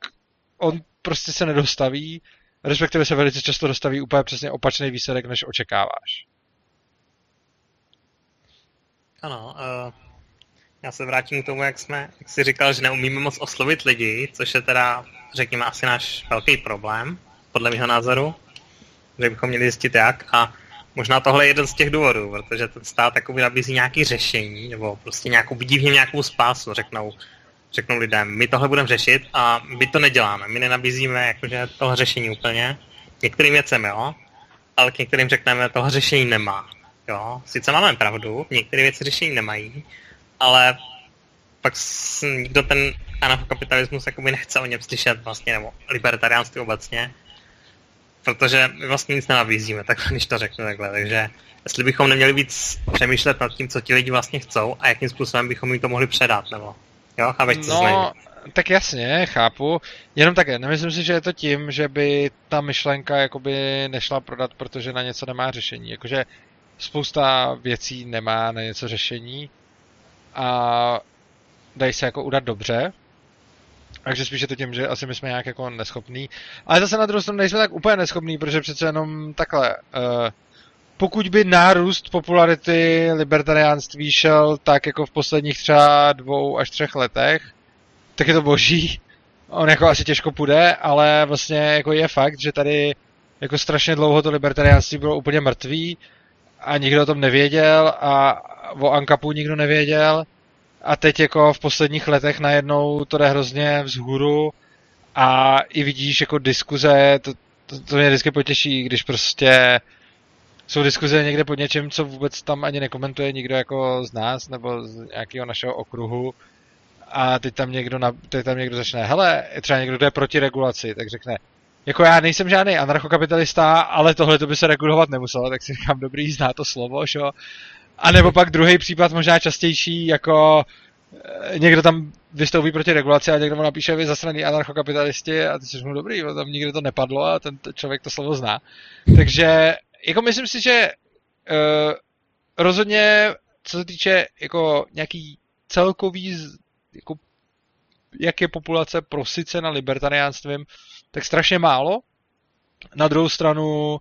on prostě se nedostaví, respektive se velice často dostaví úplně přesně opačný výsledek, než očekáváš. Ano, uh, já se vrátím k tomu, jak jsme, jak jsi říkal, že neumíme moc oslovit lidi, což je teda, řekněme, asi náš velký problém, podle mého názoru, že bychom měli zjistit jak a Možná tohle je jeden z těch důvodů, protože ten stát jakoby nabízí nějaké řešení, nebo prostě nějakou, vidí v něm nějakou spásu, řeknou, řeknou lidem, my tohle budeme řešit a my to neděláme, my nenabízíme jakože tohle řešení úplně. Některým věcem jo, ale k některým řekneme, tohle řešení nemá. Jo, sice máme pravdu, některé věci řešení nemají, ale pak nikdo ten anarchokapitalismus jakoby nechce o něm slyšet vlastně, nebo libertariánství obecně, protože my vlastně nic nenabízíme, tak když to řeknu takhle, takže jestli bychom neměli víc přemýšlet nad tím, co ti lidi vlastně chcou a jakým způsobem bychom jim to mohli předat, nebo jo, chápeš, co no, tak jasně, chápu. Jenom také, nemyslím si, že je to tím, že by ta myšlenka jakoby nešla prodat, protože na něco nemá řešení. Jakože spousta věcí nemá na něco řešení a dají se jako udat dobře, takže spíš je to tím, že asi my jsme nějak jako neschopní. Ale zase na druhou stranu nejsme tak úplně neschopní, protože přece jenom takhle. Uh, pokud by nárůst popularity libertariánství šel tak jako v posledních třeba dvou až třech letech, tak je to boží. On jako asi těžko půjde, ale vlastně jako je fakt, že tady jako strašně dlouho to libertariánství bylo úplně mrtvý a nikdo o tom nevěděl a o Ankapu nikdo nevěděl a teď jako v posledních letech najednou to jde hrozně vzhůru a i vidíš jako diskuze, to, to, to mě vždycky potěší, když prostě jsou diskuze někde pod něčem, co vůbec tam ani nekomentuje nikdo jako z nás, nebo z nějakého našeho okruhu. A teď tam někdo, na, teď tam někdo začne, hele, třeba někdo, kdo je proti regulaci, tak řekne, jako já nejsem žádný anarchokapitalista, ale tohle to by se regulovat nemuselo, tak si říkám, dobrý, zná to slovo, že A nebo pak druhý případ, možná častější, jako e, někdo tam vystoupí proti regulaci a někdo mu napíše, vy zasraný anarchokapitalisti a ty jsi mu dobrý, tam nikdo to nepadlo a ten člověk to slovo zná. Takže jako myslím si, že uh, rozhodně, co se týče jako nějaký celkový, jako, jak je populace prosycena libertariánstvím, tak strašně málo. Na druhou stranu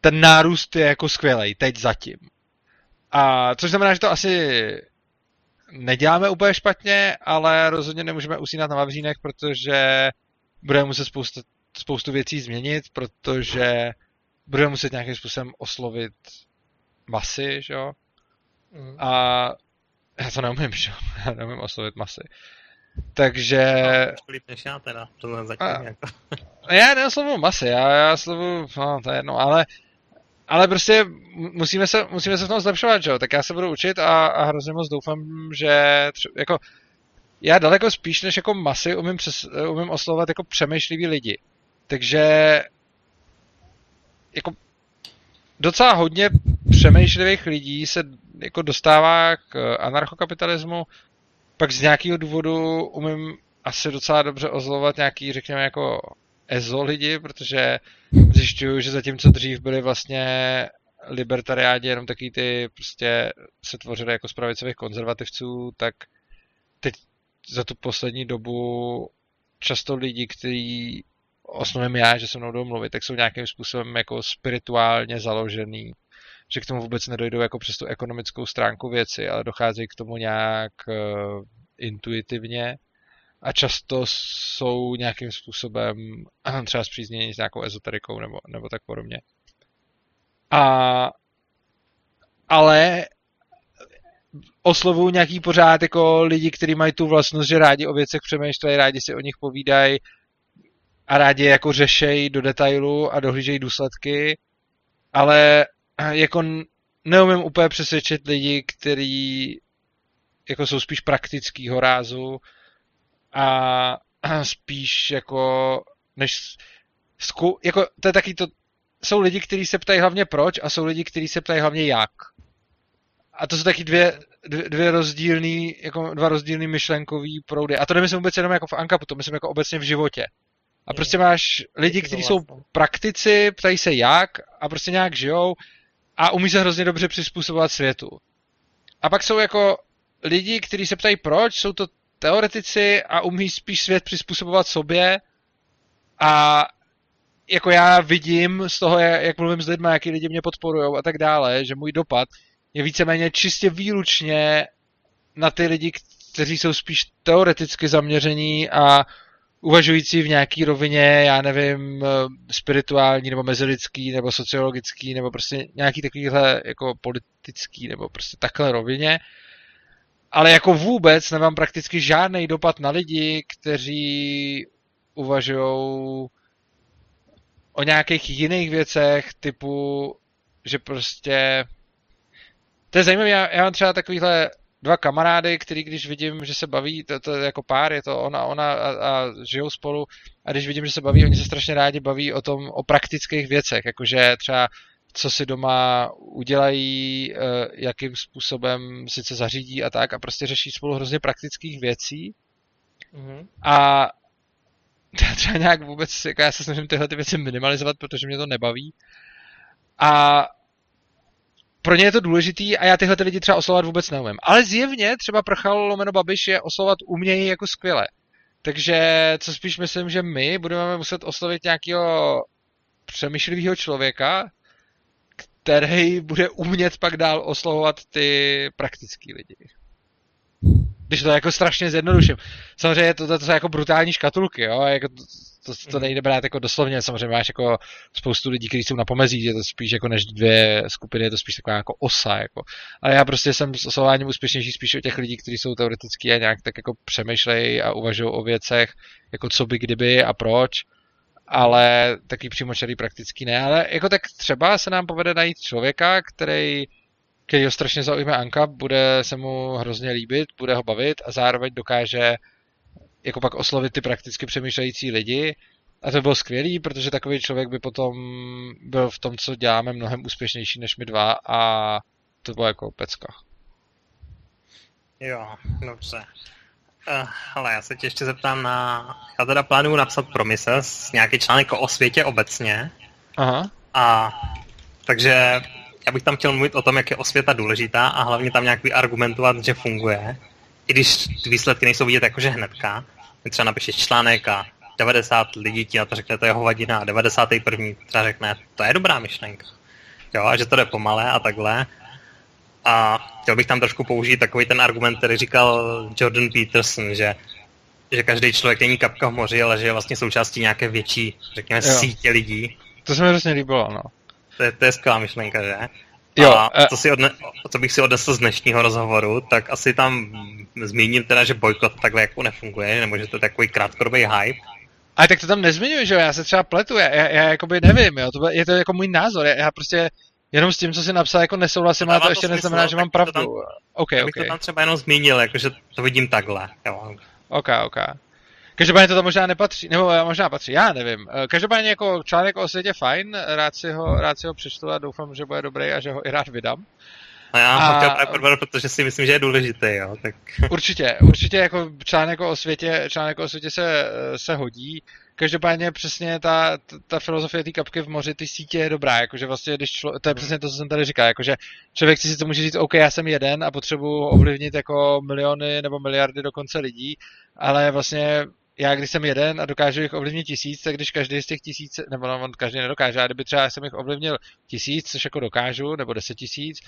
ten nárůst je jako skvělý, teď zatím. A což znamená, že to asi neděláme úplně špatně, ale rozhodně nemůžeme usínat na vavřínech, protože budeme muset spoustu, spoustu věcí změnit, protože budeme muset nějakým způsobem oslovit masy, že jo? Mm. A já to neumím, že jo? <laughs> Já neumím oslovit masy. Takže... No, líp než já teda, to zatím a... jako. já neoslovuju masy, já, já oslovuju, no to je jedno, ale ale prostě musíme se, musíme se v tom zlepšovat, že jo? Tak já se budu učit a, a hrozně moc doufám, že třeba, jako já daleko spíš než jako masy umím, přes, umím oslovovat jako přemýšlivý lidi. Takže jako docela hodně přemýšlivých lidí se jako dostává k anarchokapitalismu, pak z nějakého důvodu umím asi docela dobře ozlovat nějaký, řekněme, jako EZO lidi, protože zjišťuju, že zatímco dřív byli vlastně libertariáni jenom taky ty prostě se tvořili jako z pravicových konzervativců, tak teď za tu poslední dobu často lidi, kteří osnovím já, že se mnou jdou mluvit, tak jsou nějakým způsobem jako spirituálně založený, že k tomu vůbec nedojdou jako přes tu ekonomickou stránku věci, ale docházejí k tomu nějak uh, intuitivně a často jsou nějakým způsobem <clears throat> třeba zpřízněni s nějakou ezoterikou nebo, nebo tak podobně. A, ale oslovují nějaký pořád jako lidi, kteří mají tu vlastnost, že rádi o věcech přemýšlejí, rádi si o nich povídají a rádi jako řešejí do detailu a dohlížejí důsledky, ale <clears throat> jako neumím úplně přesvědčit lidi, kteří jako jsou spíš praktického rázu a <clears throat> spíš jako než zku, jako to je taky to, jsou lidi, kteří se ptají hlavně proč a jsou lidi, kteří se ptají hlavně jak. A to jsou taky dvě, dvě, dvě rozdílný, jako dva rozdílný myšlenkový proudy. A to nemyslím vůbec jenom jako v Ankapu, to myslím jako obecně v životě. A prostě máš lidi, kteří jsou praktici, ptají se jak a prostě nějak žijou a umí se hrozně dobře přizpůsobovat světu. A pak jsou jako lidi, kteří se ptají proč, jsou to teoretici a umí spíš svět přizpůsobovat sobě a jako já vidím z toho, jak mluvím s lidmi, jaký lidi mě podporují a tak dále, že můj dopad je víceméně čistě výlučně na ty lidi, kteří jsou spíš teoreticky zaměření a uvažující v nějaký rovině, já nevím, spirituální, nebo mezilidský, nebo sociologický, nebo prostě nějaký takovýhle jako politický, nebo prostě takhle rovině ale jako vůbec nemám prakticky žádný dopad na lidi, kteří uvažují o nějakých jiných věcech, typu, že prostě... To je zajímavé, já, já mám třeba takovýhle dva kamarády, který když vidím, že se baví, to, to je jako pár, je to ona, ona a, a žijou spolu, a když vidím, že se baví, oni se strašně rádi baví o tom, o praktických věcech, jakože třeba co si doma udělají, eh, jakým způsobem sice zařídí a tak a prostě řeší spolu hrozně praktických věcí. Mm-hmm. A <laughs> já třeba nějak vůbec, jako já se snažím tyhle ty věci minimalizovat, protože mě to nebaví. A pro ně je to důležitý a já tyhle ty lidi třeba oslovovat vůbec neumím. Ale zjevně třeba Prchal lomeno Babiš je oslovat umějí jako skvěle. Takže co spíš myslím, že my budeme muset oslovit nějakého přemýšlivého člověka, který bude umět pak dál oslovovat ty praktický lidi. Když to jako strašně zjednoduším. Samozřejmě to, to, to jsou jako brutální škatulky, jo, jako to, to, to nejde brát jako doslovně, samozřejmě máš jako spoustu lidí, kteří jsou na pomezí, je to spíš jako než dvě skupiny, je to spíš taková jako osa, jako. Ale já prostě jsem s oslovováním úspěšnější spíš o těch lidí, kteří jsou teoretický a nějak tak jako přemýšlejí a uvažují o věcech, jako co by kdyby a proč ale taky přímočarý prakticky ne, ale jako tak třeba se nám povede najít člověka, který který ho strašně zaujme Anka, bude se mu hrozně líbit, bude ho bavit a zároveň dokáže jako pak oslovit ty prakticky přemýšlející lidi. A to bylo skvělý, protože takový člověk by potom byl v tom, co děláme, mnohem úspěšnější než my dva a to bylo jako pecka. Jo, dobře. Uh, ale já se tě ještě zeptám na... Já teda plánuju napsat Promises, nějaký článek o světě obecně. Aha. A takže já bych tam chtěl mluvit o tom, jak je osvěta důležitá a hlavně tam nějak argumentovat, že funguje. I když ty výsledky nejsou vidět jakože hnedka. Ty třeba napíšeš článek a 90 lidí ti na to řekne, to je hovadina a 91. třeba řekne, to je dobrá myšlenka. Jo, a že to jde pomalé a takhle. A chtěl bych tam trošku použít takový ten argument, který říkal Jordan Peterson, že, že každý člověk není kapka v moři, ale že je vlastně součástí nějaké větší, řekněme, jo. sítě lidí. To se mi hrozně líbilo, no. To je, to je skvělá myšlenka, že? Jo, a co, si odne, co bych si odnesl z dnešního rozhovoru, tak asi tam zmíním teda, že bojkot takhle jako nefunguje, nebo že to je takový krátkodobý hype. Ale tak to tam nezmiňuji, že jo, já se třeba pletu, já, já, já jakoby nevím, jo, to je to jako můj názor, já, já prostě jenom s tím, co jsi napsal, jako nesouhlasím, ale to, to ještě smysl, neznamená, že mám pravdu. Tam, okay, já bych okay. to tam třeba jenom zmínil, jakože to vidím takhle, jo. Ok, ok. Každopádně to tam možná nepatří, nebo možná patří, já nevím. Eh, každopádně jako článek o světě fajn, rád si ho, rád si ho přečtu a doufám, že bude dobrý a že ho i rád vydám. A já a... chtěl právě protože si myslím, že je důležitý, jo. Tak... Určitě, určitě jako článek o světě, článek o světě se, se hodí. Každopádně přesně ta, ta, ta filozofie té kapky v moři, ty sítě je dobrá, jakože vlastně, když člo, to je přesně to, co jsem tady říkal, jakože člověk si to může říct, OK, já jsem jeden a potřebuji ovlivnit jako miliony nebo miliardy dokonce lidí, ale vlastně já když jsem jeden a dokážu jich ovlivnit tisíc, tak když každý z těch tisíc, nebo no, on každý nedokáže, a kdyby třeba jsem jich ovlivnil tisíc, což jako dokážu, nebo deset tisíc,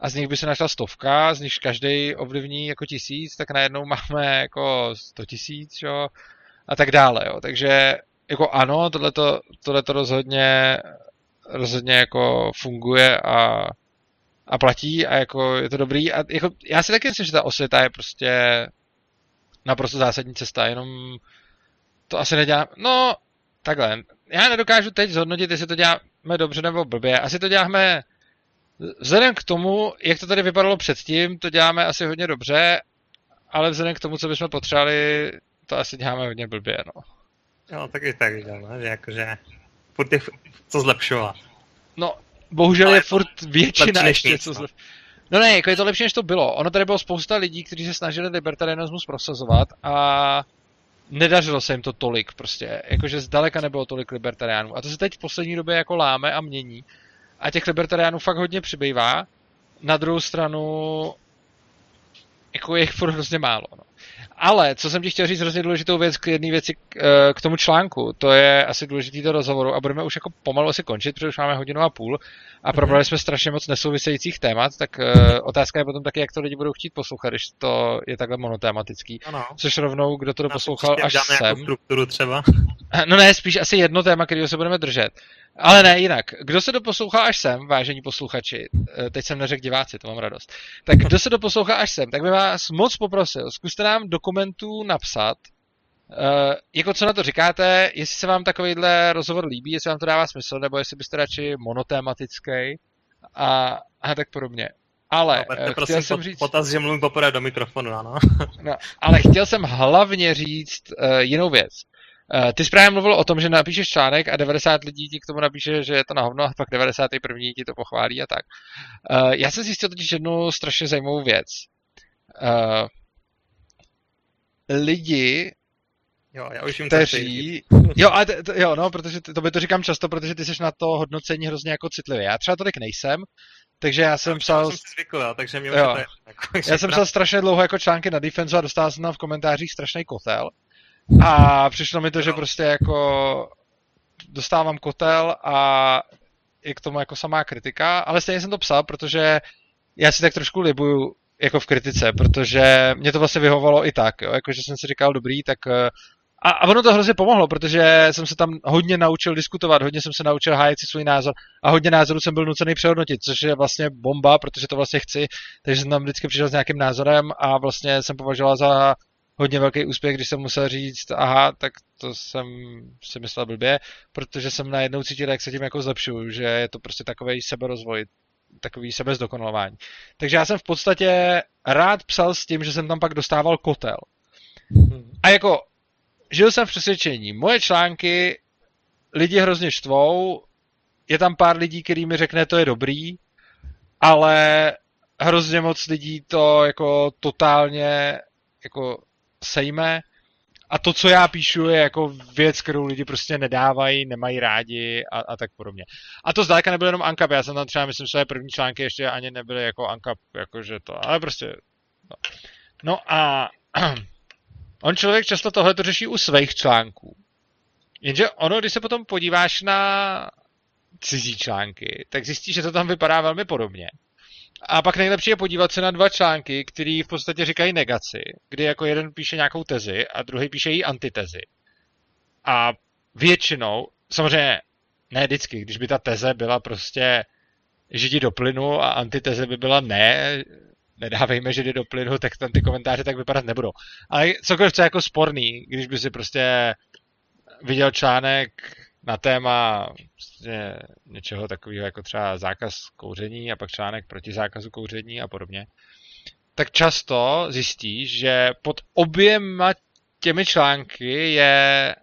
a z nich by se našla stovka, z nich každý ovlivní jako tisíc, tak najednou <laughs> máme jako sto tisíc, jo, a tak dále, jo. Takže jako ano, tohleto, tohleto rozhodně, rozhodně jako funguje a, a platí a jako je to dobrý. A jako, já si taky myslím, že ta osvěta je prostě naprosto zásadní cesta, jenom to asi nedělám. No, takhle. Já nedokážu teď zhodnotit, jestli to děláme dobře nebo blbě. Asi to děláme vzhledem k tomu, jak to tady vypadalo předtím, to děláme asi hodně dobře, ale vzhledem k tomu, co bychom potřebovali, to asi děláme hodně blbě, no. Jo, tak i tak no, že jakože furt je co zlepšovat. No, bohužel ale je furt většina ještě co zlepšovat. No ne, jako je to lepší, než to bylo. Ono tady bylo spousta lidí, kteří se snažili libertarianismus prosazovat a nedařilo se jim to tolik prostě. Jakože zdaleka nebylo tolik libertariánů. A to se teď v poslední době jako láme a mění. A těch libertariánů fakt hodně přibývá. Na druhou stranu jako je jich furt hrozně málo. No. Ale, co jsem ti chtěl říct hrozně důležitou věc k jedné věci k, eh, k tomu článku, to je asi důležitý do rozhovoru a budeme už jako pomalu asi končit, protože už máme hodinu a půl a mhm. probrali jsme strašně moc nesouvisejících témat, tak uh, otázka je potom taky, jak to lidi budou chtít poslouchat, když to je takhle monotématický. Ano. Což rovnou, kdo to doposlouchal až sem. strukturu třeba. <laughs> No ne, spíš asi jedno téma, kterého se budeme držet. Ale ne, jinak. Kdo se doposlouchá až sem, vážení posluchači, eh, teď jsem neřekl diváci, to mám radost, tak kdo se doposlouchá až sem, tak by vás moc poprosil, zkuste nám dokumentů napsat, Uh, jako co na to říkáte, jestli se vám takovýhle rozhovor líbí, jestli vám to dává smysl, nebo jestli byste radši monotématický a, a tak podobně. Ale no, chtěl prosím jsem říct... Potaz, že mluvím poprvé do mikrofonu, ano. no, ale chtěl jsem hlavně říct uh, jinou věc. Uh, ty správně mluvil o tom, že napíšeš článek a 90 lidí ti k tomu napíše, že je to na hovno a pak 91. ti to pochválí a tak. Uh, já jsem zjistil totiž jednu strašně zajímavou věc. Uh, lidi Jo, já už jim kteří... Jo, a t- t- jo, no, protože t- to by to říkám často, protože ty jsi na to hodnocení hrozně jako citlivý. Já třeba tolik nejsem, takže já jsem já psal... jsem si zvykl, takže mě jo. to je, jako, Já jsem psal strašně dlouho jako články na defense a dostal jsem tam v komentářích strašný kotel. A přišlo mi to, že prostě jako dostávám kotel a i k tomu jako samá kritika, ale stejně jsem to psal, protože já si tak trošku libuju jako v kritice, protože mě to vlastně vyhovovalo i tak, jo? Jako, že jsem si říkal, dobrý, tak eh, a, a ono to hrozně pomohlo, protože jsem se tam hodně naučil diskutovat, hodně jsem se naučil hájit si svůj názor a hodně názorů jsem byl nucený přehodnotit, což je vlastně bomba, protože to vlastně chci, takže jsem tam vždycky přišel s nějakým názorem a vlastně jsem považoval za hodně velký úspěch, když jsem musel říct, aha, tak to jsem si myslel blbě, protože jsem najednou cítil, jak se tím jako zlepšuju, že je to prostě takový seberozvoj, takový sebezdokonalování. Takže já jsem v podstatě rád psal s tím, že jsem tam pak dostával kotel. A jako, žil jsem v přesvědčení, moje články lidi hrozně štvou, je tam pár lidí, který mi řekne, to je dobrý, ale hrozně moc lidí to jako totálně jako sejme a to, co já píšu, je jako věc, kterou lidi prostě nedávají, nemají rádi a, a tak podobně. A to zdaleka nebylo jenom Ankap, já jsem tam třeba, myslím, své první články ještě ani nebyly jako Ankap, jakože to, ale prostě, no. no a <clears throat> on člověk často tohle to řeší u svých článků. Jenže ono, když se potom podíváš na cizí články, tak zjistíš, že to tam vypadá velmi podobně. A pak nejlepší je podívat se na dva články, který v podstatě říkají negaci, kdy jako jeden píše nějakou tezi a druhý píše její antitezi. A většinou, samozřejmě ne vždycky, když by ta teze byla prostě židi do plynu a antiteze by byla ne, nedávejme židi do plynu, <laughs> tak tam ty komentáře tak vypadat nebudou. Ale cokoliv, co je jako sporný, když by si prostě viděl článek na téma prostě něčeho takového jako třeba zákaz kouření a pak článek proti zákazu kouření a podobně, tak často zjistíš, že pod oběma těmi články je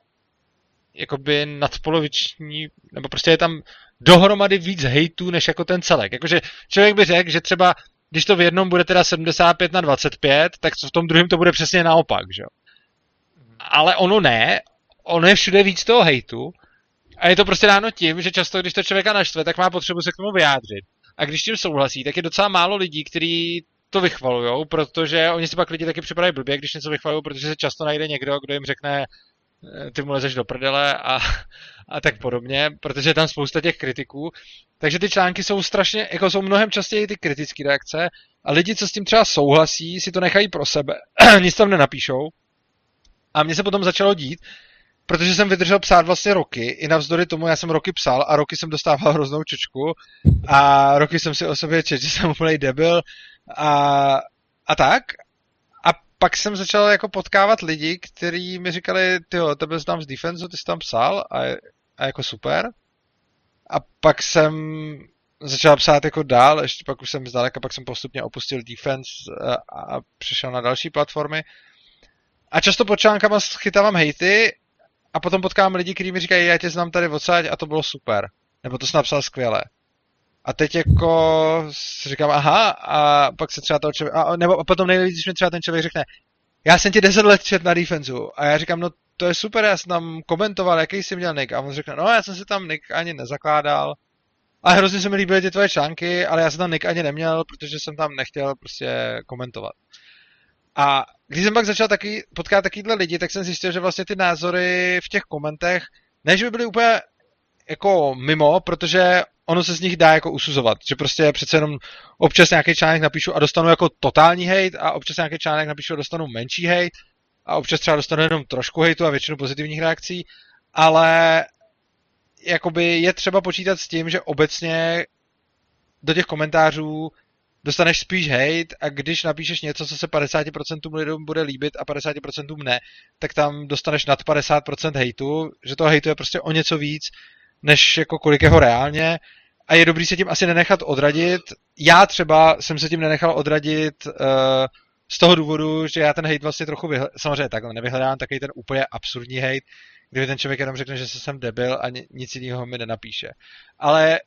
jakoby nadpoloviční, nebo prostě je tam dohromady víc hejtů, než jako ten celek. Jakože člověk by řekl, že třeba když to v jednom bude teda 75 na 25, tak v tom druhém to bude přesně naopak, že jo. Ale ono ne, ono je všude víc toho hejtu a je to prostě dáno tím, že často, když to člověka naštve, tak má potřebu se k tomu vyjádřit. A když tím souhlasí, tak je docela málo lidí, kteří to vychvalujou, protože oni si pak lidi taky připadají blbě, když něco vychvalují, protože se často najde někdo, kdo jim řekne, eh, ty mu lezeš do prdele a, a tak podobně, protože je tam spousta těch kritiků. Takže ty články jsou strašně, jako jsou mnohem častěji ty kritické reakce a lidi, co s tím třeba souhlasí, si to nechají pro sebe, <clears throat> nic tam nenapíšou. A mně se potom začalo dít, protože jsem vydržel psát vlastně roky, i navzdory tomu já jsem roky psal a roky jsem dostával hroznou čočku a roky jsem si o sobě četl, <laughs> že jsem úplný debil a, a tak. A pak jsem začal jako potkávat lidi, kteří mi říkali, ty tebe znám z defense, ty jsi tam psal a, a jako super. A pak jsem začal psát jako dál, ještě pak už jsem zdaleka, pak jsem postupně opustil defense a, a přišel na další platformy. A často pod článkama chytávám hejty a potom potkám lidi, kteří mi říkají, já tě znám tady odsaď a to bylo super. Nebo to jsi napsal skvěle. A teď jako si říkám, aha, a pak se třeba toho člověk, a, nebo a potom nejvíc, když mi třeba ten člověk řekne, já jsem ti 10 let čet na defenzu a já říkám, no to je super, já jsem tam komentoval, jaký jsi měl nick. A on řekne, no já jsem si tam nick ani nezakládal. A hrozně se mi líbily ty tvoje články, ale já jsem tam nick ani neměl, protože jsem tam nechtěl prostě komentovat. A když jsem pak začal taky potkat takovýhle lidi, tak jsem zjistil, že vlastně ty názory v těch komentech, ne, že by byly úplně jako mimo, protože ono se z nich dá jako usuzovat, že prostě přece jenom občas nějaký článek napíšu a dostanu jako totální hate a občas nějaký článek napíšu a dostanu menší hate a občas třeba dostanu jenom trošku hejtu a většinu pozitivních reakcí, ale jakoby je třeba počítat s tím, že obecně do těch komentářů dostaneš spíš hate a když napíšeš něco, co se 50% lidem bude líbit a 50% ne, tak tam dostaneš nad 50% hejtu, že toho hejtu je prostě o něco víc, než jako kolik je ho reálně a je dobrý se tím asi nenechat odradit. Já třeba jsem se tím nenechal odradit uh, z toho důvodu, že já ten hate vlastně trochu vyhl... samozřejmě takhle nevyhledám takový ten úplně absurdní hate, kdyby ten člověk jenom řekne, že jsem debil a nic jiného mi nenapíše. Ale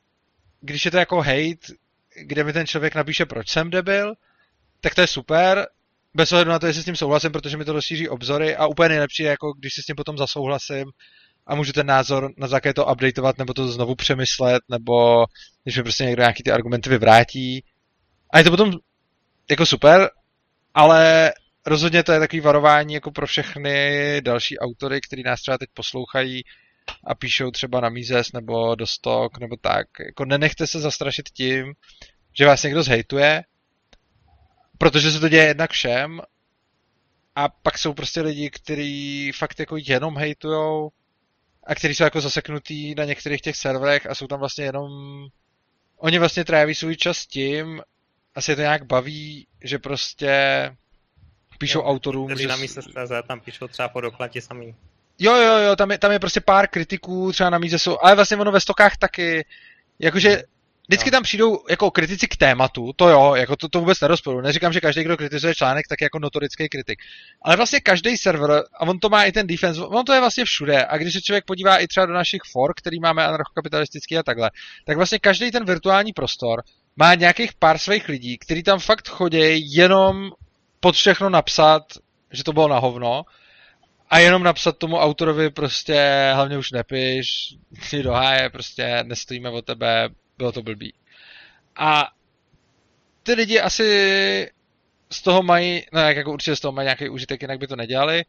když je to jako hate, kde mi ten člověk napíše, proč jsem debil, tak to je super, bez ohledu na to, jestli s tím souhlasím, protože mi to rozšíří obzory a úplně nejlepší je, jako když si s tím potom zasouhlasím a můžu ten názor na základě to updateovat, nebo to znovu přemyslet, nebo když mi prostě někdo nějaký ty argumenty vyvrátí. A je to potom jako super, ale rozhodně to je takový varování jako pro všechny další autory, kteří nás třeba teď poslouchají a píšou třeba na Mises nebo do Stock nebo tak. Jako nenechte se zastrašit tím, že vás někdo zhejtuje, protože se to děje jednak všem a pak jsou prostě lidi, kteří fakt jako jenom hejtujou a kteří jsou jako zaseknutý na některých těch serverech a jsou tam vlastně jenom oni vlastně tráví svůj čas tím, asi to nějak baví, že prostě píšou jo, autorům. Kteří na místě tam píšou třeba po dokladě samý. Jo, jo, jo, tam je, tam je prostě pár kritiků, třeba na míře jsou, ale vlastně ono ve stokách taky, jakože Vždycky tam přijdou jako kritici k tématu, to jo, jako to, to vůbec nerozporu. Neříkám, že každý, kdo kritizuje článek, tak je jako notorický kritik. Ale vlastně každý server, a on to má i ten defense, on to je vlastně všude. A když se člověk podívá i třeba do našich for, který máme anarchokapitalistický a takhle, tak vlastně každý ten virtuální prostor má nějakých pár svých lidí, kteří tam fakt chodí jenom pod všechno napsat, že to bylo na hovno, a jenom napsat tomu autorovi prostě, hlavně už nepiš, si do háje, prostě nestojíme o tebe, bylo to blbý. A ty lidi asi z toho mají, no jak jako určitě z toho mají nějaký užitek, jinak by to nedělali.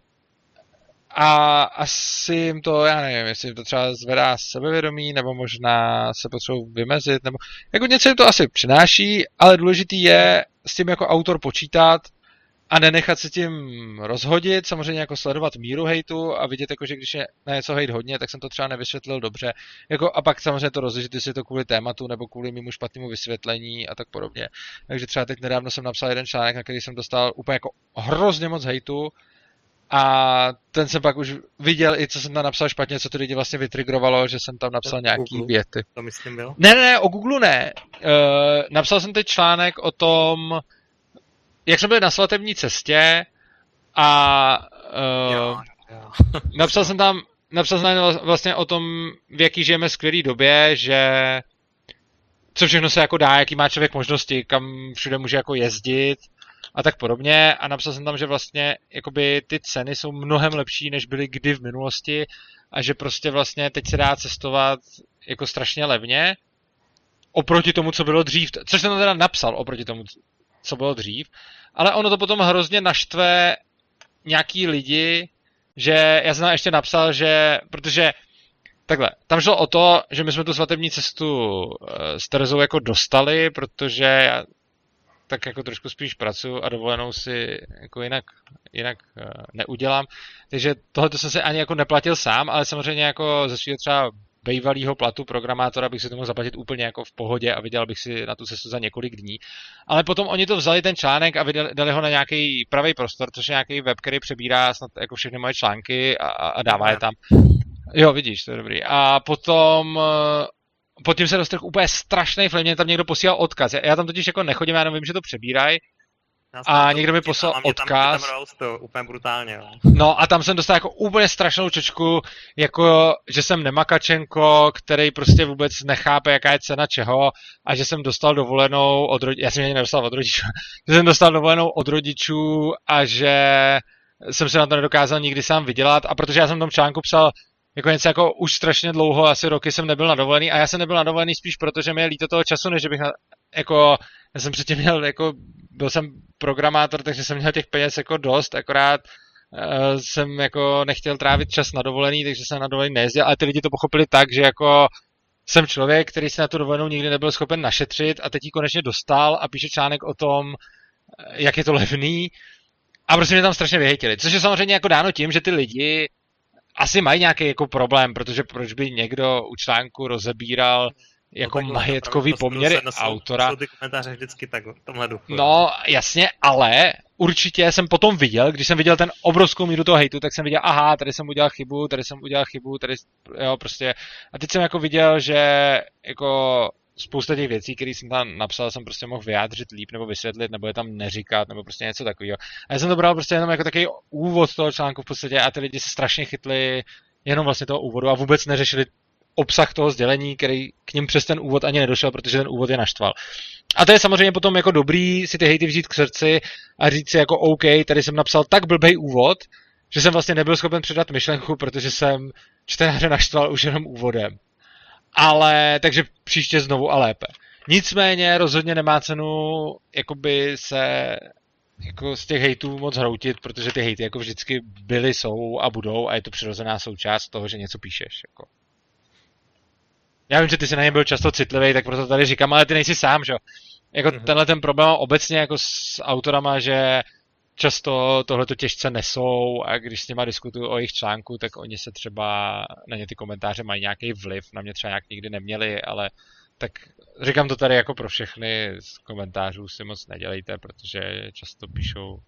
A asi jim to, já nevím, jestli jim to třeba zvedá sebevědomí, nebo možná se potřebují vymezit, nebo jako něco jim to asi přináší, ale důležitý je s tím jako autor počítat a nenechat se tím rozhodit, samozřejmě jako sledovat míru hejtu a vidět, jako, že když je na něco hejt hodně, tak jsem to třeba nevysvětlil dobře. Jako, a pak samozřejmě to rozlišit, jestli je to kvůli tématu nebo kvůli mému špatnému vysvětlení a tak podobně. Takže třeba teď nedávno jsem napsal jeden článek, na který jsem dostal úplně jako hrozně moc hejtu a ten jsem pak už viděl i, co jsem tam napsal špatně, co ty lidi vlastně vytrigrovalo, že jsem tam napsal nějaký věty. To myslím byl? Ne, ne, ne, o Google ne. Uh, napsal jsem teď článek o tom, jak jsme byli na svatební cestě a uh, jo, jo. <laughs> napsal jsem tam napsal jsem vlastně o tom, v jaký žijeme skvělý době, že co všechno se jako dá, jaký má člověk možnosti, kam všude může jako jezdit a tak podobně. A napsal jsem tam, že vlastně jakoby ty ceny jsou mnohem lepší, než byly kdy v minulosti a že prostě vlastně teď se dá cestovat jako strašně levně oproti tomu, co bylo dřív. Což jsem tam teda napsal oproti tomu, co bylo dřív. Ale ono to potom hrozně naštve nějaký lidi, že já jsem ještě napsal, že, protože takhle, tam šlo o to, že my jsme tu svatební cestu eh, s Terezou jako dostali, protože já tak jako trošku spíš pracuji a dovolenou si jako jinak, jinak eh, neudělám. Takže tohle jsem se ani jako neplatil sám, ale samozřejmě jako ze třeba bývalého platu programátora bych si to mohl zaplatit úplně jako v pohodě a vydělal bych si na tu cestu za několik dní. Ale potom oni to vzali ten článek a vydali, dali ho na nějaký pravý prostor, což je nějaký web, který přebírá snad jako všechny moje články a, a dává je tam. Jo, vidíš, to je dobrý. A potom eh, pod tím se dostrh úplně strašný flame, mě tam někdo posílal odkaz. Já tam totiž jako nechodím, já jenom vím, že to přebírají, a někdo mi poslal tam, odkaz. Tam, tam to úplně brutálně, jo. No a tam jsem dostal jako úplně strašnou čočku, jako že jsem nemakačenko, který prostě vůbec nechápe, jaká je cena čeho a že jsem dostal dovolenou od rodičů, já jsem ji nedostal od rodičů, <laughs> že jsem dostal dovolenou od rodičů a že jsem se na to nedokázal nikdy sám vydělat a protože já jsem v tom článku psal jako něco jako už strašně dlouho, asi roky jsem nebyl na dovolený a já jsem nebyl na dovolený spíš proto, že mi je líto toho času, než bych na, jako, já jsem předtím měl jako byl jsem programátor, takže jsem měl těch peněz jako dost, akorát uh, jsem jako nechtěl trávit čas na dovolený, takže jsem na dovolený nejezdil, ale ty lidi to pochopili tak, že jako jsem člověk, který si na tu dovolenou nikdy nebyl schopen našetřit a teď ji konečně dostal a píše článek o tom, eh, jak je to levný a prostě mě tam strašně vyhejtili. Což je samozřejmě jako dáno tím, že ty lidi asi mají nějaký jako problém, protože proč by někdo u článku rozebíral jako no, majetkový to, poměry to, autora. Ty komentáře vždycky tak tomhle duchu. No, jasně, ale určitě jsem potom viděl, když jsem viděl ten obrovskou míru toho hejtu, tak jsem viděl, aha, tady jsem udělal chybu, tady jsem udělal chybu, tady, jo, prostě. A teď jsem jako viděl, že jako spousta těch věcí, které jsem tam napsal, jsem prostě mohl vyjádřit líp nebo vysvětlit, nebo je tam neříkat, nebo prostě něco takového. A já jsem to bral prostě jenom jako takový úvod toho článku v podstatě a ty lidi se strašně chytli jenom vlastně toho úvodu a vůbec neřešili obsah toho sdělení, který k ním přes ten úvod ani nedošel, protože ten úvod je naštval. A to je samozřejmě potom jako dobrý si ty hejty vzít k srdci a říct si jako OK, tady jsem napsal tak blbej úvod, že jsem vlastně nebyl schopen předat myšlenku, protože jsem čtenáře naštval už jenom úvodem. Ale, takže příště znovu a lépe. Nicméně rozhodně nemá cenu jakoby se jako z těch hejtů moc hroutit, protože ty hejty jako vždycky byly, jsou a budou a je to přirozená součást toho, že něco píšeš. Jako. Já vím, že ty jsi na ně byl často citlivý, tak proto tady říkám, ale ty nejsi sám, že Jako mm-hmm. tenhle ten problém obecně jako s autorama, že často tohle to těžce nesou a když s nima diskutuju o jejich článku, tak oni se třeba, na ně ty komentáře mají nějaký vliv, na mě třeba nějak nikdy neměli, ale tak říkám to tady jako pro všechny z komentářů si moc nedělejte, protože často píšou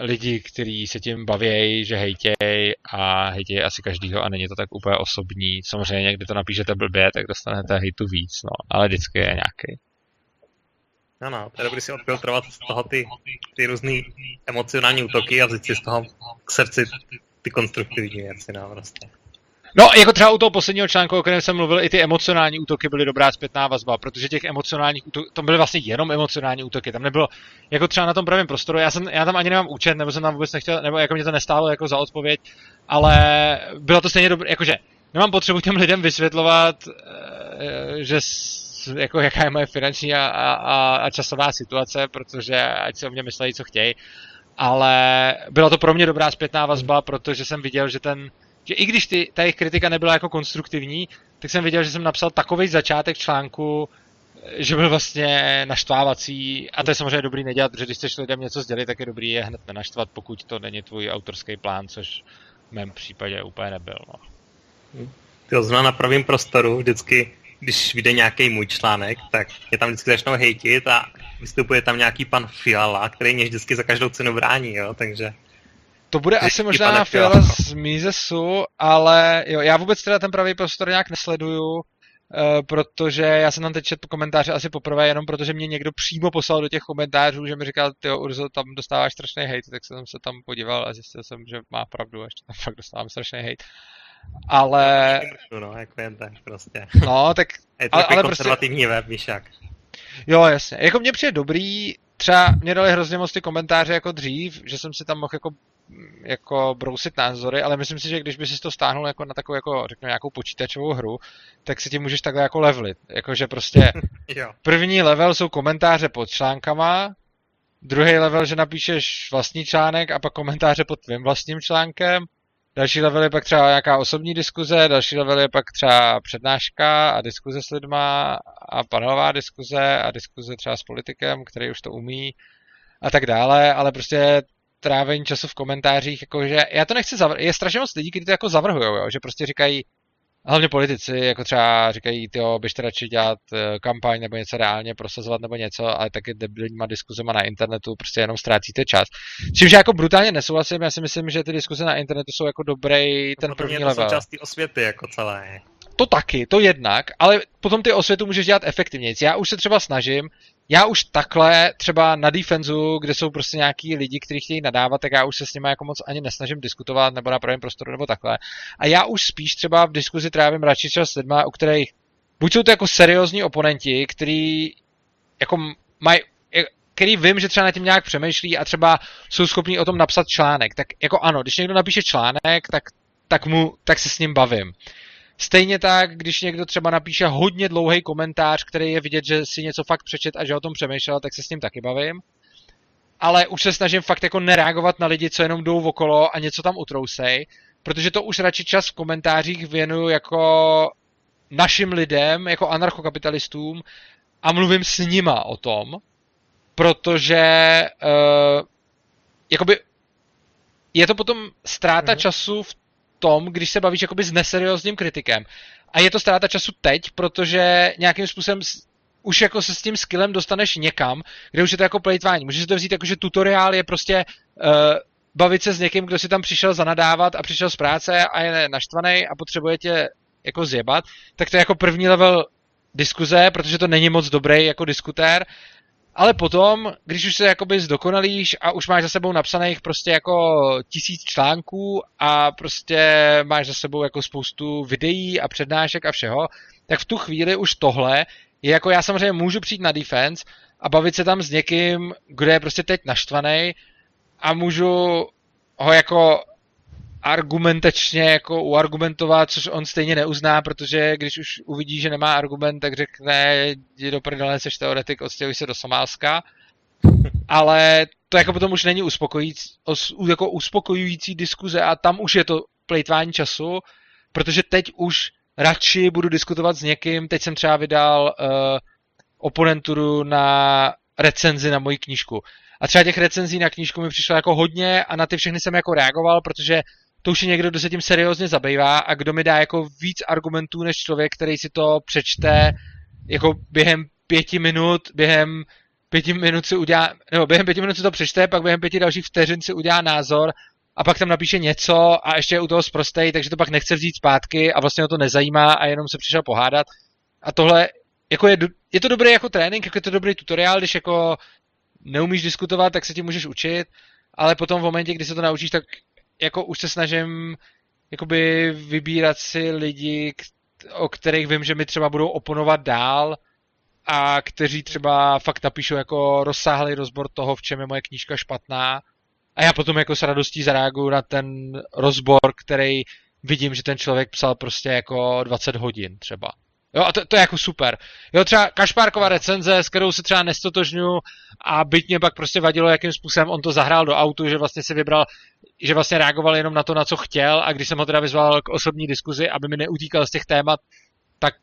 lidi, kteří se tím baví, že hejtěj a hejtěj asi každýho a není to tak úplně osobní. Samozřejmě někdy to napíšete blbě, tak dostanete hejtu víc, no, ale vždycky je nějaký. No, no, to je dobrý si odfiltrovat z toho ty, ty různé emocionální útoky a vzít si z toho k srdci ty konstruktivní věci, no, prostě. No, jako třeba u toho posledního článku, o kterém jsem mluvil, i ty emocionální útoky byly dobrá zpětná vazba, protože těch emocionálních útoků, to byly vlastně jenom emocionální útoky, tam nebylo, jako třeba na tom pravém prostoru, já, jsem, já tam ani nemám účet, nebo jsem tam vůbec nechtěl, nebo jako mě to nestálo jako za odpověď, ale bylo to stejně dobré, jakože nemám potřebu těm lidem vysvětlovat, eh, že jako jaká je moje finanční a, a, a časová situace, protože ať si o mě myslejí, co chtějí, ale byla to pro mě dobrá zpětná vazba, protože jsem viděl, že ten, že i když ty, ta jejich kritika nebyla jako konstruktivní, tak jsem viděl, že jsem napsal takový začátek článku, že byl vlastně naštvávací a to je samozřejmě dobrý nedělat, protože když chceš lidem něco sdělit, tak je dobrý je hned nenaštvat, pokud to není tvůj autorský plán, což v mém případě úplně nebyl. No. Ty zrovna na pravém prostoru vždycky, když vyjde nějaký můj článek, tak je tam vždycky začnou hejtit a vystupuje tam nějaký pan Fiala, který mě vždycky za každou cenu brání, jo, takže to bude asi možná Fiala z Mizesu, ale jo, já vůbec teda ten pravý prostor nějak nesleduju, uh, protože já jsem tam teď četl komentáře asi poprvé, jenom protože mě někdo přímo poslal do těch komentářů, že mi říkal, ty Urzo, tam dostáváš strašný hate, tak jsem se tam podíval a zjistil jsem, že má pravdu, a ještě tam <laughs> fakt dostávám strašný hate. Ale... No, jako jen tak prostě. No, tak... Je to ale, ale prostě- konzervativní prostě... web, víš jak. Jo, jasně. Jako mě přijde dobrý, třeba mě dali hrozně moc ty komentáře jako dřív, že jsem si tam mohl jako jako brousit názory, ale myslím si, že když by si to stáhnul jako na takovou, jako, řekněme, nějakou počítačovou hru, tak si tím můžeš takhle jako levelit. Jakože prostě <laughs> první level jsou komentáře pod článkama, druhý level, že napíšeš vlastní článek a pak komentáře pod tvým vlastním článkem, další level je pak třeba nějaká osobní diskuze, další level je pak třeba přednáška a diskuze s lidma a panelová diskuze a diskuze třeba s politikem, který už to umí a tak dále, ale prostě trávení času v komentářích, jakože já to nechci zavr- je strašně moc lidí, kteří to jako zavrhují, že prostě říkají, hlavně politici, jako třeba říkají, ty běžte radši dělat eh, kampaň nebo něco reálně prosazovat nebo něco, ale taky debilníma diskuzema na internetu prostě jenom ztrácíte čas. S čím, že jako brutálně nesouhlasím, já si myslím, že ty diskuze na internetu jsou jako dobrý ten první level. To jsou části osvěty jako celé. To taky, to jednak, ale potom ty osvětu můžeš dělat efektivněji. Já už se třeba snažím, já už takhle třeba na defenzu, kde jsou prostě nějaký lidi, kteří chtějí nadávat, tak já už se s nimi jako moc ani nesnažím diskutovat nebo na pravém prostoru nebo takhle. A já už spíš třeba v diskuzi trávím radši čas s lidma, u kterých buď jsou to jako seriózní oponenti, který jako mají který vím, že třeba na tím nějak přemýšlí a třeba jsou schopní o tom napsat článek. Tak jako ano, když někdo napíše článek, tak, tak, mu, tak se s ním bavím. Stejně tak, když někdo třeba napíše hodně dlouhý komentář, který je vidět, že si něco fakt přečet a že o tom přemýšlel, tak se s ním taky bavím. Ale už se snažím fakt jako nereagovat na lidi, co jenom jdou okolo a něco tam utrousej, protože to už radši čas v komentářích věnuju jako našim lidem, jako anarchokapitalistům a mluvím s nima o tom, protože uh, jakoby je to potom ztráta mm-hmm. času v tom, když se bavíš jakoby s neseriózním kritikem. A je to ztráta času teď, protože nějakým způsobem už jako se s tím skillem dostaneš někam, kde už je to jako plejtvání. Můžeš to vzít jako, že tutoriál je prostě uh, bavit se s někým, kdo si tam přišel zanadávat a přišel z práce a je naštvaný a potřebuje tě jako zjebat, tak to je jako první level diskuze, protože to není moc dobrý jako diskutér ale potom, když už se jakoby zdokonalíš a už máš za sebou napsaných prostě jako tisíc článků a prostě máš za sebou jako spoustu videí a přednášek a všeho, tak v tu chvíli už tohle je jako já samozřejmě můžu přijít na defense a bavit se tam s někým, kdo je prostě teď naštvaný a můžu ho jako argumentačně jako uargumentovat, což on stejně neuzná, protože když už uvidí, že nemá argument, tak řekne, jdi do prdele, seš teoretik, odstěhuj se do Somálska. <laughs> Ale to jako potom už není uspokojící, jako uspokojující diskuze a tam už je to plejtvání času, protože teď už radši budu diskutovat s někým, teď jsem třeba vydal uh, oponenturu na recenzi na moji knížku. A třeba těch recenzí na knížku mi přišlo jako hodně a na ty všechny jsem jako reagoval, protože to už je někdo, kdo se tím seriózně zabývá a kdo mi dá jako víc argumentů než člověk, který si to přečte jako během pěti minut, během pěti minut si udělá, nebo během pěti minut si to přečte, pak během pěti dalších vteřin si udělá názor a pak tam napíše něco a ještě je u toho zprostej, takže to pak nechce vzít zpátky a vlastně ho to nezajímá a jenom se přišel pohádat. A tohle, jako je, je to dobrý jako trénink, jako je to dobrý tutoriál, když jako neumíš diskutovat, tak se ti můžeš učit, ale potom v momentě, kdy se to naučíš, tak jako už se snažím jakoby vybírat si lidi, o kterých vím, že mi třeba budou oponovat dál a kteří třeba fakt napíšou jako rozsáhlý rozbor toho, v čem je moje knížka špatná a já potom jako s radostí zareaguju na ten rozbor, který vidím, že ten člověk psal prostě jako 20 hodin třeba. Jo, a to, to je jako super. Jo, třeba Kašpárková recenze, s kterou se třeba nestotožňuju a byť mě pak prostě vadilo, jakým způsobem on to zahrál do autu, že vlastně si vybral, že vlastně reagoval jenom na to, na co chtěl a když jsem ho teda vyzval k osobní diskuzi, aby mi neutíkal z těch témat, tak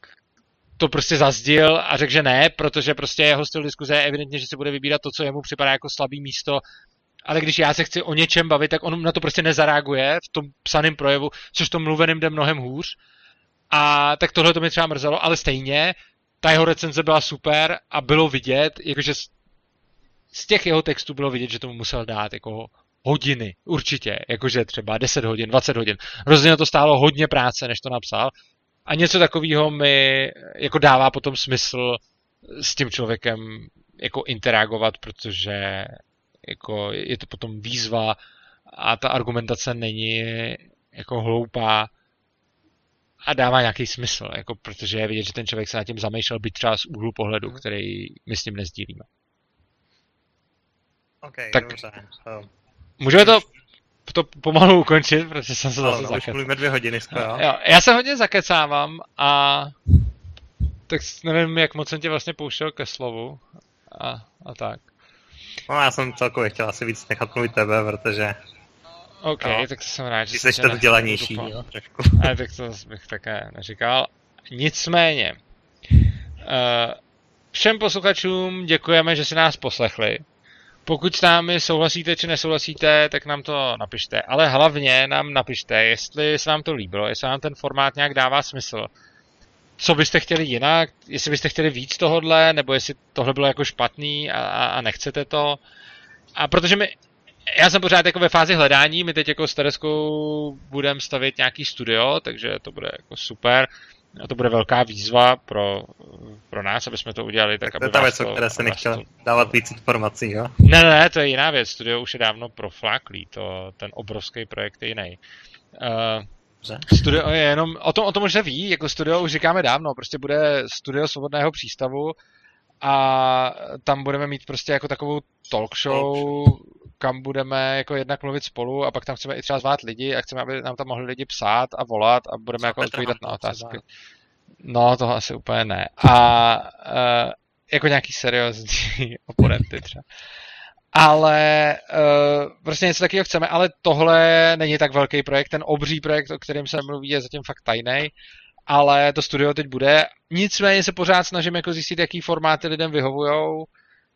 to prostě zazdil a řekl, že ne, protože prostě jeho styl diskuze je evidentně, že si bude vybírat to, co jemu připadá jako slabý místo ale když já se chci o něčem bavit, tak on na to prostě nezareaguje v tom psaném projevu, což tom mluveném jde mnohem hůř. A tak tohle to mi třeba mrzelo, ale stejně, ta jeho recenze byla super a bylo vidět, jakože z těch jeho textů bylo vidět, že tomu musel dát jako hodiny, určitě, jakože třeba 10 hodin, 20 hodin. Rozhodně to stálo hodně práce, než to napsal. A něco takového mi jako dává potom smysl s tím člověkem jako interagovat, protože jako je to potom výzva a ta argumentace není jako hloupá a dává nějaký smysl, jako protože je vidět, že ten člověk se nad tím zamýšlel být třeba z úhlu pohledu, hmm. který my s tím nezdílíme. Okay, tak dobře. Můžeme to, to pomalu ukončit, protože jsem se zase no, zakecával. mluvíme dvě hodiny skoro. Jo, já se hodně zakecávám a tak nevím, jak moc jsem tě vlastně pouštěl ke slovu a, a tak. No já jsem celkově chtěl asi víc nechat mluvit tebe, protože... OK, no, tak jsem rád, že jsi ten vzdělanější, jo, trošku. <laughs> Ale tak to bych také neříkal. Nicméně, uh, všem posluchačům děkujeme, že si nás poslechli. Pokud s námi souhlasíte či nesouhlasíte, tak nám to napište. Ale hlavně nám napište, jestli se vám to líbilo, jestli vám ten formát nějak dává smysl co byste chtěli jinak, jestli byste chtěli víc tohodle, nebo jestli tohle bylo jako špatný a, a nechcete to. A protože my, já jsem pořád jako ve fázi hledání, my teď jako s Tereskou budeme stavět nějaký studio, takže to bude jako super. A to bude velká výzva pro, pro nás, aby jsme to udělali tak, tak aby to je ta věc, o které se nechtěl dávat víc informací, jo? Ne, ne, to je jiná věc. Studio už je dávno profláklý, to, ten obrovský projekt je jiný. Uh, Studio je jenom, o tom, o tom už se ví, jako studio už říkáme dávno, prostě bude studio svobodného přístavu a tam budeme mít prostě jako takovou talk show, kam budeme jako jednak mluvit spolu a pak tam chceme i třeba zvát lidi a chceme, aby nám tam mohli lidi psát a volat a budeme Co jako odpovídat na otázky. No, toho asi úplně ne. A uh, jako nějaký seriózní <laughs> oponenty třeba ale uh, prostě něco takového chceme, ale tohle není tak velký projekt, ten obří projekt, o kterém se mluví, je zatím fakt tajný, ale to studio teď bude. Nicméně se pořád snažím jako zjistit, jaký formáty lidem vyhovujou,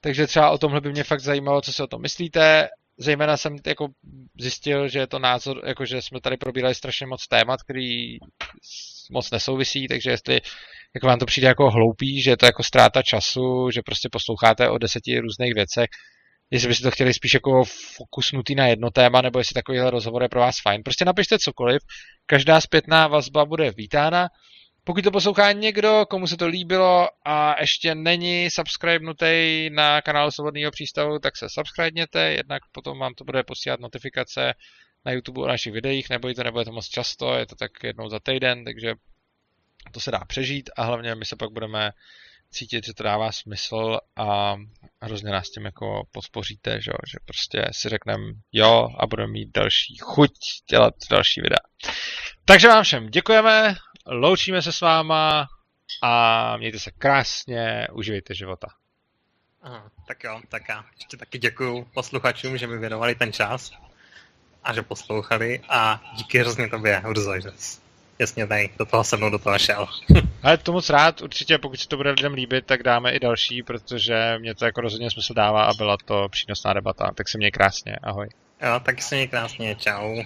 takže třeba o tomhle by mě fakt zajímalo, co si o tom myslíte. Zejména jsem jako zjistil, že je to názor, jako že jsme tady probírali strašně moc témat, který moc nesouvisí, takže jestli jako vám to přijde jako hloupý, že je to jako ztráta času, že prostě posloucháte o deseti různých věcech, jestli byste to chtěli spíš jako fokusnutý na jedno téma, nebo jestli takovýhle rozhovor je pro vás fajn. Prostě napište cokoliv, každá zpětná vazba bude vítána. Pokud to poslouchá někdo, komu se to líbilo a ještě není subscribenutý na kanál Svobodného přístavu, tak se subscribněte, jednak potom vám to bude posílat notifikace na YouTube o našich videích, nebojte, nebude to moc často, je to tak jednou za týden, takže to se dá přežít a hlavně my se pak budeme cítit, že to dává smysl a hrozně nás tím jako podpoříte, že, že prostě si řekneme jo a budeme mít další chuť dělat další videa. Takže vám všem děkujeme, loučíme se s váma a mějte se krásně, uživejte života. Aha, tak jo, tak já ještě taky děkuju posluchačům, že mi věnovali ten čas a že poslouchali a díky hrozně tobě, Urzo, že jasně tady do toho se mnou do toho šel. <laughs> Ale to moc rád, určitě pokud se to bude lidem líbit, tak dáme i další, protože mě to jako rozhodně smysl dává a byla to přínosná debata. Tak se měj krásně, ahoj. Jo, tak se měj krásně, čau.